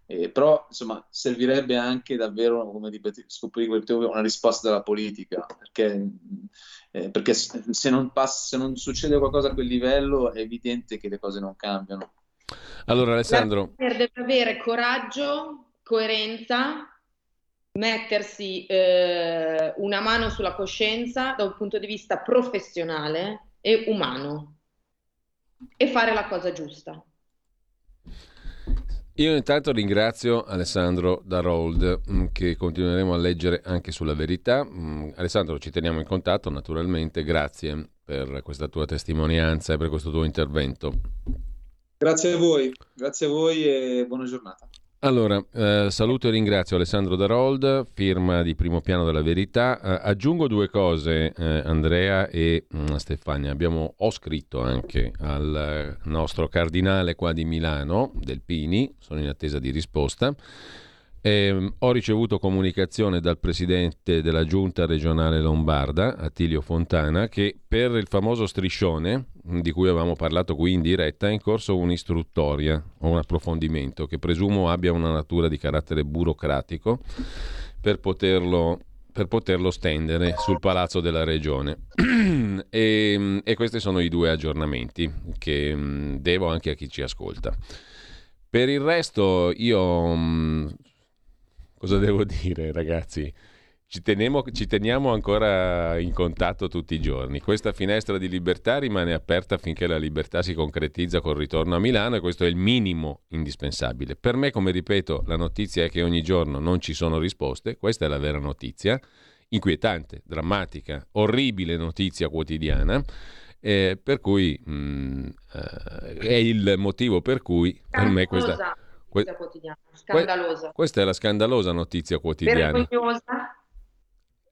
e- però insomma servirebbe anche davvero, come ripete- scoprire una risposta dalla politica, perché, eh, perché se non passa, se non succede qualcosa a quel livello è evidente che le cose non cambiano. Allora, Alessandro, deve avere coraggio, coerenza, mettersi eh, una mano sulla coscienza da un punto di vista professionale e umano e fare la cosa giusta. io intanto ringrazio Alessandro Darold, mh, che continueremo a leggere anche sulla verità. Mm, Alessandro, ci teniamo in contatto naturalmente, grazie per questa tua testimonianza e per questo tuo intervento. Grazie a voi, grazie a voi e buona giornata. Allora, eh, saluto e ringrazio Alessandro Darold, firma di Primo Piano della Verità. Eh, aggiungo due cose, eh, Andrea e mm, Stefania. Abbiamo, ho scritto anche al nostro cardinale qua di Milano, del Pini, sono in attesa di risposta. Ehm, ho ricevuto comunicazione dal presidente della giunta regionale lombarda, Attilio Fontana, che per il famoso striscione, di cui avevamo parlato qui in diretta, è in corso un'istruttoria o un approfondimento che presumo abbia una natura di carattere burocratico per poterlo, per poterlo stendere sul palazzo della regione. e, e questi sono i due aggiornamenti che mh, devo anche a chi ci ascolta. Per il resto, io mh, cosa devo dire, ragazzi? Ci, teniamo- ci teniamo ancora in contatto tutti i giorni. Questa finestra di libertà rimane aperta finché la libertà si concretizza col ritorno a Milano e questo è il minimo indispensabile. Per me, come ripeto, la notizia è che ogni giorno non ci sono risposte, questa è la vera notizia, inquietante, drammatica, orribile notizia quotidiana. eh, per cui mh, eh, è il motivo per cui per me questa, que- quotidiana, scandalosa, questa è la scandalosa notizia quotidiana. vergognosa.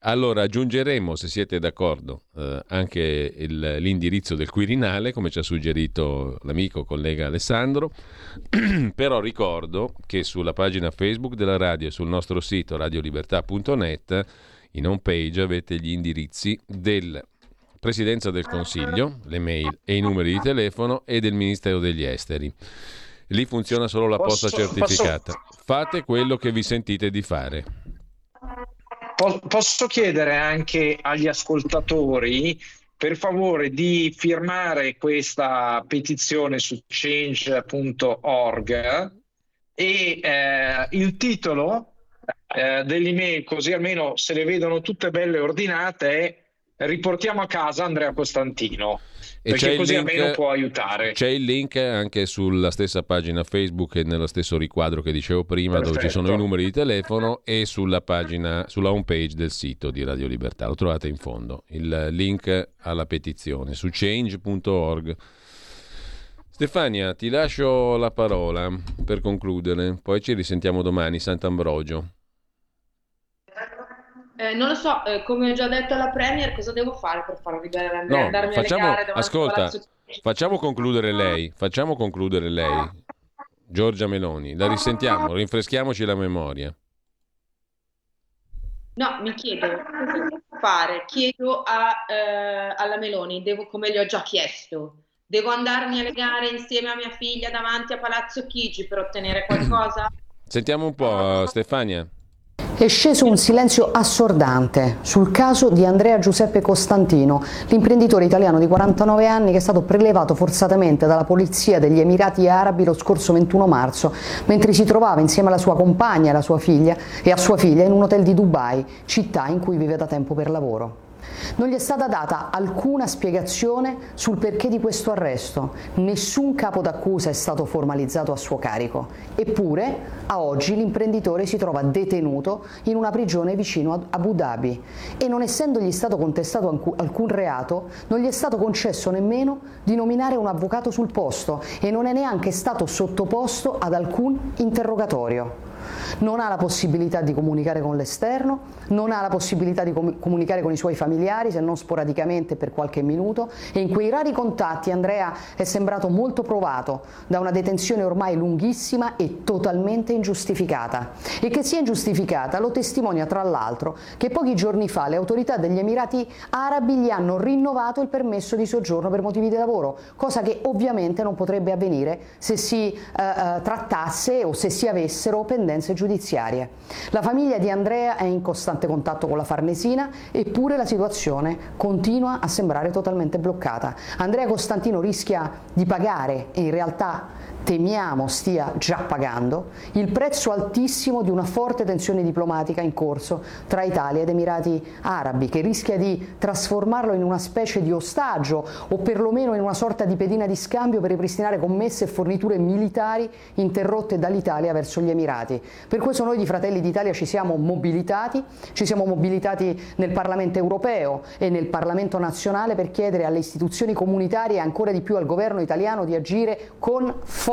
Allora aggiungeremo, se siete d'accordo, eh, anche il, l'indirizzo del Quirinale, come ci ha suggerito l'amico collega Alessandro. Però ricordo che sulla pagina Facebook della radio e sul nostro sito radiolibertà.net, in home page, avete gli indirizzi del Presidenza del Consiglio, le mail e i numeri di telefono e del Ministero degli Esteri. Lì funziona solo la posta Posso- certificata. posso- Fate quello che vi sentite di fare. Po- Posso chiedere anche agli ascoltatori, per favore, di firmare questa petizione su change.org e eh, il titolo eh, dell'email, così almeno se le vedono tutte belle ordinate, è Riportiamo a casa Andrea Costantino, E perché così link- almeno può aiutare. C'è il link anche sulla stessa pagina Facebook e nello stesso riquadro che dicevo prima, dove ci Perfetto. sono i numeri di telefono e sulla pagina, sulla home page del sito di Radio Libertà. Lo trovate in fondo, il link alla petizione su change.org. Stefania, ti lascio la parola per concludere, poi ci risentiamo domani, Sant'Ambrogio. Eh, non lo so, eh, come ho già detto alla Premier, cosa devo fare per far arrivare Andrea? No, Andarmi facciamo, alle gare ascolta, facciamo concludere lei, facciamo concludere lei, Giorgia Meloni, la risentiamo, rinfreschiamoci la memoria. No, mi chiedo cosa devo fare. Chiedo a, eh, alla Meloni, devo, come gli ho già chiesto, devo andarmi alle gare insieme a mia figlia davanti a Palazzo Chigi per ottenere qualcosa? Sentiamo un po', Stefania. È sceso un silenzio assordante sul caso di Andrea Giuseppe Costantino, l'imprenditore italiano di 49 anni che è stato prelevato forzatamente dalla polizia degli Emirati Arabi lo scorso 21 marzo, mentre si trovava insieme alla sua compagna e alla sua figlia e a sua figlia in un hotel di Dubai, città in cui vive da tempo per lavoro. Non gli è stata data alcuna spiegazione sul perché di questo arresto. Nessun capo d'accusa è stato formalizzato a suo carico. Eppure, a oggi l'imprenditore si trova detenuto in una prigione vicino a Abu Dhabi e non essendogli stato contestato alcu- alcun reato, non gli è stato concesso nemmeno di nominare un avvocato sul posto e non è neanche stato sottoposto ad alcun interrogatorio non ha la possibilità di comunicare con l'esterno, non ha la possibilità di com- comunicare con i suoi familiari, se non sporadicamente per qualche minuto, e in quei rari contatti Andrea è sembrato molto provato da una detenzione ormai lunghissima e totalmente ingiustificata. E che sia ingiustificata lo testimonia tra l'altro che pochi giorni fa le autorità degli Emirati Arabi gli hanno rinnovato il permesso di soggiorno per motivi di lavoro, cosa che ovviamente non potrebbe avvenire se si eh, eh, trattasse o se si avessero pendenze giudiziarie. La famiglia di Andrea è in costante contatto con la Farnesina, eppure la situazione continua a sembrare totalmente bloccata. Andrea Costantino rischia di pagare e in realtà temiamo stia già pagando il prezzo altissimo di una forte tensione diplomatica in corso tra Italia ed Emirati Arabi che rischia di trasformarlo in una specie di ostaggio o perlomeno in una sorta di pedina di scambio per ripristinare commesse e forniture militari interrotte dall'Italia verso gli Emirati. Per questo noi di Fratelli d'Italia ci siamo mobilitati, ci siamo mobilitati nel Parlamento europeo e nel Parlamento nazionale per chiedere alle istituzioni comunitarie e ancora di più al governo italiano di agire con forza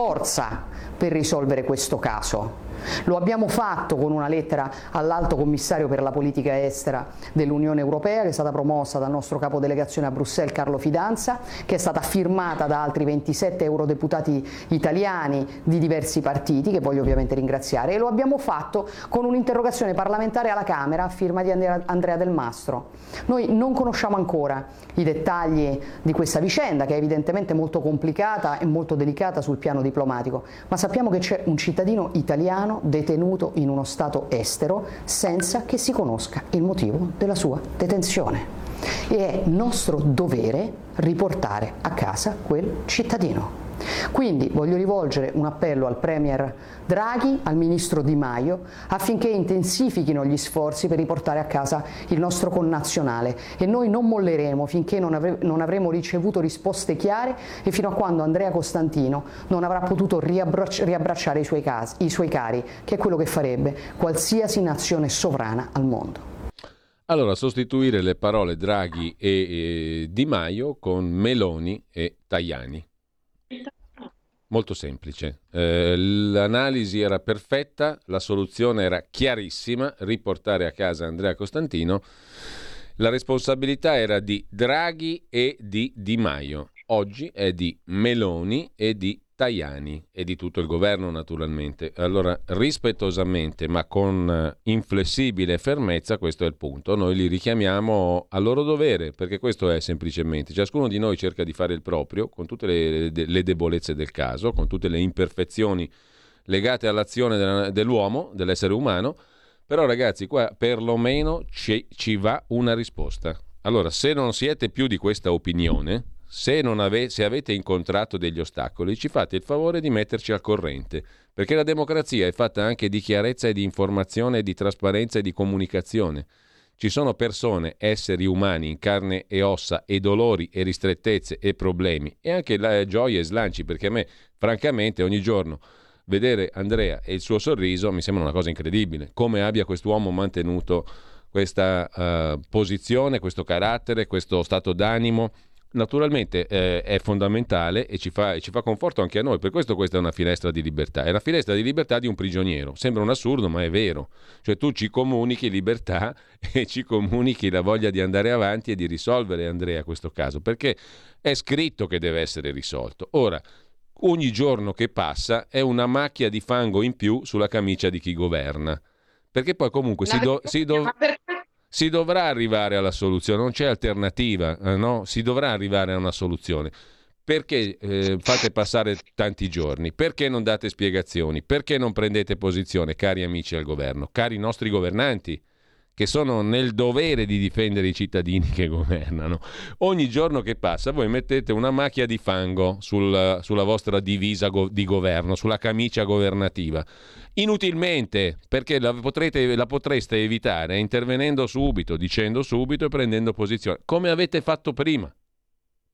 per risolvere questo caso. Lo abbiamo fatto con una lettera all'alto commissario per la politica estera dell'Unione Europea che è stata promossa dal nostro capo delegazione a Bruxelles Carlo Fidanza, che è stata firmata da altri 27 eurodeputati italiani di diversi partiti, che voglio ovviamente ringraziare, e lo abbiamo fatto con un'interrogazione parlamentare alla Camera a firma di Andrea Del Mastro. Noi non conosciamo ancora i dettagli di questa vicenda, che è evidentemente molto complicata e molto delicata sul piano diplomatico, ma sappiamo che c'è un cittadino italiano detenuto in uno Stato estero senza che si conosca il motivo della sua detenzione. E è nostro dovere riportare a casa quel cittadino. Quindi voglio rivolgere un appello al Premier Draghi, al Ministro Di Maio, affinché intensifichino gli sforzi per riportare a casa il nostro connazionale e noi non molleremo finché non, avre- non avremo ricevuto risposte chiare e fino a quando Andrea Costantino non avrà potuto riabbracci- riabbracciare i suoi, casi- i suoi cari, che è quello che farebbe qualsiasi nazione sovrana al mondo. Allora, sostituire le parole Draghi e eh, Di Maio con Meloni e Tajani. Molto semplice. Eh, l'analisi era perfetta, la soluzione era chiarissima, riportare a casa Andrea Costantino. La responsabilità era di Draghi e di Di Maio. Oggi è di Meloni e di Tajani e di tutto il governo naturalmente. Allora, rispettosamente ma con eh, inflessibile fermezza, questo è il punto. Noi li richiamiamo al loro dovere, perché questo è semplicemente. Ciascuno di noi cerca di fare il proprio, con tutte le, le debolezze del caso, con tutte le imperfezioni legate all'azione dell'uomo, dell'essere umano, però ragazzi, qua perlomeno ci, ci va una risposta. Allora, se non siete più di questa opinione, se, ave- se, avete incontrato degli ostacoli, ci fate il favore di metterci al corrente, perché la democrazia è fatta anche di chiarezza e di informazione, di trasparenza e di comunicazione. Ci sono persone, esseri umani in carne e ossa e dolori e ristrettezze e problemi e anche la, gioie e slanci, perché a me francamente ogni giorno vedere Andrea e il suo sorriso mi sembra una cosa incredibile, come abbia quest'uomo mantenuto questa uh, posizione, questo carattere, questo stato d'animo naturalmente eh, è fondamentale e ci, fa, e ci, fa, conforto anche a noi. Per questo questa è una finestra di libertà. È la finestra di libertà di un prigioniero. Sembra un assurdo, ma è vero. Cioè tu ci comunichi libertà e ci comunichi la voglia di andare avanti e di risolvere, Andrea, questo caso, perché è scritto che deve essere risolto. Ora, ogni giorno che passa è una macchia di fango in più sulla camicia di chi governa. Perché poi comunque si, do, si, do, si dovrà arrivare alla soluzione, non c'è alternativa, eh, no? si dovrà arrivare a una soluzione. Perché eh, fate passare tanti giorni? Perché non date spiegazioni? Perché non prendete posizione, cari amici al governo, cari nostri governanti? Che sono nel dovere di difendere i cittadini che governano. Ogni giorno che passa voi mettete una macchia di fango sul, sulla vostra divisa go- di governo, sulla camicia governativa. Inutilmente, perché la, potrete, la potreste evitare intervenendo subito, dicendo subito e prendendo posizione, come avete fatto prima.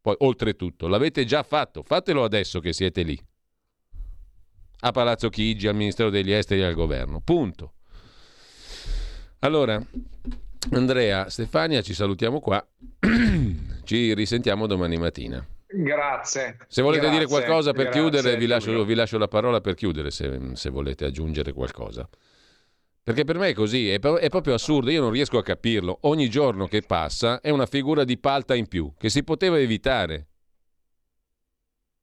Poi, oltretutto, l'avete già fatto, fatelo adesso che siete lì. A Palazzo Chigi, al Ministero degli Esteri e al governo. Punto. Allora, Andrea, Stefania, ci salutiamo qua. ci risentiamo domani mattina. Grazie. Se volete grazie, dire qualcosa per grazie, chiudere, vi lascio, vi lascio, la parola per chiudere se, se, volete aggiungere qualcosa. Perché per me è così, è, è proprio assurdo, io non riesco a capirlo. Ogni giorno che passa è una figura di palta in più, che si poteva evitare.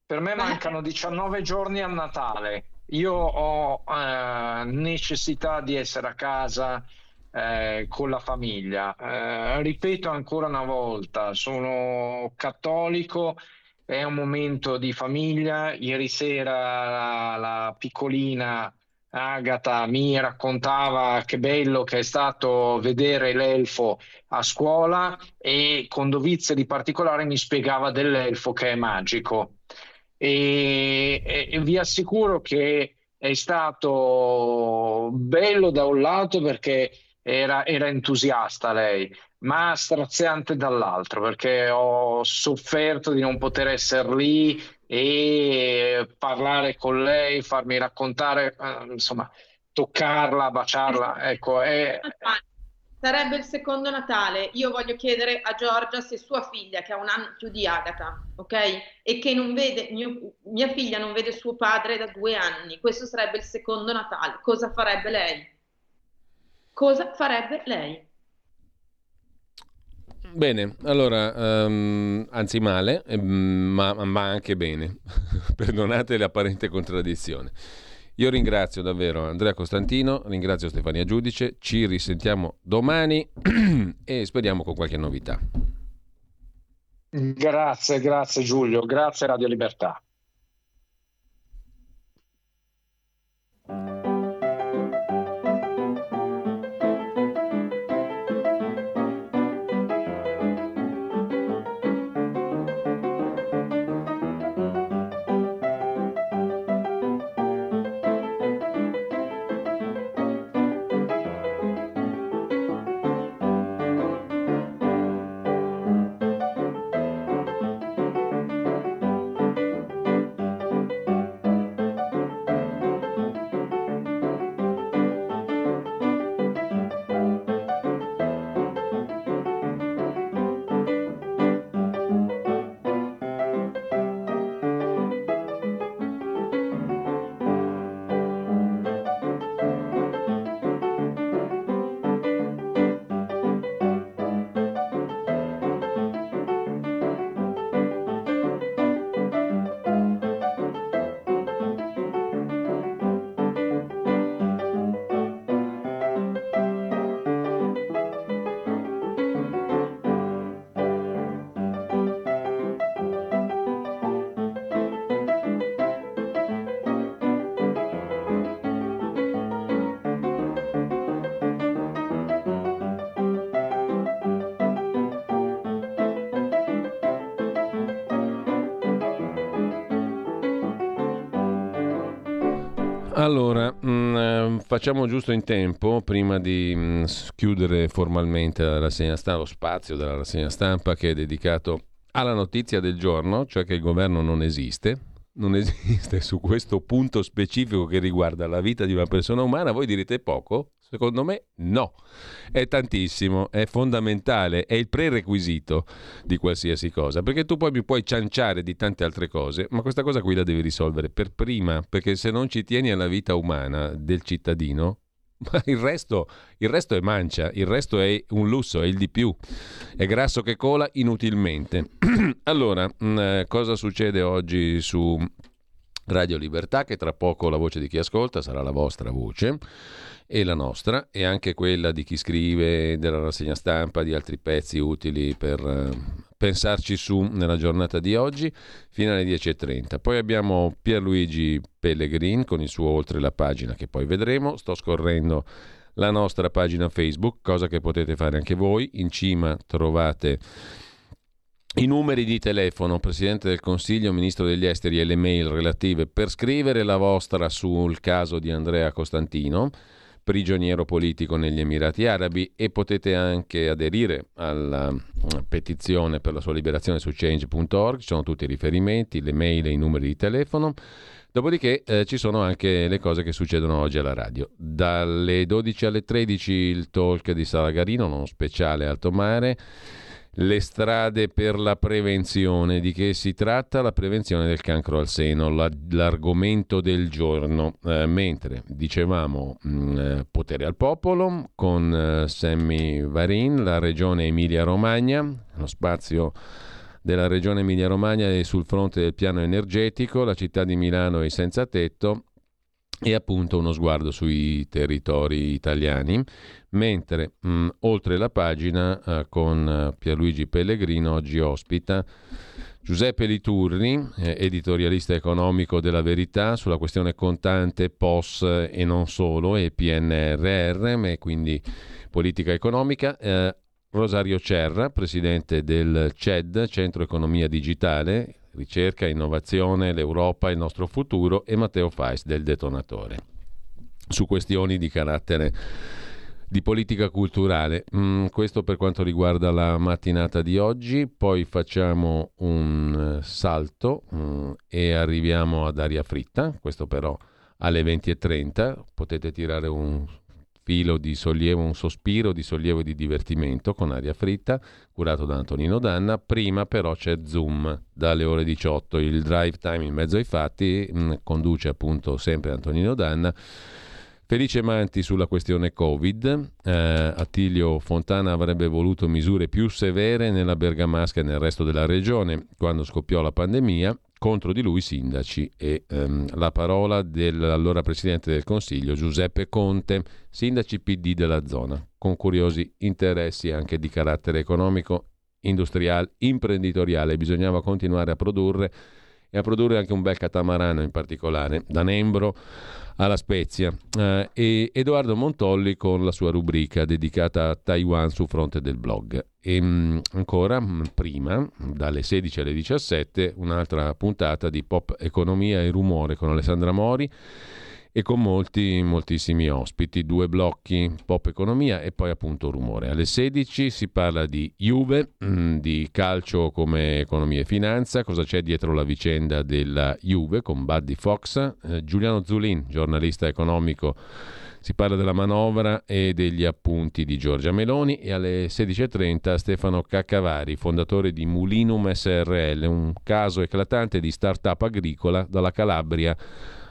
Per me mancano 19 giorni a Natale. Io ho eh, necessità di essere a casa eh, con la famiglia. Eh, ripeto ancora una volta, sono cattolico, è un momento di famiglia. Ieri sera la, la piccolina Agata mi raccontava che bello che è stato vedere l'elfo a scuola e con dovizia di particolare mi spiegava dell'elfo che è magico. E, e, vi assicuro che è stato bello da un lato perché era, era entusiasta lei, ma straziante dall'altro perché ho sofferto di non poter essere lì e parlare con lei, farmi raccontare, eh, insomma, toccarla, baciarla. Ecco, è... Sarebbe il secondo Natale. Io voglio chiedere a Giorgia se sua figlia, che ha un anno più di Agata, ok? E che non vede, mio, mia figlia non vede suo padre da due anni. Questo sarebbe il secondo Natale. Cosa farebbe lei? Cosa farebbe lei? Bene, allora, um, anzi male, ehm, ma, ma anche bene. Perdonate l'apparente contraddizione. Io ringrazio davvero Andrea Costantino, ringrazio Stefania Giudice, ci risentiamo domani e speriamo con qualche novità. Grazie, grazie Giulio, grazie Radio Libertà. Facciamo giusto in tempo prima di mm, chiudere formalmente la rassegna stampa, lo spazio della rassegna stampa che è dedicato alla notizia del giorno, cioè che il governo non esiste, non esiste su questo punto specifico che riguarda la vita di una persona umana, voi direte poco? Secondo me no, è tantissimo, è fondamentale, è il prerequisito di qualsiasi cosa, perché tu poi mi puoi cianciare di tante altre cose, ma questa cosa qui la devi risolvere per prima, perché se non ci tieni alla vita umana del cittadino, il resto, il resto è mancia, il resto è un lusso, è il di più, è grasso che cola inutilmente. allora, mm, cosa succede oggi su Radio Libertà, che tra poco la voce di chi ascolta sarà la vostra voce e la nostra e anche quella di chi scrive della rassegna stampa di altri pezzi utili per eh, pensarci su nella giornata di oggi fino alle 10.30. Poi abbiamo Pierluigi Pellegrin con il suo oltre la pagina che poi vedremo. Sto scorrendo la nostra pagina Facebook, cosa che potete fare anche voi. In cima trovate i numeri di telefono, Presidente del Consiglio, Ministro degli Esteri e le mail relative per scrivere la vostra sul caso di Andrea Costantino prigioniero politico negli Emirati Arabi e potete anche aderire alla mm, petizione per la sua liberazione su change.org, ci sono tutti i riferimenti, le mail e i numeri di telefono. Dopodiché eh, ci sono anche le cose che succedono oggi alla radio. Dalle 12 alle 13 il talk di Salagarino, uno speciale alto mare le strade per la prevenzione. Di che si tratta? La prevenzione del cancro al seno, la, l'argomento del giorno. Eh, mentre dicevamo mh, mm, eh, potere al popolo con eh, Sammy Varin, la regione Emilia-Romagna, lo spazio della regione Emilia-Romagna è sul fronte del piano energetico, la città di Milano è senza tetto e appunto uno sguardo sui territori italiani, mentre mh, mm, oltre la pagina eh, con eh, Pierluigi Pellegrino oggi ospita Giuseppe Liturni, eh, editorialista economico della Verità sulla questione contante POS e non solo e PNRR, e quindi politica economica. Eh, Rosario Cerra, presidente del CED, Centro Economia Digitale, ricerca, innovazione, l'Europa, il nostro futuro e Matteo Fais del Detonatore. Su questioni di carattere di politica culturale. Mm, questo per quanto riguarda la mattinata di oggi, poi facciamo un eh, salto mm, e arriviamo ad aria fritta, questo però alle 20.30, potete tirare un filo di sollievo, un sospiro di sollievo e di divertimento con aria fritta, curato da Antonino Danna. Prima però c'è Zoom dalle ore 18, il drive time in mezzo ai fatti, mm, conduce appunto sempre Antonino Danna. Felice Manti sulla questione Covid. Eh, Attilio Fontana avrebbe voluto misure più severe nella Bergamasca e nel resto della regione quando scoppiò la pandemia contro di lui sindaci e ehm, la parola dell'allora Presidente del Consiglio Giuseppe Conte, sindaci PD della zona, con curiosi interessi anche di carattere economico, industriale, imprenditoriale. Bisognava continuare a produrre e a produrre anche un bel catamarano in particolare, da Nembro alla Spezia. Eh, e Edoardo Montolli con la sua rubrica dedicata a Taiwan su fronte del blog. E mh, mm, ancora mh, mm, prima, dalle 16 alle 17, un'altra puntata di Pop Economia e Rumore con Alessandra Mori e con molti, moltissimi ospiti, due blocchi, pop economia e poi appunto rumore. Alle 16 si parla di Juve, mm, di calcio come economia e finanza, cosa c'è dietro la vicenda della Juve con Buddy Fox, eh, Giuliano Zulin, giornalista economico. Si parla della manovra e degli appunti di Giorgia Meloni. E alle 16.30 Stefano Caccavari, fondatore di Mulinum SRL, un caso eclatante di start-up agricola dalla Calabria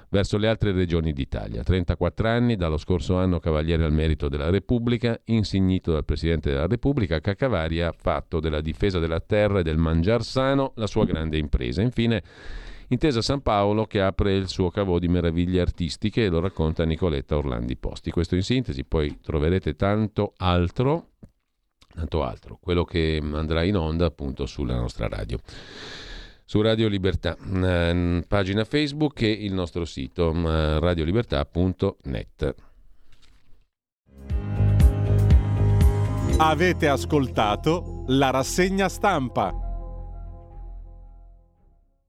verso le altre regioni d'Italia. 34 anni, dallo scorso anno Cavaliere al Merito della Repubblica, insignito dal Presidente della Repubblica, Caccavari ha fatto della difesa della terra e del mangiar sano la sua grande impresa. Infine, Intesa San Paolo che apre il suo cavò di meraviglie artistiche e lo racconta Nicoletta Orlandi Posti. Questo in sintesi, poi troverete tanto altro, tanto altro, quello che andrà in onda appunto sulla nostra radio. Su Radio Libertà, eh, pagina Facebook e il nostro sito eh, radiolibertà.net. Avete ascoltato la rassegna stampa.